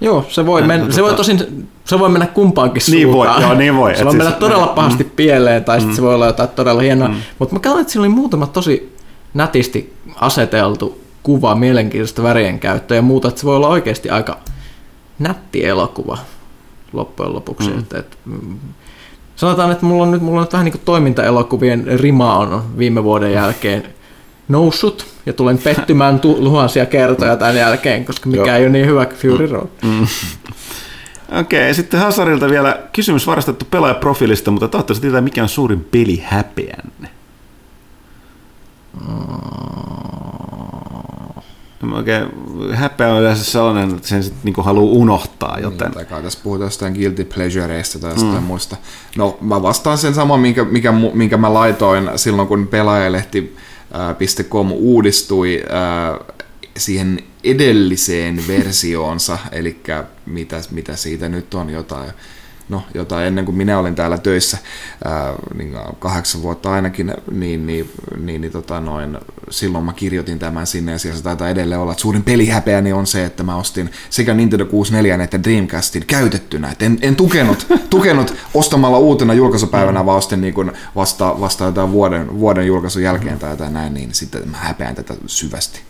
Joo, se voi, men- se voi tota- tosin se voi mennä kumpaankin niin Voi, joo, niin voi. Se voi siis, mennä todella pahasti mm. pieleen tai sitten mm. se voi olla jotain todella hienoa. Mm. Mutta mä katsoin, että siinä oli muutama tosi nätisti aseteltu kuva, mielenkiintoista värien käyttöä ja muuta, että se voi olla oikeasti aika nätti elokuva loppujen lopuksi. Mm. Että, että, mm, sanotaan, että mulla on nyt, mulla on nyt vähän niin kuin toimintaelokuvien rima on viime vuoden jälkeen noussut ja tulen pettymään tuhansia kertoja tämän jälkeen, koska mikä ei ole niin hyvä kuin Fury Road. Mm. Okei, okay, sitten Hasarilta vielä kysymys varastettu pelaajaprofiilista, mutta tahtoisin tietää, mikä on suurin peli häpeänne? Mm. Oikein häpeä on yleensä sellainen, että sen sitten niinku haluaa unohtaa, joten... Niin, tai tässä puhutaan jostain guilty pleasureista tai jostain mm. muista. No, mä vastaan sen saman, minkä, mikä, minkä mä laitoin silloin, kun pelaajalehti .com uudistui siihen edelliseen versioonsa, eli mitä, mitä siitä nyt on jotain no, jota ennen kuin minä olin täällä töissä, ää, niin kahdeksan vuotta ainakin, niin, niin, niin, niin tota noin, silloin mä kirjoitin tämän sinne ja siellä se taitaa edelleen olla, että suurin pelihäpeäni on se, että mä ostin sekä Nintendo 64 että Dreamcastin käytettynä, että en, en tukenut, tukenut ostamalla uutena julkaisupäivänä, vaan ostin niin kuin vasta, vasta jotain vuoden, vuoden julkaisun jälkeen tai jotain näin, niin sitten mä häpeän tätä syvästi.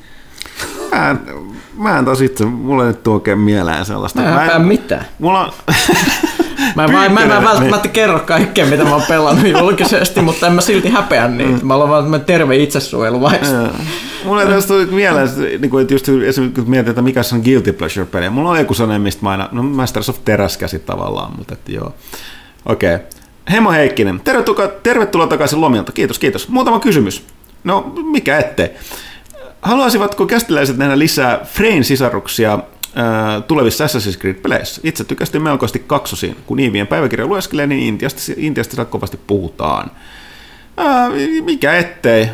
Mä en, mä en taas itse, mulla ei nyt tuu oikein mieleen sellaista. Mä en Mä häpeä mitään. Mulla on, Mä en, mä, mä, en- mä Pyykkönen, välttämättä kerro kaikkea, mitä mä oon pelannut julkisesti, mutta en mä silti häpeä niitä. Mä olen vaan terve itsesuojeluvaisto. Mulla ei tästä tuli mieleen, niin että just esimerkiksi kun mietin, että mikä se on Guilty Pleasure-peli. Mulla on joku sellainen, mistä mä aina, no Masters of Teräskäsi tavallaan, mutta että joo. Okei. Okay. Hemo Heikkinen, tervetuloa, tervetuloa takaisin lomilta. Kiitos, kiitos. Muutama kysymys. No, mikä ettei. Haluaisivatko kästiläiset nähdä lisää Frame-sisaruksia äh, tulevissa Assassin's Creed-peleissä? Itse tykästin melkoisesti kaksosiin. Kun Iivien päiväkirja lueskelee, niin Intiasta, Intiasta sitä kovasti puhutaan. Äh, mikä ettei.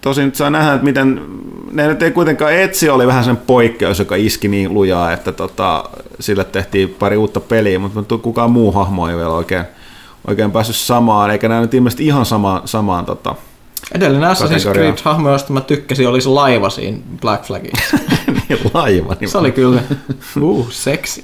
Tosin nyt saa nähdä, että miten, ne nyt ei kuitenkaan Etsi oli vähän sen poikkeus, joka iski niin lujaa, että tota, sille tehtiin pari uutta peliä, mutta kukaan muu hahmo ei vielä oikein, oikein päässyt samaan, eikä nämä nyt ilmeisesti ihan sama, samaan tota, Edellinen Assassin's. Creed-hahmo, josta mä tykkäsin, oli se laiva siinä Black Flagissa. niin laiva. Niin Se oli kyllä, uh, seksi.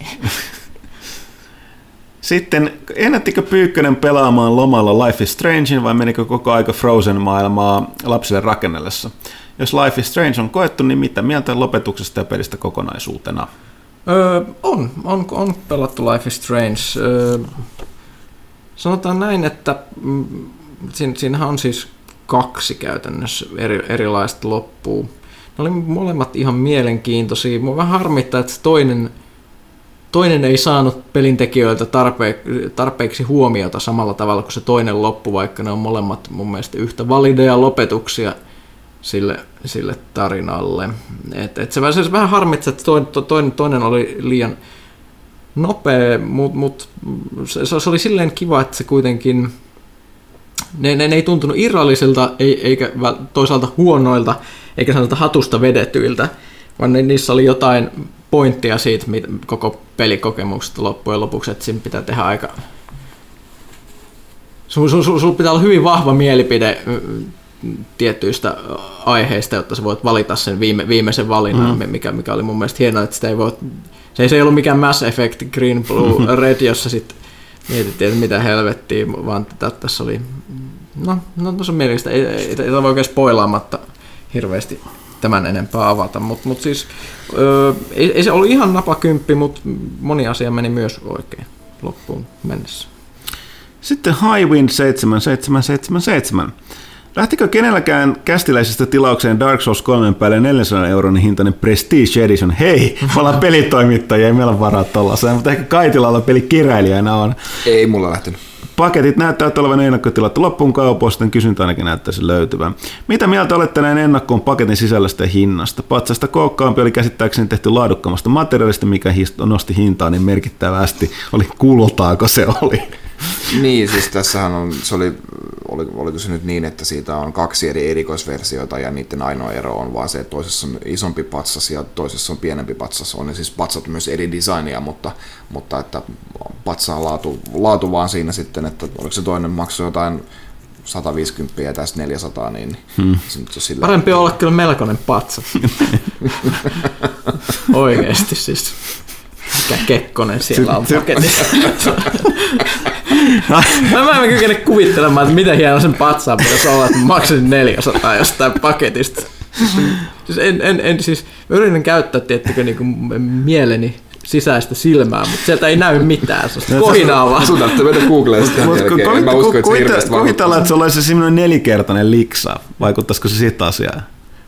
Sitten, ennättikö Pyykkönen pelaamaan lomalla Life is Strangein vai menikö koko aika Frozen-maailmaa lapsille rakennellessa? Jos Life is Strange on koettu, niin mitä mieltä lopetuksesta ja pelistä kokonaisuutena? Öö, on, on, on pelattu Life is Strange. Öö, sanotaan näin, että mm, siinä, siinähän on siis kaksi käytännössä eri, erilaista loppua. Ne oli molemmat ihan mielenkiintoisia. Mua vähän harmittaa, että toinen, toinen ei saanut pelintekijöiltä tarpe, tarpeeksi huomiota samalla tavalla kuin se toinen loppu, vaikka ne on molemmat mun mielestä yhtä valideja lopetuksia sille, sille tarinalle. Et, et se, se vähän harmitsi, että toinen, toinen, toinen oli liian nopea, mutta mut, se, se oli silleen kiva, että se kuitenkin ne, ne, ne ei tuntunut irrallisilta ei, eikä toisaalta huonoilta eikä sanotaan hatusta vedetyiltä, vaan ne, niissä oli jotain pointtia siitä mitä, koko pelikokemuksesta loppujen lopuksi, että siinä pitää tehdä aika... Sulla sul, sul, sul pitää olla hyvin vahva mielipide tiettyistä aiheista, jotta sä voit valita sen viime, viimeisen valinnan, mm. mikä, mikä oli mun mielestä hienoa, että sitä ei voi... Se ei, se ei ollut mikään Mass Effect Green Blue Red, jossa sitten mietittiin, että mitä helvettiä, vaan tä- tässä oli... No, no tuossa on mielistä, ei, ei, ei, ei voi oikein spoilaamatta hirveästi tämän enempää avata, mutta mut siis öö, ei, ei, se ollut ihan napakymppi, mutta moni asia meni myös oikein loppuun mennessä. Sitten Highwind 7777. Lähtikö kenelläkään kästiläisestä tilaukseen Dark Souls 3 päälle 400 euron hintainen Prestige Edition? Hei, me ollaan pelitoimittajia, ei meillä ole varaa tollaseen, mutta ehkä Kaitilalla pelikirjailijana on. Ei mulla lähtenyt. Paketit näyttävät olevan ennakkotilattu loppuun kaupoista, kysyntä ainakin näyttäisi löytyvän. Mitä mieltä olette näin ennakkoon paketin sisällöstä ja hinnasta? Patsasta kookkaampi oli käsittääkseni tehty laadukkaamasta materiaalista, mikä nosti hintaa niin merkittävästi. Oli kultaako se oli? Niin, siis tässähän on, se oli, oli, oliko se nyt niin, että siitä on kaksi eri erikoisversiota ja niiden ainoa ero on vaan se, että toisessa on isompi patsas ja toisessa on pienempi patsas. On ne siis patsat myös eri designia, mutta, mutta että patsaan laatu, laatu vaan siinä sitten, että oliko se toinen maksoi jotain 150 ja tästä 400, niin hmm. se nyt on sillä Parempi olla kyllä melkoinen patsa. Oikeesti siis. Mikä Kekkonen siellä on paketissa. Mä, mä en kykene kuvittelemaan, että miten hieno sen patsaan pitäisi olla, että mä maksasin 400 jostain paketista. Siis en, en, en siis, mä yritän käyttää, tiettikö, niinku mieleni sisäistä silmää, mutta sieltä ei näy mitään, se on kohinaa vaan. Sun tarvitsee mennä Googleen sitä Mutta jälkeen. En mä usko, että se hirveästi kuvitellaan, että se olisi semmoinen nelinkertainen liksa. Vaikuttaisiko se siitä asiaa?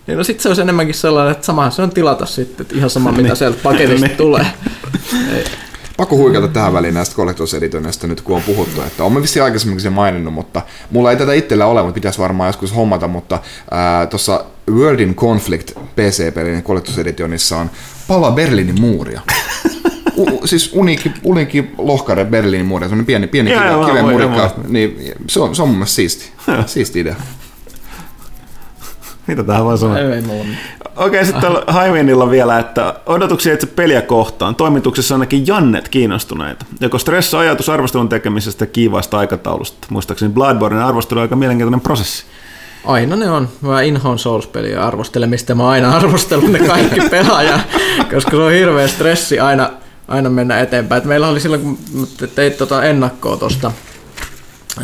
Niin no sit se olisi enemmänkin sellainen, että samahan se on tilata sitten, että ihan sama mitä sieltä paketista tulee. Pakko huikata tähän väliin näistä Collectors Editionista nyt kun on puhuttu, että olen vissiin aikaisemminkin sen maininnut, mutta mulla ei tätä itsellä ole, mutta pitäisi varmaan joskus hommata, mutta tuossa World in Conflict PC-pelin Collectors Editionissa on pala Berliinin muuria. U, siis uniikki, uniikki lohkare Berliinin muuria, semmoinen pieni, pieni kiven, murikka, niin se on, se on mun mielestä siisti, siisti idea. Mitä tähän voi sanoa? Ei, ei mulla mitään. Okei, sitten täällä Highwindilla vielä, että odotuksia itse peliä kohtaan. Toimituksessa ainakin Jannet kiinnostuneita. Joko stressaa ajatus arvostelun tekemisestä kiivaasta aikataulusta. Muistaakseni Bloodborne arvostelu on aika mielenkiintoinen prosessi. Aina ne on. Mä inhoon Souls-peliä arvostelemista. Mä aina arvostelun ne kaikki pelaajan, koska se on hirveä stressi aina, aina mennä eteenpäin. Et meillä oli silloin, kun teit tota ennakkoa tosta,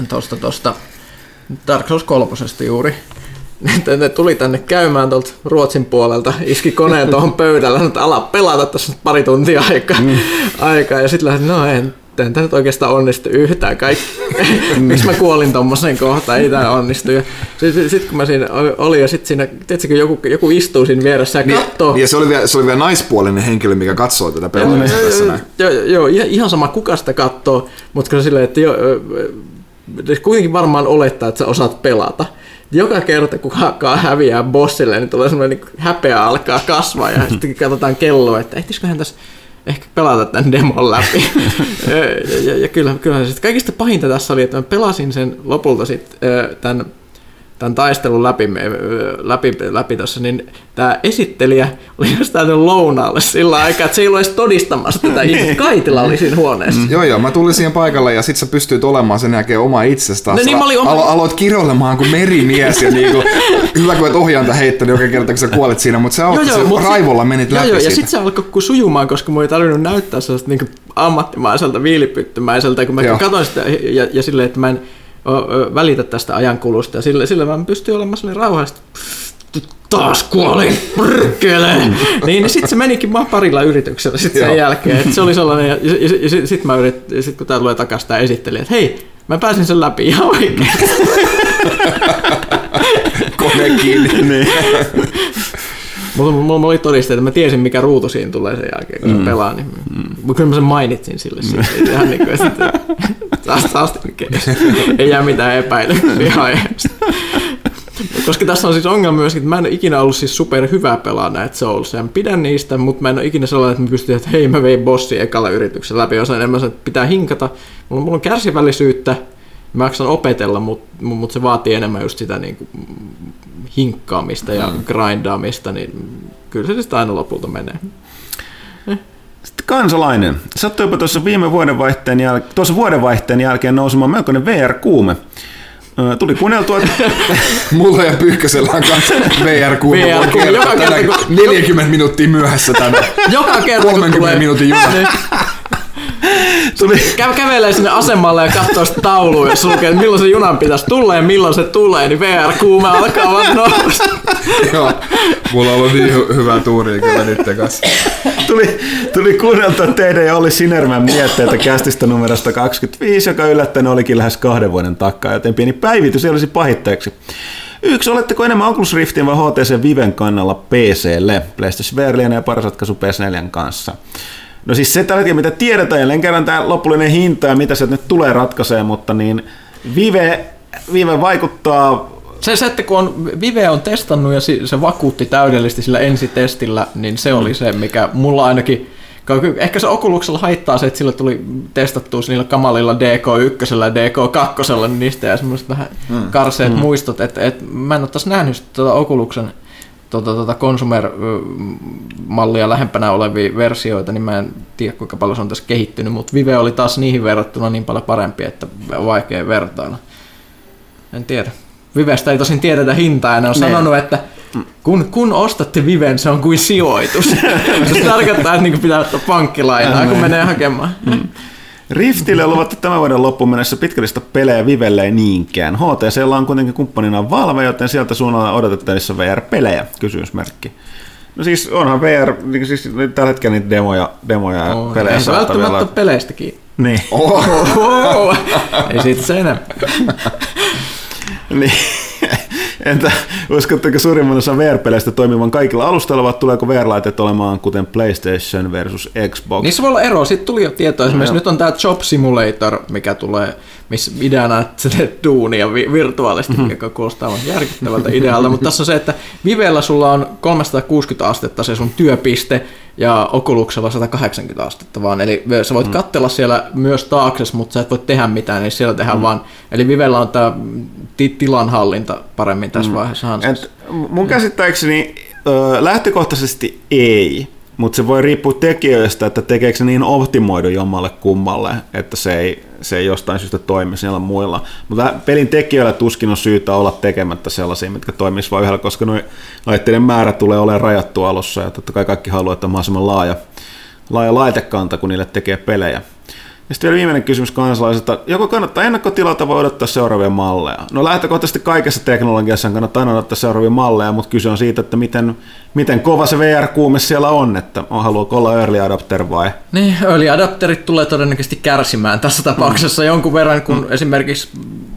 tosta, tosta Dark Souls 3 juuri, että ne tuli tänne käymään tuolta Ruotsin puolelta, iski koneen tuohon pöydällä, että ala pelata tässä pari tuntia aikaa. Mm. aikaa. Ja sitten lähdin, no en, en tämä nyt oikeastaan onnistu yhtään. Kaikki. Miksi mä kuolin tommoseen kohtaan, ei tämä onnistu. Sitten sit, kun mä siinä olin ja sitten siinä, tiedätkö, joku, joku istuu siinä vieressä ja katsoo. Ja se oli, vielä, se oli vielä naispuolinen henkilö, mikä katsoi tätä pelaamista tässä näin. Joo, joo, joo, ihan- sama kuka sitä katsoo, mutta se silleen, että jo, kuitenkin varmaan olettaa, että sä osaat pelata. Joka kerta, kun hakkaa häviää bossille, niin tulee semmoinen niin häpeä alkaa kasvaa ja sitten katsotaan kelloa, että ehtisiköhän tässä ehkä pelata tämän demon läpi. ja, ja, ja, ja kyllä, kyllähän se sit kaikista pahinta tässä oli, että mä pelasin sen lopulta sitten tämän tämän taistelun läpi, läpi, läpi tuossa, niin tämä esittelijä oli just täytynyt lounaalle sillä aikaa, että se ei ollut edes todistamassa tätä. Kaitila oli siinä huoneessa. Joo, joo, mä tulin siihen paikalle ja sit sä pystyit olemaan sen jälkeen oma itsestä. No niin, mä olin oma- Alo- aloit kiroilemaan kuin merimies ja niinku, hyvä kun et ohjaanta heittänyt joka kerta, kun sä kuolet siinä, mutta sä, joo, joo, mut sit- raivolla menit joo, läpi joo, ja siitä. sitten se alkoi sujumaan, koska mun ei tarvinnut näyttää sellaista niin ammattimaiselta, viilipyttymäiseltä, kun mä Joo. katsoin sitä ja, ja silleen, että mä en välitä tästä ajankulusta, ja sille, sille mä pystyin olemaan sellainen rauhallisesti, taas kuolin, prkkele. niin, niin sitten se menikin vaan parilla yrityksellä sit sen Joo. jälkeen. Et se oli sellainen, ja, ja, ja, sitten sit mä yrit, sit kun tää tulee takaisin tää esittelijä, että hei, mä pääsin sen läpi ihan oikein. Kone kiinni. niin. Mulla, mulla, mulla oli todisteet, että mä tiesin, mikä ruutu siinä tulee sen jälkeen, kun mm. se pelaa. Niin, mm. Kyllä mä sen mainitsin sille. Siis, ihan niin kuin, että taas, taas ei jää mitään epäilyksiä aiheesta. Koska tässä on siis ongelma myös, että mä en ole ikinä ollut siis super hyvä pelaa näitä Soulsia. Mä pidän niistä, mutta mä en ole ikinä sellainen, että mä pystyn, että hei mä vein bossi ekalla yrityksellä läpi. Osaan enemmän, että pitää hinkata. Mulla, mulla on kärsivällisyyttä, mä jaksan opetella, mutta mut se vaatii enemmän just sitä niin kuin, hinkkaamista ja mm. grindaamista, niin kyllä se sitten aina lopulta menee. Sitten kansalainen. Sattui tuossa viime vuodenvaihteen, jäl- tuossa vuodenvaihteen jälkeen nousemaan melkoinen VR-kuume. Tuli kuunneltua, Mulla ja Pyykkösellä on kanssa VR kuuma. VR Joka kerta, kun- 40 minuuttia myöhässä tänään. Joka kerta, kun 30 tulee... minuutin juna. Tuli, Käy kävelee sinne asemalle ja katsoo sitä taulua, jos lukee, että milloin se junan pitäisi tulla ja milloin se tulee, niin VR-kuume alkaa vaan nousta. Joo, mulla on ollut niin hy- hyvää tuuria kyllä nyt kanssa. tuli, tuli kuunneltua teidän ja oli Sinermän mietteitä kästistä numerosta 25, joka yllättäen olikin lähes kahden vuoden takaa, joten pieni päivitys ei olisi pahitteeksi. Yksi, oletteko enemmän Oculus Riftin vai HTC Viven kannalla PClle? PlayStation VR lienee paras ratkaisu PS4 kanssa. No siis se tällä hetkellä, mitä tiedetään, jälleen kerran tämä loppullinen hinta ja mitä se nyt tulee ratkaisee, mutta niin Vive, Vive vaikuttaa Se, se, että kun on, Vive on testannut ja se vakuutti täydellisesti sillä ensitestillä, niin se oli se, mikä mulla ainakin Ehkä se Oculuksella haittaa se, että sillä tuli testattua niillä kamalilla DK1 ja DK2, niin niistä ja semmoiset vähän mm. karseet mm. muistot, että, että mä en ole taas nähnyt tuota Oculuksen tuota, tuota consumer-mallia lähempänä olevia versioita, niin mä en tiedä kuinka paljon se on tässä kehittynyt, mutta Vive oli taas niihin verrattuna niin paljon parempi, että vaikea vertailla. En tiedä. Vivestä ei tosin tiedetä hintaa, ja ne on Ne. sanonut, että kun, kun ostatte Viven, se on kuin sijoitus. se tarkoittaa, että niinku pitää ottaa pankkilainaa, kun menee hakemaan. Riftille on luvattu tämän vuoden loppuun mennessä pitkällistä pelejä Vivelle ei niinkään. HTClla on kuitenkin kumppanina Valve, joten sieltä suunnalla odotettavissa VR-pelejä, kysymysmerkki. No siis onhan VR, niin siis tällä hetkellä niitä demoja, demoja ja Oh, pelejä ei se välttämättä ole peleistäkin. Niin. Oho. ei siitä se enemmän. niin. Entä uskotteko suurimman osa VR-peleistä toimivan kaikilla alustoilla, vai tuleeko VR-laitteet olemaan kuten PlayStation versus Xbox? Niissä voi olla ero. Sitten tuli jo tietoa. Esimerkiksi joo. nyt on tämä Job Simulator, mikä tulee. missä ideana, että teet duunia vi- virtuaalisesti, mm-hmm. mikä kuulostaa aivan järkyttävältä idealta, mutta tässä on se, että Vivellä sulla on 360 astetta se sun työpiste, ja Oculuksella 180 astetta vaan, eli sä voit mm. katsella siellä myös taakse, mutta sä et voi tehdä mitään, niin siellä tehdään mm. vaan, eli Vivellä on tämä tilanhallinta paremmin tässä mm. vaiheessa. Et mun käsittääkseni lähtökohtaisesti ei, mutta se voi riippua tekijöistä, että tekeekö se niin optimoidu jommalle kummalle, että se ei, se ei jostain syystä toimi siellä muilla. Mutta pelin tekijöillä tuskin on syytä olla tekemättä sellaisia, mitkä toimisi vain yhdellä, koska noin laitteiden määrä tulee olemaan rajattu alussa ja totta kai kaikki haluaa, että on mahdollisimman laaja, laaja laitekanta, kun niille tekee pelejä. Ja sitten vielä viimeinen kysymys kansalaisilta. Joko kannattaa ennakkotilata vai odottaa seuraavia malleja? No lähtökohtaisesti kaikessa teknologiassa kannattaa aina odottaa seuraavia malleja, mutta kyse on siitä, että miten, miten kova se VR-kuume siellä on, että haluaako olla early adapter vai? Niin, early adapterit tulee todennäköisesti kärsimään tässä tapauksessa mm. jonkun verran, kun mm. esimerkiksi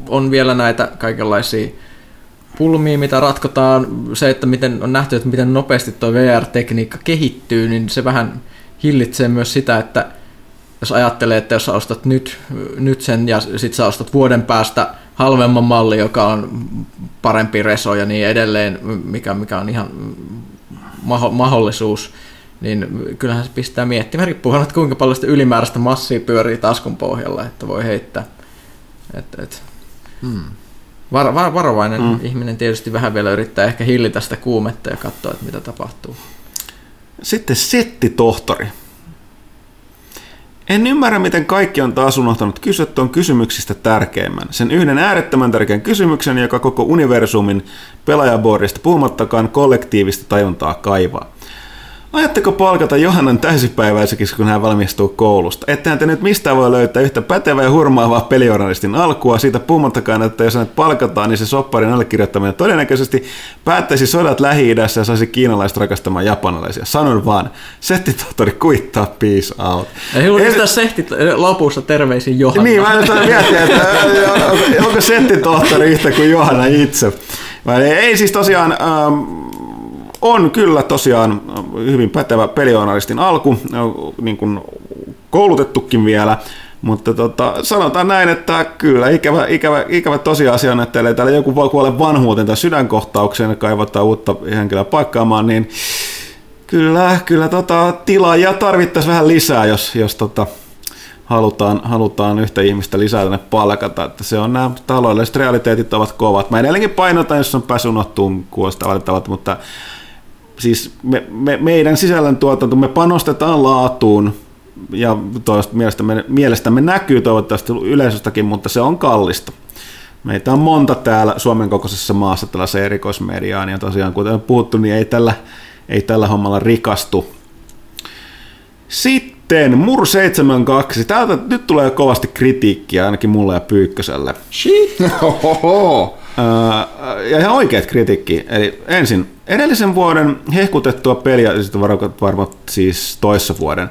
on vielä näitä kaikenlaisia pulmia, mitä ratkotaan. Se, että miten on nähty, että miten nopeasti tuo VR-tekniikka kehittyy, niin se vähän hillitsee myös sitä, että jos ajattelee, että jos sä ostat nyt, nyt sen ja sitten sä ostat vuoden päästä halvemman malli, joka on parempi reso ja niin edelleen, mikä, mikä on ihan maho, mahdollisuus, niin kyllähän se pistää miettimään. Riippuu että kuinka paljon sitä ylimääräistä massia pyörii taskun pohjalla, että voi heittää. Et, et. Hmm. Var, var, varovainen hmm. ihminen tietysti vähän vielä yrittää ehkä hillitä sitä kuumetta ja katsoa, että mitä tapahtuu. Sitten settitohtori. En ymmärrä, miten kaikki on taas unohtanut kysyä tuon kysymyksistä tärkeimmän. Sen yhden äärettömän tärkeän kysymyksen, joka koko universumin pelaajaboardista puhumattakaan kollektiivista tajuntaa kaivaa. Ajatteko palkata Johannan täysipäiväiseksi, kun hän valmistuu koulusta? Ettehän te nyt mistä voi löytää yhtä pätevää ja hurmaavaa pelijournalistin alkua, siitä puhumattakaan, että jos hänet palkataan, niin se sopparin allekirjoittaminen todennäköisesti päättäisi sodat lähi ja saisi kiinalaiset rakastamaan japanilaisia. Sanon vaan, settitohtori kuittaa, peace out. Ei ollut sitä sehti lopussa terveisin Johanna. Niin, mä nyt miettiä, että onko settitohtori yhtä kuin Johanna itse. Vai ei siis tosiaan, ähm, on kyllä tosiaan hyvin pätevä pelioanalistin alku, niin kuin koulutettukin vielä, mutta tota, sanotaan näin, että kyllä ikävä, ikävä, ikävä tosiasia on, että täällä joku voi kuolla vanhuuteen tai sydänkohtaukseen ja kaivataan uutta henkilöä paikkaamaan, niin kyllä, kyllä tota, tilaa tarvittaisiin vähän lisää, jos, jos tota, halutaan, halutaan yhtä ihmistä lisää tänne palkata. Että se on nämä taloudelliset realiteetit ovat kovat. Mä edelleenkin painotan, jos on päässyt unohtuun valitettavasti, mutta siis me, me, meidän sisällöntuotanto, me panostetaan laatuun ja mielestämme, mielestämme näkyy toivottavasti yleisöstäkin, mutta se on kallista. Meitä on monta täällä Suomen kokoisessa maassa tällaisen erikoismediaan ja tosiaan kuten on puhuttu, niin ei tällä, ei tällä hommalla rikastu. Sitten Mur 72. Täältä nyt tulee kovasti kritiikkiä ainakin mulle ja Pyykköselle. Shit. ja ihan oikeat kritiikki. Eli ensin edellisen vuoden hehkutettua peliä, sitten varmaan siis toissa vuoden,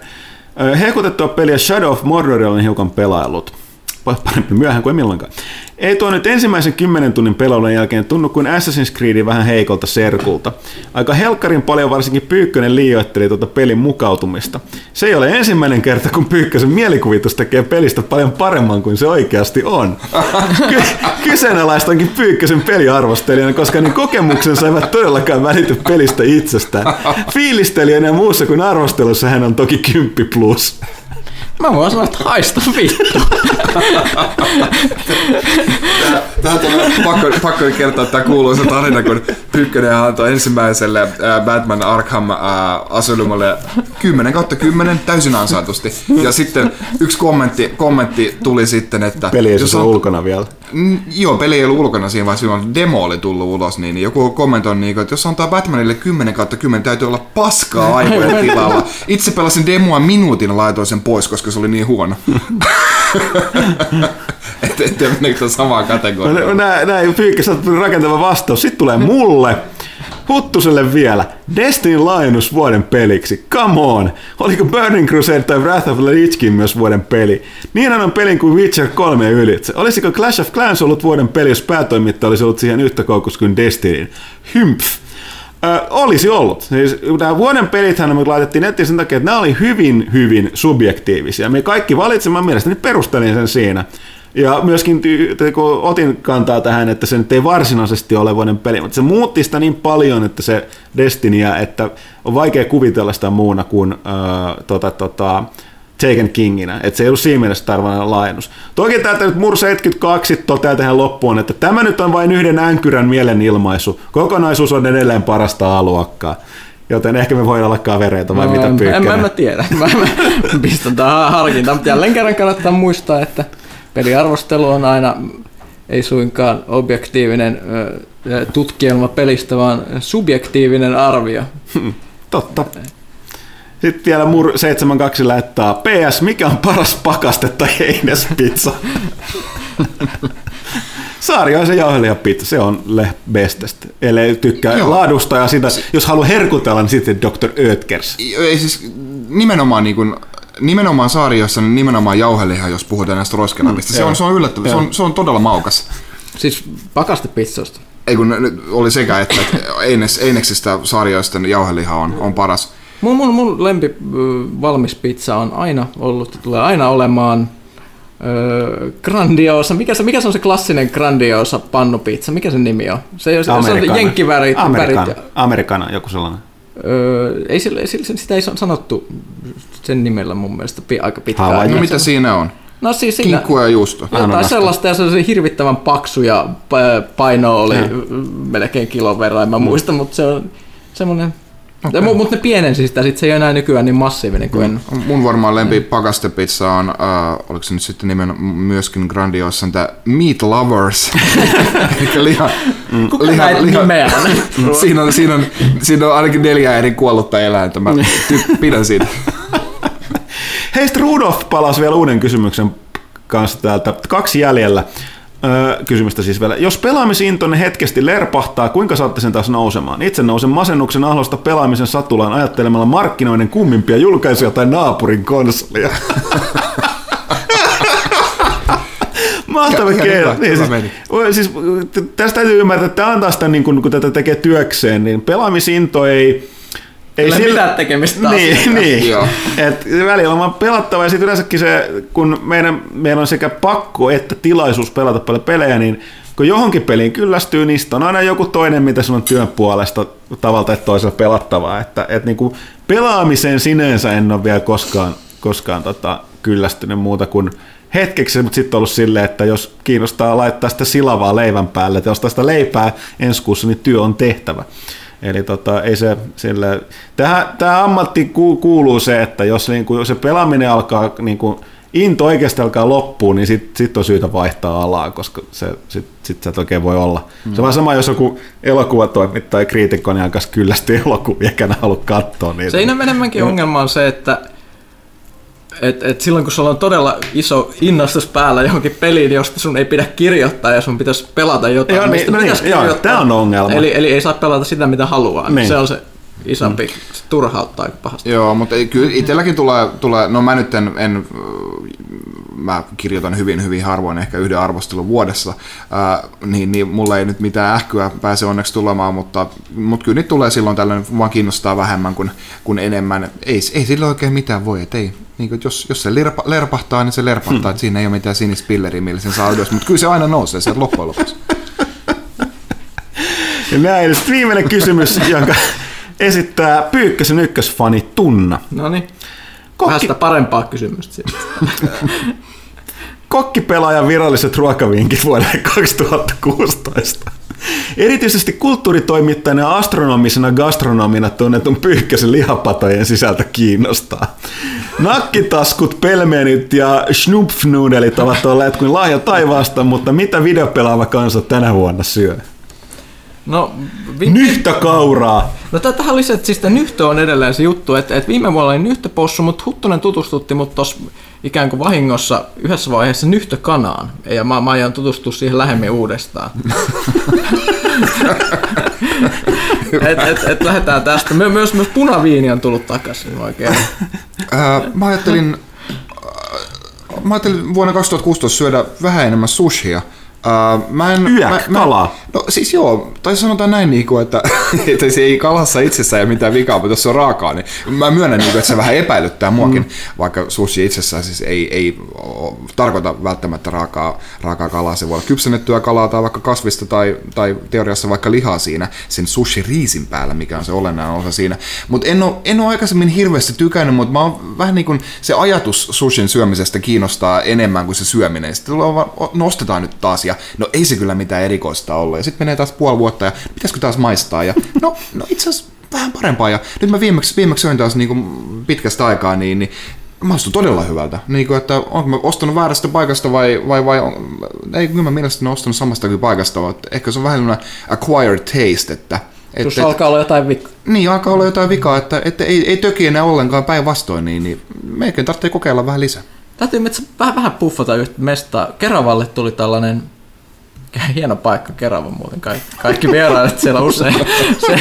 hehkutettua peliä Shadow of Mordor olen hiukan pelaillut. Parempi myöhään kuin milloinkaan. Ei tuo nyt ensimmäisen kymmenen tunnin pelailun jälkeen tunnu kuin Assassin's Creed vähän heikolta serkulta. Aika helkkarin paljon varsinkin Pyykkönen liioitteli tuota pelin mukautumista. Se ei ole ensimmäinen kerta, kun Pyykkösen mielikuvitus tekee pelistä paljon paremman kuin se oikeasti on. Ky- kyseenalaistankin Pyykkösen peliarvostelijana, koska niin kokemuksensa eivät todellakaan välity pelistä itsestään. Fiilistelijänä muussa kuin arvostelussa hän on toki 10 plus. Mä voin sanoa, että haista vittu. Tähän tulee pakko, pakko kertoa tämä kuuluisa tarina, kun Pykkönen antoi ensimmäiselle äh, Batman Arkham äh, Asylumalle 10 kautta 10 täysin ansaitusti. Ja sitten yksi kommentti, kommentti tuli sitten, että... Peli ei siis on ulkona vielä. Mm, joo, peli ei ollut ulkona siinä vaiheessa, silloin demo oli tullut ulos, niin joku kommentoi, niin, että jos antaa Batmanille 10 kautta 10, täytyy olla paskaa aivojen tilalla. Itse pelasin demoa minuutin ja laitoin sen pois, koska se oli niin huono. et, et tiedä, meneekö samaa kategoriaa. No, näin, näin Pyykkäs rakentava vastaus. Sitten tulee mulle. Huttuselle vielä. Destiny laajennus vuoden peliksi. Come on! Oliko Burning Crusade tai Wrath of the Lich King myös vuoden peli? Niin on pelin kuin Witcher 3 ylitse. Olisiko Clash of Clans ollut vuoden peli, jos päätoimittaja olisi ollut siihen yhtä koukus kuin Destiny? Hympf! Ö, olisi ollut. Siis, nämä vuoden pelithän me laitettiin nettiin sen takia, että nämä oli hyvin, hyvin subjektiivisia. Me kaikki valitsimme mielestäni perustelin sen siinä. Ja myöskin kun otin kantaa tähän, että se nyt ei varsinaisesti ole vuoden peli, mutta se muutti sitä niin paljon, että se Destinyä, että on vaikea kuvitella sitä muuna kuin äh, tota, tota, Taken Kinginä, että se ei ollut siinä mielessä tarvallinen laajennus. Toki täältä nyt Mur 72 toteaa tähän loppuun, että tämä nyt on vain yhden änkyrän mielenilmaisu. Kokonaisuus on edelleen parasta aluokkaa. Joten ehkä me voidaan olla kavereita vai No, mitä en, en, pyykkäinen? mä, mä tiedä. Mä, mä pistän tähän harkintaan, mutta jälleen kerran kannattaa muistaa, että peliarvostelu on aina ei suinkaan objektiivinen tutkielma pelistä, vaan subjektiivinen arvio. Totta. Sitten vielä Mur 72 laittaa PS, mikä on paras pakaste tai heinäspizza? Saarioisen jauhelihapizza, se on le bestest. Eli tykkää Joo. laadusta ja sitä, jos haluaa herkutella, niin sitten Dr. Oetkers. Ei siis nimenomaan niin kuin, nimenomaan saariossa, niin nimenomaan jauheliha, jos puhutaan näistä roskelapista. se, on, se on yllättävää, se on, se on todella maukas. Siis pakastepizzoista. Ei kun nyt oli sekä, että, että Eines, Eineksistä saarioisten jauheliha on, on paras. Mun, mun, mun lempi valmis pizza on aina ollut ja tulee aina olemaan ö, grandiosa. Mikä se, mikä se on se klassinen grandiosa pannupizza? Mikä se nimi on? Se, ei ole- se on Amerikana. jenkkivärit. Amerikana. värit ja- Amerikana, joku sellainen. Öö, ei, sillä, sitä ei sanottu sen nimellä mun mielestä aika pitkään. Hawaii. No mitä siinä on? No siis siinä, Kinkkua ja juusto. jotain sellaista ja se oli hirvittävän paksu ja pa- paino oli melkein kilon verran, en mä muista, mutta se on semmoinen... Okay. Mutta ne pienensi sitä, sit se ei ole enää nykyään niin massiivinen kuin ennen. Mun varmaan lempi pakastepizza on, äh, oliko se nyt sitten nimen myöskin grandiossa, tämä Meat Lovers. Eli liha, Kuka näitä nimeää? siinä, on, siinä, on, siinä on ainakin neljä eri kuollutta eläintä. Mä ty- pidän siitä. Hei, Rudolf palasi vielä uuden kysymyksen kanssa täältä. Kaksi jäljellä. Öö, kysymystä siis vielä. Jos pelaamisintonne hetkesti lerpahtaa, kuinka saatte sen taas nousemaan? Itse nousen masennuksen ahlosta pelaamisen satulaan ajattelemalla markkinoiden kummimpia julkaisuja tai naapurin konsolia. Mahtava keino. Niin, siis, siis, tästä täytyy ymmärtää, että tämä on taas tämän, niin kun, kun tätä tekee työkseen, niin pelaamisinto ei, ei Sillä mitään tekemistä niin, niin. Joo. Et välillä on vaan pelattava ja sitten yleensäkin se, kun meidän, meillä on sekä pakko että tilaisuus pelata paljon pelejä, niin kun johonkin peliin kyllästyy, niin on aina joku toinen, mitä sun on työn puolesta tavalla tai toisella pelattavaa. Että, et niinku pelaamiseen sinänsä en ole vielä koskaan, koskaan tota, kyllästynyt muuta kuin hetkeksi, mutta sitten ollut silleen, että jos kiinnostaa laittaa sitä silavaa leivän päälle, että ostaa sitä leipää ensi kuussa, niin työ on tehtävä. Eli tota, ei se sille, tähän, tähän ammattiin ku- kuuluu se, että jos niinku, jos se pelaaminen alkaa, niinku, into oikeasti alkaa loppuun, niin sitten sit on syytä vaihtaa alaa, koska se, sit, sit sä et oikein voi olla. Mm. Se on sama, jos joku elokuvatoimittaja ja kriitikko niin alkaisi kyllästyä elokuvia, eikä halua katsoa niitä. Se enemmänkin ongelma on se, että et, et silloin kun sulla on todella iso innostus päällä johonkin peliin, josta sun ei pidä kirjoittaa ja sun pitäisi pelata jotain, Joo, niin, mistä niin, pitäisi joo, kirjoittaa. tää on ongelma. Eli, eli ei saa pelata sitä, mitä haluaa. Niin. Se on se isompi, se turhauttaa aika pahasti. Joo, mutta ei- kyllä itselläkin tulee, tulee, no mä nyt en, en mä kirjoitan hyvin, hyvin harvoin, ehkä yhden arvostelun vuodessa, ää, niin, niin mulla ei nyt mitään ähkyä pääse onneksi tulemaan, mutta, mutta kyllä nyt tulee silloin tällöin, vaan kiinnostaa vähemmän kuin, kuin enemmän. Ei, ei sillä oikein mitään voi, että ei, niin kuin, jos, jos se lerpa, lerpahtaa, niin se lerpahtaa, hmm. että siinä ei ole mitään sinistä pilleriä, millä sen saa ylös, mutta kyllä se aina nousee sieltä loppujen lopuksi. Ja näin, sitten viimeinen kysymys, jonka esittää Pyykkösen ykkösfani Tunna. No niin. Kokki- Vähän sitä parempaa kysymystä. Kokkipelaajan viralliset ruokavinkit vuodelle 2016. Erityisesti kulttuuritoimittajana ja astronomisena gastronomina tunnetun pyyhkäisen lihapatojen sisältö kiinnostaa. Nakkitaskut, pelmenit ja schnupfnudelit ovat olleet kuin lahja taivaasta, mutta mitä videopelaava kansa tänä vuonna syö? No, vi- Nyhtökauraa! No tää- tähän lisäksi, että siis nyhtö on edelleen se juttu, että, että viime vuonna oli nyhtöpossu, mutta Huttunen tutustutti mut tuossa ikään kuin vahingossa yhdessä vaiheessa nyhtökanaan. Ja mä, mä aion tutustua siihen lähemmin uudestaan. et, et, et lähdetään tästä. My, myös, myös punaviini on tullut takaisin oikein. Mä ajattelin, mä ajattelin vuonna 2016 syödä vähän enemmän sushia. Uh, mä en, Yök, mä, mä, kalaa. No siis joo, tai sanotaan näin, niin kuin, että, että se ei kalassa itsessään ei mitään vikaa, mutta jos se on raakaa, niin mä myönnän, niin kuin, että se vähän epäilyttää muakin, mm. vaikka sushi itsessään siis ei, ei o, tarkoita välttämättä raakaa, raakaa kalaa. Se voi olla kypsennettyä kalaa tai vaikka kasvista tai, tai teoriassa vaikka lihaa siinä sen sushi-riisin päällä, mikä on se olennainen osa siinä. Mutta en ole, en ole aikaisemmin hirveästi tykännyt, mutta mä oon vähän niin kuin se ajatus sushin syömisestä kiinnostaa enemmän kuin se syöminen. Sitten nostetaan nyt taas ja no ei se kyllä mitään erikoista ollut. Ja sitten menee taas puoli vuotta ja pitäisikö taas maistaa ja no, no itse asiassa vähän parempaa. Ja nyt mä viimeksi, viimeksi söin taas niin kuin pitkästä aikaa, niin, niin maistui todella hyvältä. Niin kuin, että onko mä ostanut väärästä paikasta vai, vai, vai on, ei kyllä mä mielestäni ostanut samastakin paikasta, että ehkä se on vähän sellainen acquired taste, että Tuossa et, alkaa olla jotain vikaa. Niin, alkaa olla jotain vikaa, että, että ei, ei töki enää ollenkaan päinvastoin, niin, niin melkein tarvitsee kokeilla vähän lisää. Täytyy vähän, vähän puffata yhtä mestaa. Keravalle tuli tällainen hieno paikka Kerava muuten, kaikki, kaikki vierailet siellä usein. Se,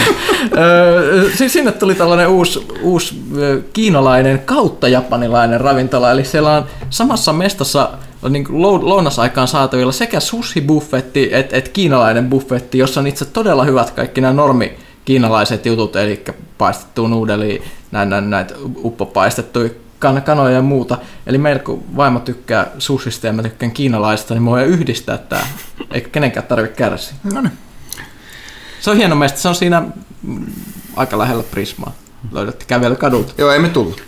ö, sinne tuli tällainen uusi, uusi kiinalainen kautta japanilainen ravintola, eli siellä on samassa mestassa niin lounasaikaan saatavilla sekä sushi-buffetti että et kiinalainen buffetti, jossa on itse todella hyvät kaikki nämä normi kiinalaiset jutut, eli paistettu nuudeli, näitä, näitä uppopaistettuja kan- kanoja ja muuta. Eli meillä kun vaimo tykkää sushista ja mä tykkään kiinalaista, niin me voidaan yhdistää tämä. Eikä kenenkään tarvitse kärsiä. No niin. Se on hieno meistä. Se on siinä aika lähellä Prismaa. Löydätte kävellä kadulta. Joo, emme tullut.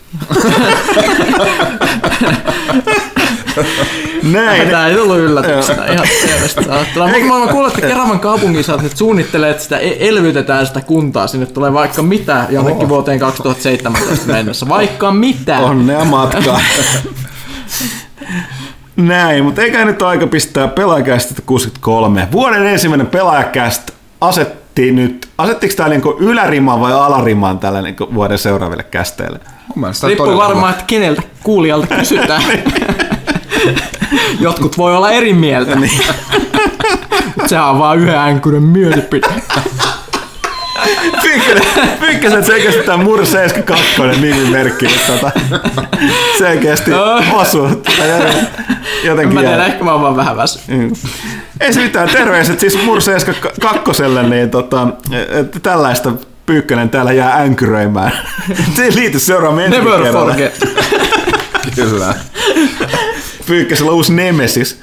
Näin. Tämä ei tullut yllätyksenä ihan tiedestä. Mutta mä kuulen, että Keravan kaupungissa että suunnittelee, että sitä e- elvytetään sitä kuntaa. Sinne tulee vaikka mitä jonnekin vuoteen 2017 mennessä. Vaikka mitä. Onnea matkaa. Näin, mutta eikä nyt ole aika pistää pelaajakästä 63. Vuoden ensimmäinen pelaajakäst asetti nyt, asettiko tämä niinku ylärimaan vai alarimaan tällä niinku vuoden seuraaville kästeille? Riippuu varmaan, että keneltä kuulijalta kysytään. Jotkut voi olla eri mieltä. Niin. Sehän on vaan yhden änkyren mielipide. Pyykkäsen selkeästi tämä Mur 72 nimimerkki, että tota, selkeästi osuu. Jotenkin mä tiedän, ehkä mä oon vaan vähän väsy. Mm. Ei se mitään, terveiset siis Mur 72, niin tota, että tällaista Pyykkönen täällä jää änkyröimään. Se ei liity seuraavaan Never forget. Kyllä. Pyykkäsellä uusi Nemesis.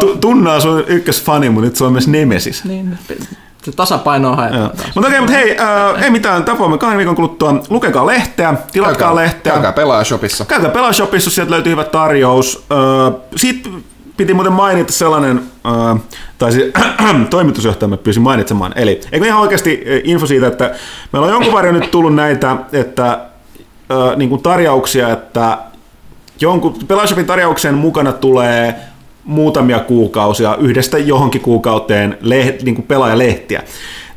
Tu- tunnaa sun ykkösfani, mutta nyt se on myös Nemesis. Niin, se tasapaino on haettu. Mutta okei, mutta hei, äh, ei mitään, tapaamme kahden viikon kuluttua. Lukekaa lehteä, tilatkaa käykää, lehteä. Käykää pelaajashopissa. Käykää pelaajashopissa, sieltä löytyy hyvä tarjous. Äh, Sitten piti muuten mainita sellainen, äh, tai siis toimitusjohtajamme pyysi mainitsemaan, eli eikö ihan oikeasti info siitä, että meillä on jonkun varjo nyt tullut näitä, että äh, niin kuin tarjouksia, että jonkun Pelashopin tarjouksen mukana tulee muutamia kuukausia yhdestä johonkin kuukauteen leht, niin kuin pelaajalehtiä.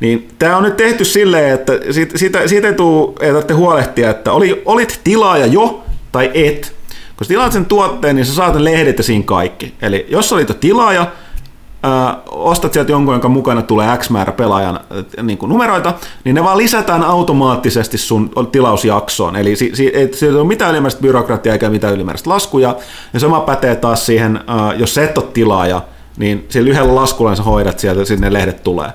Niin tämä on nyt tehty silleen, että siitä, siitä, siitä ei tule, tarvitse huolehtia, että oli, olit tilaaja jo tai et. Kun tilaat sen tuotteen, niin sä saat ne lehdet ja siinä kaikki. Eli jos olit jo tilaaja, ö, ostat sieltä jonkun, jonka mukana tulee X määrä pelaajan niin kuin numeroita, niin ne vaan lisätään automaattisesti sun tilausjaksoon. Eli si, si, ei, ole mitään ylimääräistä byrokratiaa eikä mitään ylimääräistä laskuja. Ja sama pätee taas siihen, ö, jos et ole tilaaja, niin sillä yhdellä laskulla sä hoidat sieltä, sinne lehdet tulee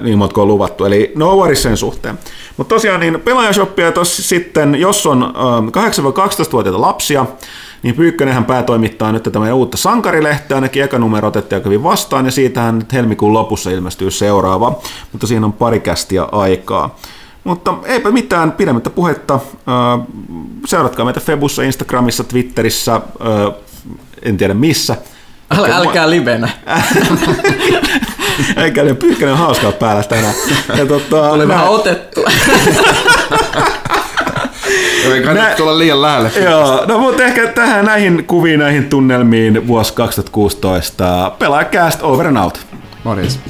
niin monta on luvattu. Eli no worries sen suhteen. Mutta tosiaan niin pelaajashoppia tossa sitten, jos on 8-12-vuotiaita lapsia, niin Pyykkönenhän päätoimittaa nyt tätä meidän uutta sankarilehteä, ainakin eka numero otettiin hyvin vastaan, ja siitähän nyt helmikuun lopussa ilmestyy seuraava, mutta siinä on pari kästiä aikaa. Mutta eipä mitään pidemmittä puhetta. Seuratkaa meitä Febussa, Instagramissa, Twitterissä, en tiedä missä. Äl, älkää livenä. Eikä ole pyyhkäinen hauskaa päällä tänään. Ja tota, Oli vähän otettu. Ei kannata tulla liian lähelle. Joo, no mutta ehkä tähän näihin kuviin, näihin tunnelmiin vuosi 2016. Pelaaja Cast over and out. Morjens.